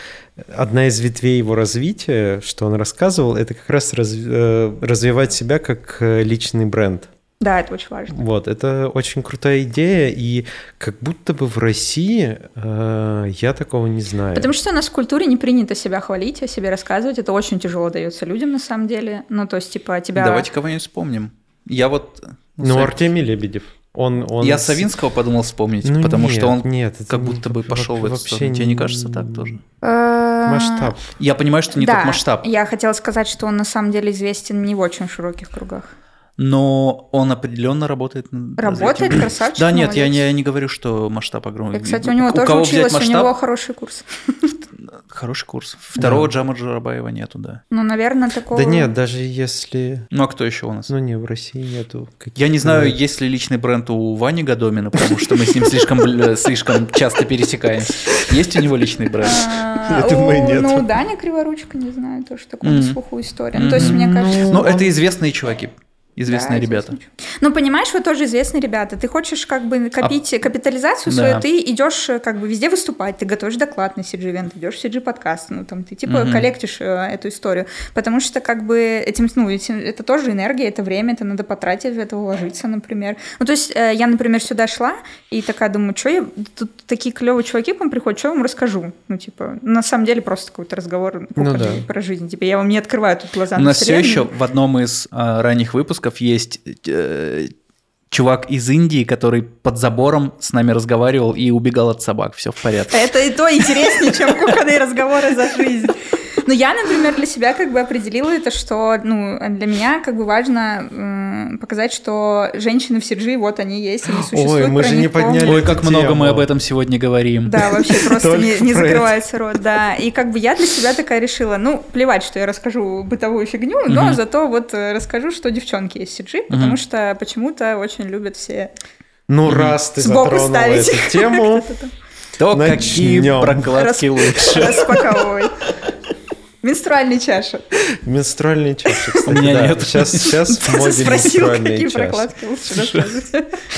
одна из ветвей его развития, что он рассказывал, это как раз раз- э, развивать себя как э, личный бренд. Да, это очень важно. Вот, это очень крутая идея, и как будто бы в России э, я такого не знаю. Потому что у нас в культуре не принято себя хвалить, о себе рассказывать. Это очень тяжело дается людям на самом деле. Ну, то есть, типа, тебя... Давайте кого-нибудь вспомним. Я вот... Ну, Сав- Артемий Лебедев. Он, он Я Савинского подумал вспомнить, Ну, потому нет, что он нет, как будто бы пошел в эту вообще сторону. Тебе не не- кажется так тоже? Э, масштаб. Я понимаю, что не да, тот масштаб, Я хотела сказать, что он на самом деле известен не в очень широких кругах. Но он определенно работает над Работает, этим. красавчик. Да, нет, я не, я не говорю, что масштаб огромный. И, кстати, у него тоже кого училась, у масштаб? него хороший курс. Хороший курс. Второго Джама Джарабаева нету, да. Ну, наверное, такого... Да нет, даже если... Ну а кто еще у нас? Ну не, в России нету. Я не знаю, есть ли личный бренд у Вани Гадомина, потому что мы с ним слишком, бл- слишком часто пересекаемся. Есть у него личный бренд? А, Я думаю, у- нет. Ну, Даня Криворучка, не знаю, тоже Мгм. слуху история. Ну, то есть, мне кажется... Ну, это известные чуваки, известные Да, ребята. Ну, понимаешь, вы тоже известные ребята. Ты хочешь как бы копить капитализацию свою, Да. ты идешь э, как бы везде выступать, ты готовишь доклад на CG-event, идешь в CG-подкаст, ну, там, ты типа Мгм. коллектишь э, эту историю. Потому что как бы этим, ну, этим- это тоже энергия, это время, это надо потратить, в это вложиться, например. Ну, то есть э, я, например, сюда шла и такая думаю, что я... Тут такие клевые чуваки к вам приходят, что я вам расскажу? Ну, типа, на самом деле просто какой-то разговор Ну да. про жизнь. Типа, я вам не открываю тут глаза У на нас все еще в одном из а, ранних выпусков есть э, чувак из Индии, который под забором с нами разговаривал и убегал от собак. Все в порядке. Это и то интереснее, чем кухонные разговоры за жизнь. Но я, например, для себя как бы определила это, что ну, для меня как бы важно показать, что женщины в Сиджи, вот они есть, они существуют. мы про же не подняли. Ой, как много мы об этом сегодня говорим. Да, вообще просто Только не, закрывается рот, да. И как бы я для себя такая решила, ну, плевать, что я расскажу бытовую фигню, но зато вот э, расскажу, что девчонки есть в CG, потому что почему-то очень любят все Ну, раз ты сбоку затронула ставить. эту тему, То Начнем. какие прокладки лучше. распаковывать. Менструальные чаши. менструальные чаши, кстати, У меня да. нет. Сейчас, сейчас в моде Спросил, какие чаши. прокладки лучше рассказывать.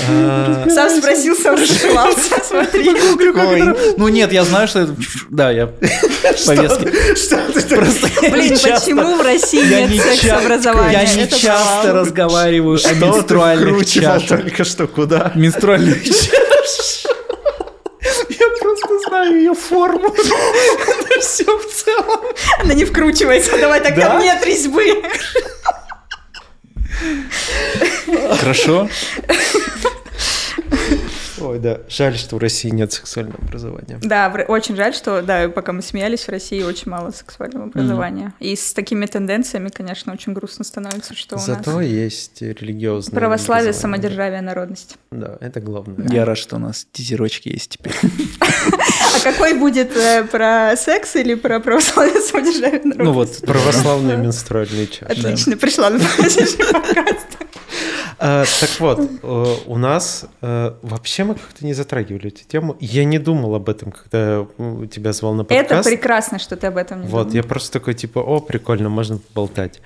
А, Сам спросил, сам расшивался, смотри. Ой, Ну нет, я знаю, что это... Да, я повестки. Что ты Просто Блин, почему в России нет секс-образования? Я не Это часто разговариваю о Что ты менструальных чашах. только что куда? Менструальных чаш. Знаю ее форму. Все в целом. Она не вкручивается, давай так Да? там нет резьбы. Хорошо. Ой, да. Жаль, что в России нет сексуального образования. Да, очень жаль, что, да, пока мы смеялись, в России очень мало сексуального образования. И с такими тенденциями, конечно, очень грустно становится, что у Зато нас есть религиозное православие, самодержавие, народность. Да, это главное. Я рад, что у нас тизерочки есть теперь. А какой будет э, про секс или про православие, самодержавие, народность? Ну вот, Православные менструальные чаши. Отлично, пришла на подкаст. А, так вот, э, у нас э, мы как-то не затрагивали эту тему. Я не думал об этом, когда тебя звал на Это подкаст. прекрасно, что ты об этом не Вот, думал. я просто такой, типа, о, прикольно, можно поболтать.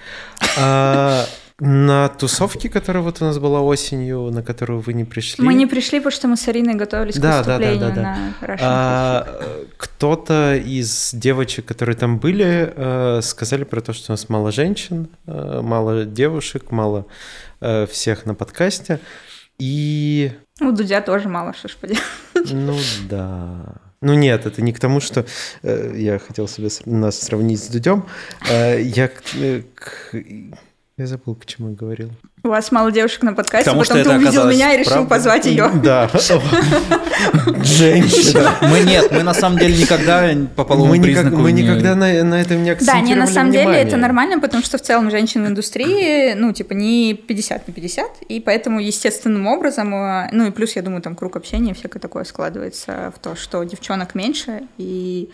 А, на тусовке, которая вот у нас была осенью, на которую вы не пришли. Мы не пришли, потому что мы с Ариной готовились Да, к да, да, да, выступлению да. на Russian А, кто-то из девочек, которые там были, э, сказали про то, что у нас мало женщин, э, мало девушек, мало э, всех на подкасте. И. У Дудя тоже мало, что ж поделать. ну да. Ну нет, это не к тому, что э, я хотел себе нас сравнить с Дудем. Э, я к- э, к- Я забыл, к чему я говорил. У вас мало девушек на подкасте, Потому потом что ты увидел меня и решил правдой. позвать ее. Да. Женщина. Мы нет, мы на самом деле никогда по половому признаку мы никогда на, этом не Да, акцентировали не, на самом деле это нормально, потому что в целом женщин в индустрии, ну, типа, не 50 на 50, и поэтому естественным образом, э, ну, и плюс, я думаю, там круг общения всякое такое складывается в то, что девчонок меньше, и,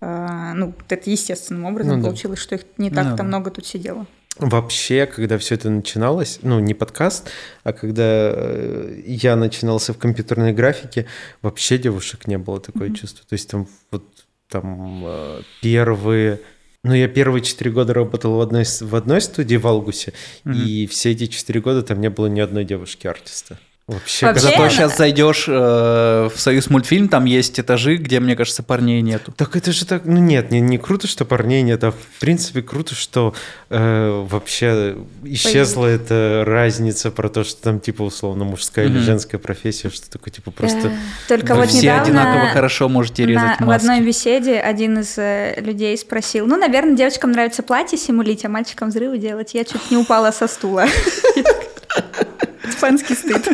э, ну, это естественным образом Ну да. получилось, что их не так Ну там да. много тут сидело. Вообще, когда все это начиналось, ну, не подкаст, а когда э, я начинался в компьютерной графике, вообще девушек не было такое чувство. То есть там вот там э, первые... Ну, я первые четыре года работал в одной, в одной студии в Алгусе, и все эти четыре года там не было ни одной девушки-артиста. Вообще, Вообще, Зато сейчас зайдешь э, в Союз мультфильм, там есть этажи, где, мне кажется, парней нету. Так это же так, ну нет, не, не круто, что парней нет, а в принципе круто, что э, вообще исчезла эта разница про то, что там типа условно мужская или Мгм. женская профессия, что такое типа просто... Только Вы вот все недавно... одинаково хорошо можете На- резать в маски. одной беседе один из э, людей спросил, ну, наверное, девочкам нравится платье симулить, а мальчикам взрывы делать. Я чуть не упала со стула. Испанский стыд.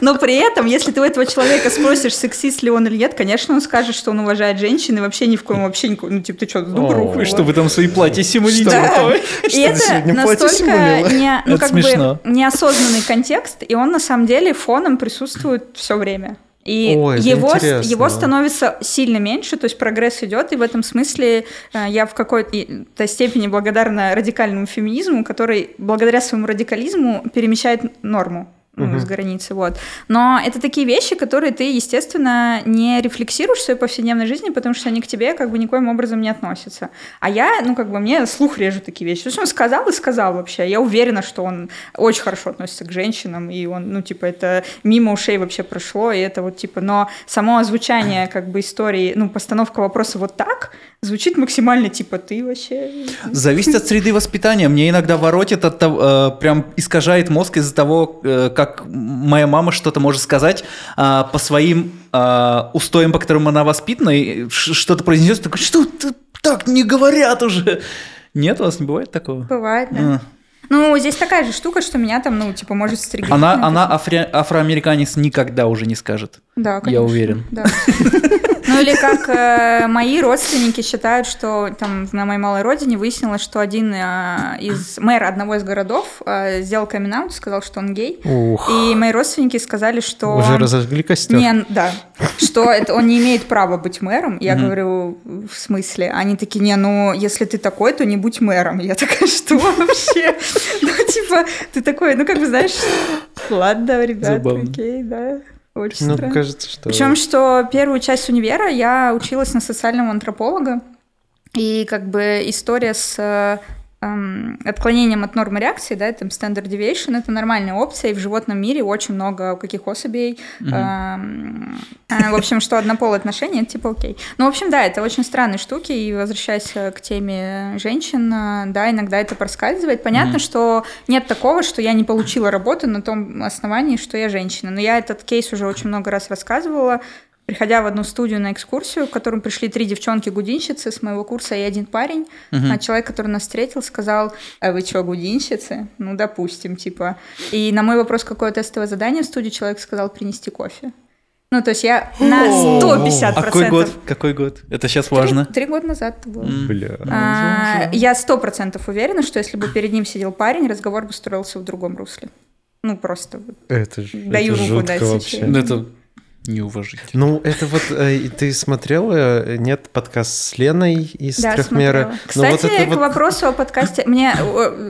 Но при этом, если ты у этого человека спросишь, сексист ли он или нет, конечно, он скажет, что он уважает женщин и вообще ни в коем вообще никакой, ну, типа, ты что, дуба вы Что вы там свои платья симулируете? Да. И это настолько не, ну, как бы неосознанный контекст, и он на самом деле фоном присутствует все время. И Ой, его, его становится сильно меньше, то есть прогресс идет, и в этом смысле э, я в какой-то степени благодарна радикальному феминизму, который благодаря своему радикализму перемещает норму ну, Мгм. с границы, вот. Но это такие вещи, которые ты, естественно, не рефлексируешь в своей повседневной жизни, потому что они к тебе как бы никоим образом не относятся. А я, ну, как бы, мне слух режет такие вещи. То есть он сказал и сказал вообще. Я уверена, что он очень хорошо относится к женщинам, и он, ну, типа, это мимо ушей вообще прошло, и это вот, типа, но само озвучание, как бы, истории, ну, постановка вопроса вот так, звучит максимально, типа, ты вообще... Зависит от среды воспитания. Мне иногда воротит от того, э, прям искажает мозг из-за того, э, как моя мама что-то может сказать э, по своим э, устоям, по которым она воспитана, и что-то произнесет, такой, что так не говорят уже. Нет, у вас не бывает такого? Бывает, да. А. Ну, здесь такая же штука, что меня там, ну, типа, может стригерить. Она, она афри- афроамериканец никогда уже не скажет. Да, Я конечно. уверен. Да. Ну или как э, мои родственники считают, что там на моей малой родине выяснилось, что один э, из мэр одного из городов э, сделал камин сказал, что он гей. Ух, И мои родственники сказали, что уже разожгли костер. не, да, что это он не имеет права быть мэром. Я говорю, в смысле? Они такие, не, ну если ты такой, то не будь мэром. Я такая, что вообще? Ну типа, ты такой, ну как бы знаешь, ладно, Забавно. окей, да. Очень Ну, странно. кажется, что... Причем, что первую часть универа я училась на социального антрополога, и как бы история с э, эм, отклонением от нормы реакции, да, это standard deviation, это нормальная опция, и в животном мире очень много каких особей. эм, э, в общем, что однополые отношения, это типа окей. Ну, в общем, да, это очень странные штуки, и возвращаясь э, к теме женщин, э, да, иногда это проскальзывает. Понятно, что нет такого, что я не получила работу на том основании, что я женщина. Но я этот кейс уже очень много раз рассказывала. Приходя в одну студию на экскурсию, в котором пришли три девчонки-гудинщицы с моего курса и один парень, а человек, который нас встретил, сказал, а вы что, гудинщицы? Ну, допустим, типа. И на мой вопрос, какое тестовое задание в студии, человек сказал принести кофе. Ну, то есть я на 150%. А какой год? Какой год? Это сейчас важно. Три, три года назад это было. Бля. А, я сто процентов уверена, что если бы перед ним сидел парень, разговор бы строился в другом русле. Ну, просто. Это же Даю это руку жутко дать вообще. Ну, Это неуважительно. Ну, это вот, э, ты смотрела, э, нет, подкаст с Леной из Да, Трехмера? смотрела. Ну, вот Кстати, это к вот- вопросу о подкасте, мне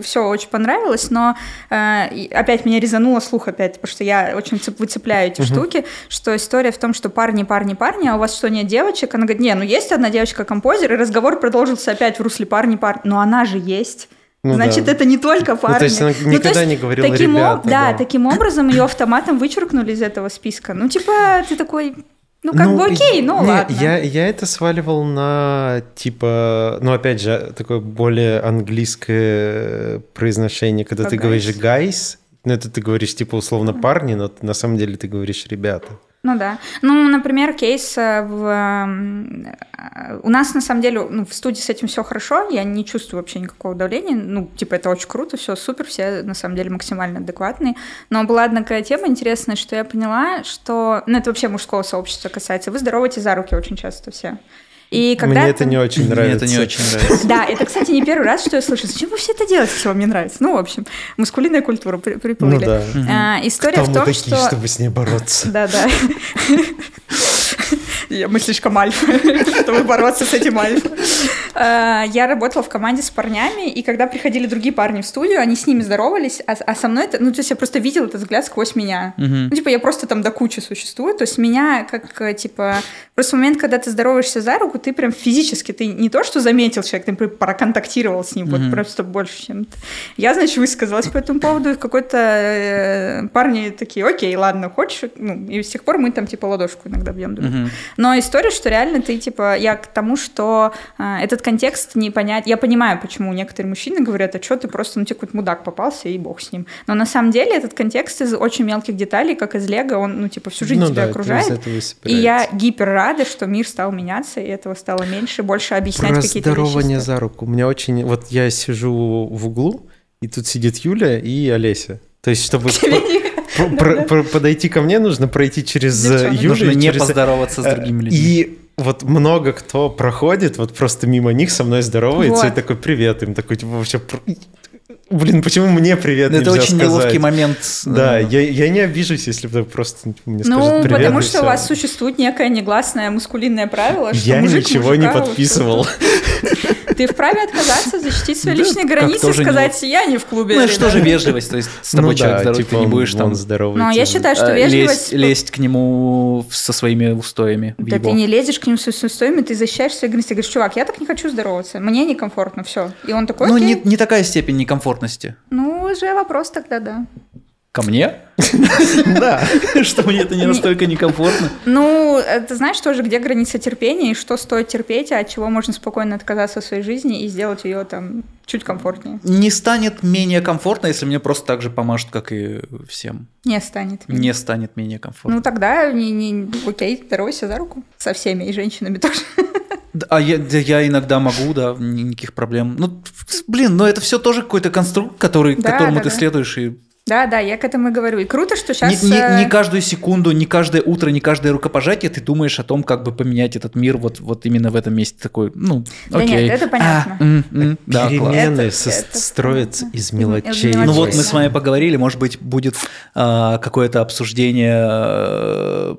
все очень понравилось, но э, опять меня резануло слух опять, потому что я очень цеп- выцепляю эти штуки, что история в том, что парни, парни, парни, а у вас что, нет девочек? Она говорит, не, ну есть одна девочка-композер, и разговор продолжился опять в русле парни, парни, но она же есть. Ну Значит, да. это не только парни. то есть она то никогда есть не говорила таким об- «ребята», да, да. таким образом ее автоматом вычеркнули из этого списка. Ну, типа, ты такой, ну, как бы окей, ну, не, ладно. Я, я это сваливал на, типа, ну, опять же, такое более английское произношение, когда Как ты говоришь guys? guys, ну, это ты говоришь, типа, условно, парни, но на самом деле ты говоришь ребята. Ну да. Ну, например, кейс э, в... э, У нас, на самом деле, ну, в студии с этим все хорошо, я не чувствую вообще никакого давления. Ну, типа, это очень круто, все супер, все, на самом деле, максимально адекватные. Но была одна такая тема интересная, что я поняла, что... Ну, это вообще мужского сообщества касается. Вы здороваете за руки очень часто все. И когда Мне это не очень Мне нравится. это не очень нравится. Да, это, кстати, не первый раз, что я слышу. Зачем вы все это делаете, если вам не нравится? Ну, в общем, мускулинная культура при- приплыли. Ну да. А, история Кто в мы том, такие, что... чтобы с ней бороться? Да, да. Я- Мы слишком альфа, чтобы бороться с этим альфа. А, Я работала в команде с парнями, и когда приходили другие парни в студию, они с ними здоровались, а, а со мной, это, ну, то есть я просто видела этот взгляд сквозь меня. Мгм. Ну, типа, я просто там до кучи существую, то есть меня как, э, типа, просто в момент, когда ты здороваешься за руку, ты прям физически, ты не то, что заметил человека, ты проконтактировал с ним, вот Мгм. просто больше, чем ты. Я, значит, высказалась по этому поводу, какой-то э, парни такие, окей, ладно, хочешь, ну, и с тех пор мы там, типа, ладошку иногда бьем друг. Мгм. Но история, что реально ты, типа, я к тому, что э, этот контекст не понять. Я понимаю, почему некоторые мужчины говорят, а что ты просто, ну, тебе какой-то мудак попался, и бог с ним. Но на самом деле этот контекст из очень мелких деталей, как из Лего, он, ну, типа, всю жизнь Ну тебя да, окружает. из этого и И я гипер рада, что мир стал меняться, и этого стало меньше, больше объяснять Про какие-то здорование вещи. за руку. У меня очень... Вот я сижу в углу, и тут сидит Юля и Олеся. То есть, чтобы по- про- про- подойти ко мне, нужно пройти через э, Девчонок. Юлю. Нужно и не через- поздороваться с Э, другими людьми. И вот много кто проходит, вот просто мимо них со мной здоровается, Вот. и такой привет им, такой типа вообще... Блин, почему мне привет Это нельзя очень сказать? неловкий момент. Да, я, я не обижусь, если бы просто мне скажут Ну, привет. потому и что у вас существует некое негласное мускулинное правило, что Я мужик ничего не подписывал. Ты вправе отказаться, защитить свои личные границы, сказать, я не в клубе. Ну и ребят». что же вежливость? То есть с тобой Ну человек да, здоровый, типа ты не будешь там здоровый. Ну, я считаю, что э, вежливость... лезть, к нему со своими устоями. Да ты не лезешь к нему с устоями, ты защищаешь свои границы. Говоришь, чувак, я так не хочу здороваться, мне некомфортно, все. И он такой, Ну, не такая степень некомфортности. Ну, уже вопрос тогда, да. Ко мне? Да. Что мне это не настолько некомфортно? Ну, ты знаешь тоже, где граница терпения, и что стоит терпеть, а от чего можно спокойно отказаться в своей жизни и сделать ее там чуть комфортнее. Не станет менее комфортно, если мне просто так же помажут, как и всем. Не станет. Не станет менее комфортно. Ну, тогда, не, не, окей, здоровайся за руку. Со всеми, и женщинами тоже. А я, да я иногда могу, да, ни- никаких проблем. Ну, блин, но это все тоже какой-то конструкт, который, Да, которому да, ты да. следуешь. И Да, да, я к этому и говорю. И круто, что не, сейчас... не- не каждую секунду, не каждое утро, не каждое рукопожатие ты думаешь о том, как бы поменять этот мир вот, вот именно в этом месте. Такой, ну, Да окей. нет, это понятно. А, м, м, да. Перемены Это- со- это строятся из Из мелочей. мелочей. Ну вот мы да. с вами поговорили, может быть, будет а, какое-то обсуждение а,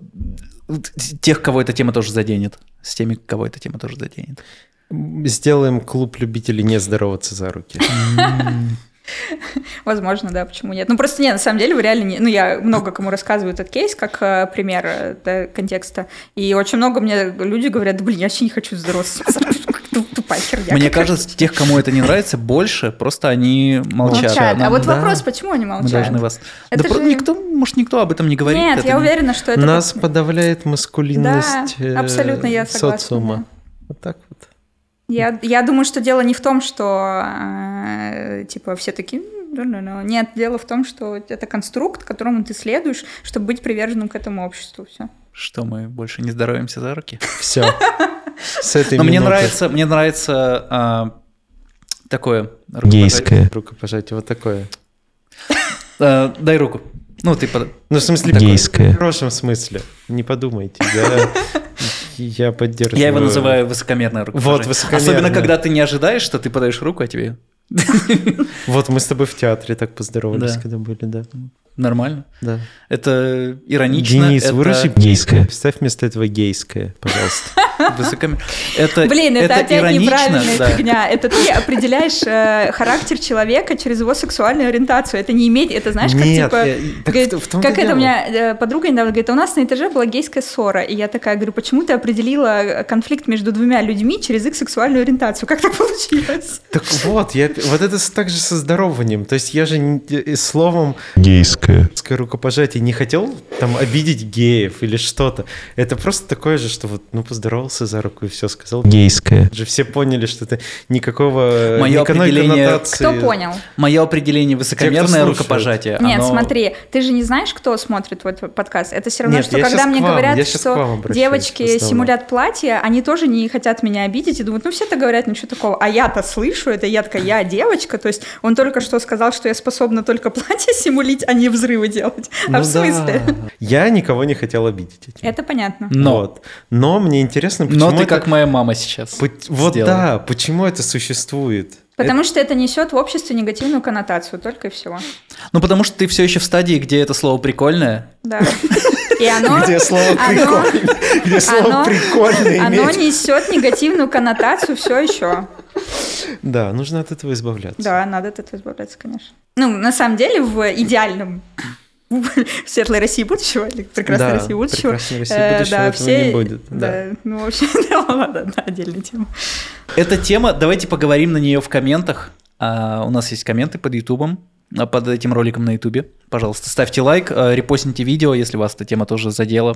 тех, кого эта тема тоже заденет. С теми, кого эта тема тоже заденет. Сделаем клуб любителей не здороваться за руки. Возможно, да, почему нет. Ну, просто нет, на самом деле, вы реально не... Ну, я много кому рассказываю этот кейс, как э, пример э, да, контекста. И очень много мне люди говорят, да, блин, я вообще не хочу здороваться. Тупая херня. Мне какая». кажется, тех, кому это не нравится, больше, просто они молчат. Молчат. А вот да. вопрос, почему они Мы молчат? должны вас... Это да никто, может, никто об этом не говорит. Нет, это я не- уверена, что это... Нас подавляет маскулинность Да, э, абсолютно я согласна, социума. да. Вот так вот. Я, я думаю, что дело не в том, что э, типа все такие. Нет, дело в том, что это конструкт, которому ты следуешь, чтобы быть приверженным к этому обществу. Все. Что мы больше не здороваемся за руки? Все. С этой Но мне нравится, мне нравится а, такое рукопожатие. Гейское. рукопожатие вот такое. А, дай руку. Ну, ты под... Ну, в смысле, Такое. в хорошем смысле. Не подумайте. Я, я поддерживаю. Я его называю высокомерное рукопожатие. Вот, высокомерное. Особенно, когда ты не ожидаешь, что ты подаешь руку, а тебе Вот мы с тобой в театре так поздоровались, Да. когда были, да. нормально. да. Это иронично. Денис, это выращи Гейское. Представь вместо этого гейское, пожалуйста. Высокомер- Это, Блин, это, опять иронично, неправильная да. фигня. Это ты определяешь э, характер человека через его сексуальную ориентацию. Это не имеет, это знаешь, как Нет, типа. так говорит, в- в том-то как это у меня э, подруга недавно говорит, «А у нас на этаже была гейская ссора. И я такая говорю, почему ты определила э, конфликт между двумя людьми через их сексуальную ориентацию? Как так получилось? Так вот, я, вот это с- так же со здорованием. То есть я же не- э, словом Гейское. «ское рукопожатие не хотел там обидеть геев или что-то. Это просто такое же, что вот, ну, поздоровался поздоровался за руку и все сказал гейское. Же все поняли, что это никакого никакой определение- коннотации. Кто понял? Мое определение высокомерное слушают. рукопожатие. Нет, оно- смотри, ты же не знаешь, кто смотрит вот этот подкаст. Это все равно, Нет, что когда мне говорят, я что девочки симулят платье, они тоже не хотят меня обидеть и думают, ну все это говорят, ничего такого. А я-то слышу это, я такая, я девочка, то есть он только что сказал, что я способна только платье симулить, а не взрывы делать. А Ну в смысле? да. Я никого не хотел обидеть этим. Это понятно. Но, Вот. Но мне интересно, почему но ты это- как моя мама сейчас. Пот- Вот сделала. да, почему это существует? Потому что это несет в обществе негативную коннотацию, только и всего. Ну, потому что ты все еще в стадии, где это слово прикольное. Да. И оно, Где слово оно- прикольно? Где слово оно- прикольно оно несет негативную коннотацию все еще. Да, нужно от этого избавляться. Да, надо от этого избавляться, конечно. Ну, на самом деле, в идеальном светлой России будущего или прекрасной Да, России будущего. прекрасной России э, будущего да, этого все, не будет, Да. да. ну, в общем, да, ладно, да, отдельная тема. Эта тема, давайте поговорим на нее в комментах. А, у нас есть комменты под Ютубом, а, под этим роликом на Ютубе. Пожалуйста, ставьте лайк, а, репостните видео, если вас эта тема тоже задела.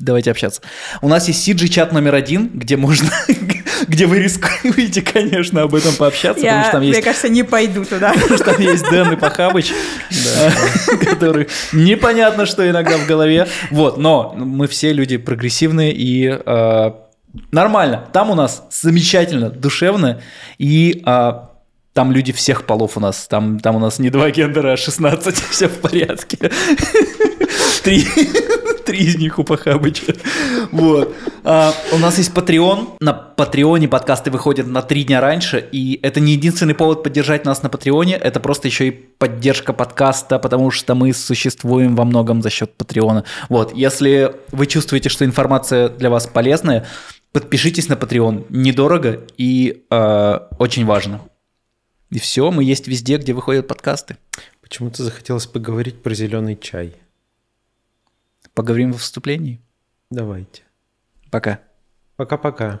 Давайте общаться. У нас есть CG-чат номер один, где можно, где вы рискуете, конечно, об этом пообщаться, потому Я, что там мне есть кажется, не пойду туда. Потому что там есть Дэн и Пахабыч, который непонятно, что иногда в голове. Вот, но мы все люди прогрессивные и э, нормально. Там у нас замечательно, душевно и э, там люди всех полов у нас. Там, там у нас не два гендера, а 16, все в порядке. Три, три из них у Пахабыча. Вот. А, у нас есть Patreon. На Патреоне подкасты выходят на три дня раньше. И это не единственный повод поддержать нас на Патреоне. Это просто еще и поддержка подкаста, потому что мы существуем во многом за счет Патреона. Вот. Если вы чувствуете, что информация для вас полезная, подпишитесь на Patreon. Недорого и э, очень важно. И все, мы есть везде, где выходят подкасты. Почему-то захотелось поговорить про зеленый чай. Поговорим во вступлении. Давайте. Пока. Пока-пока.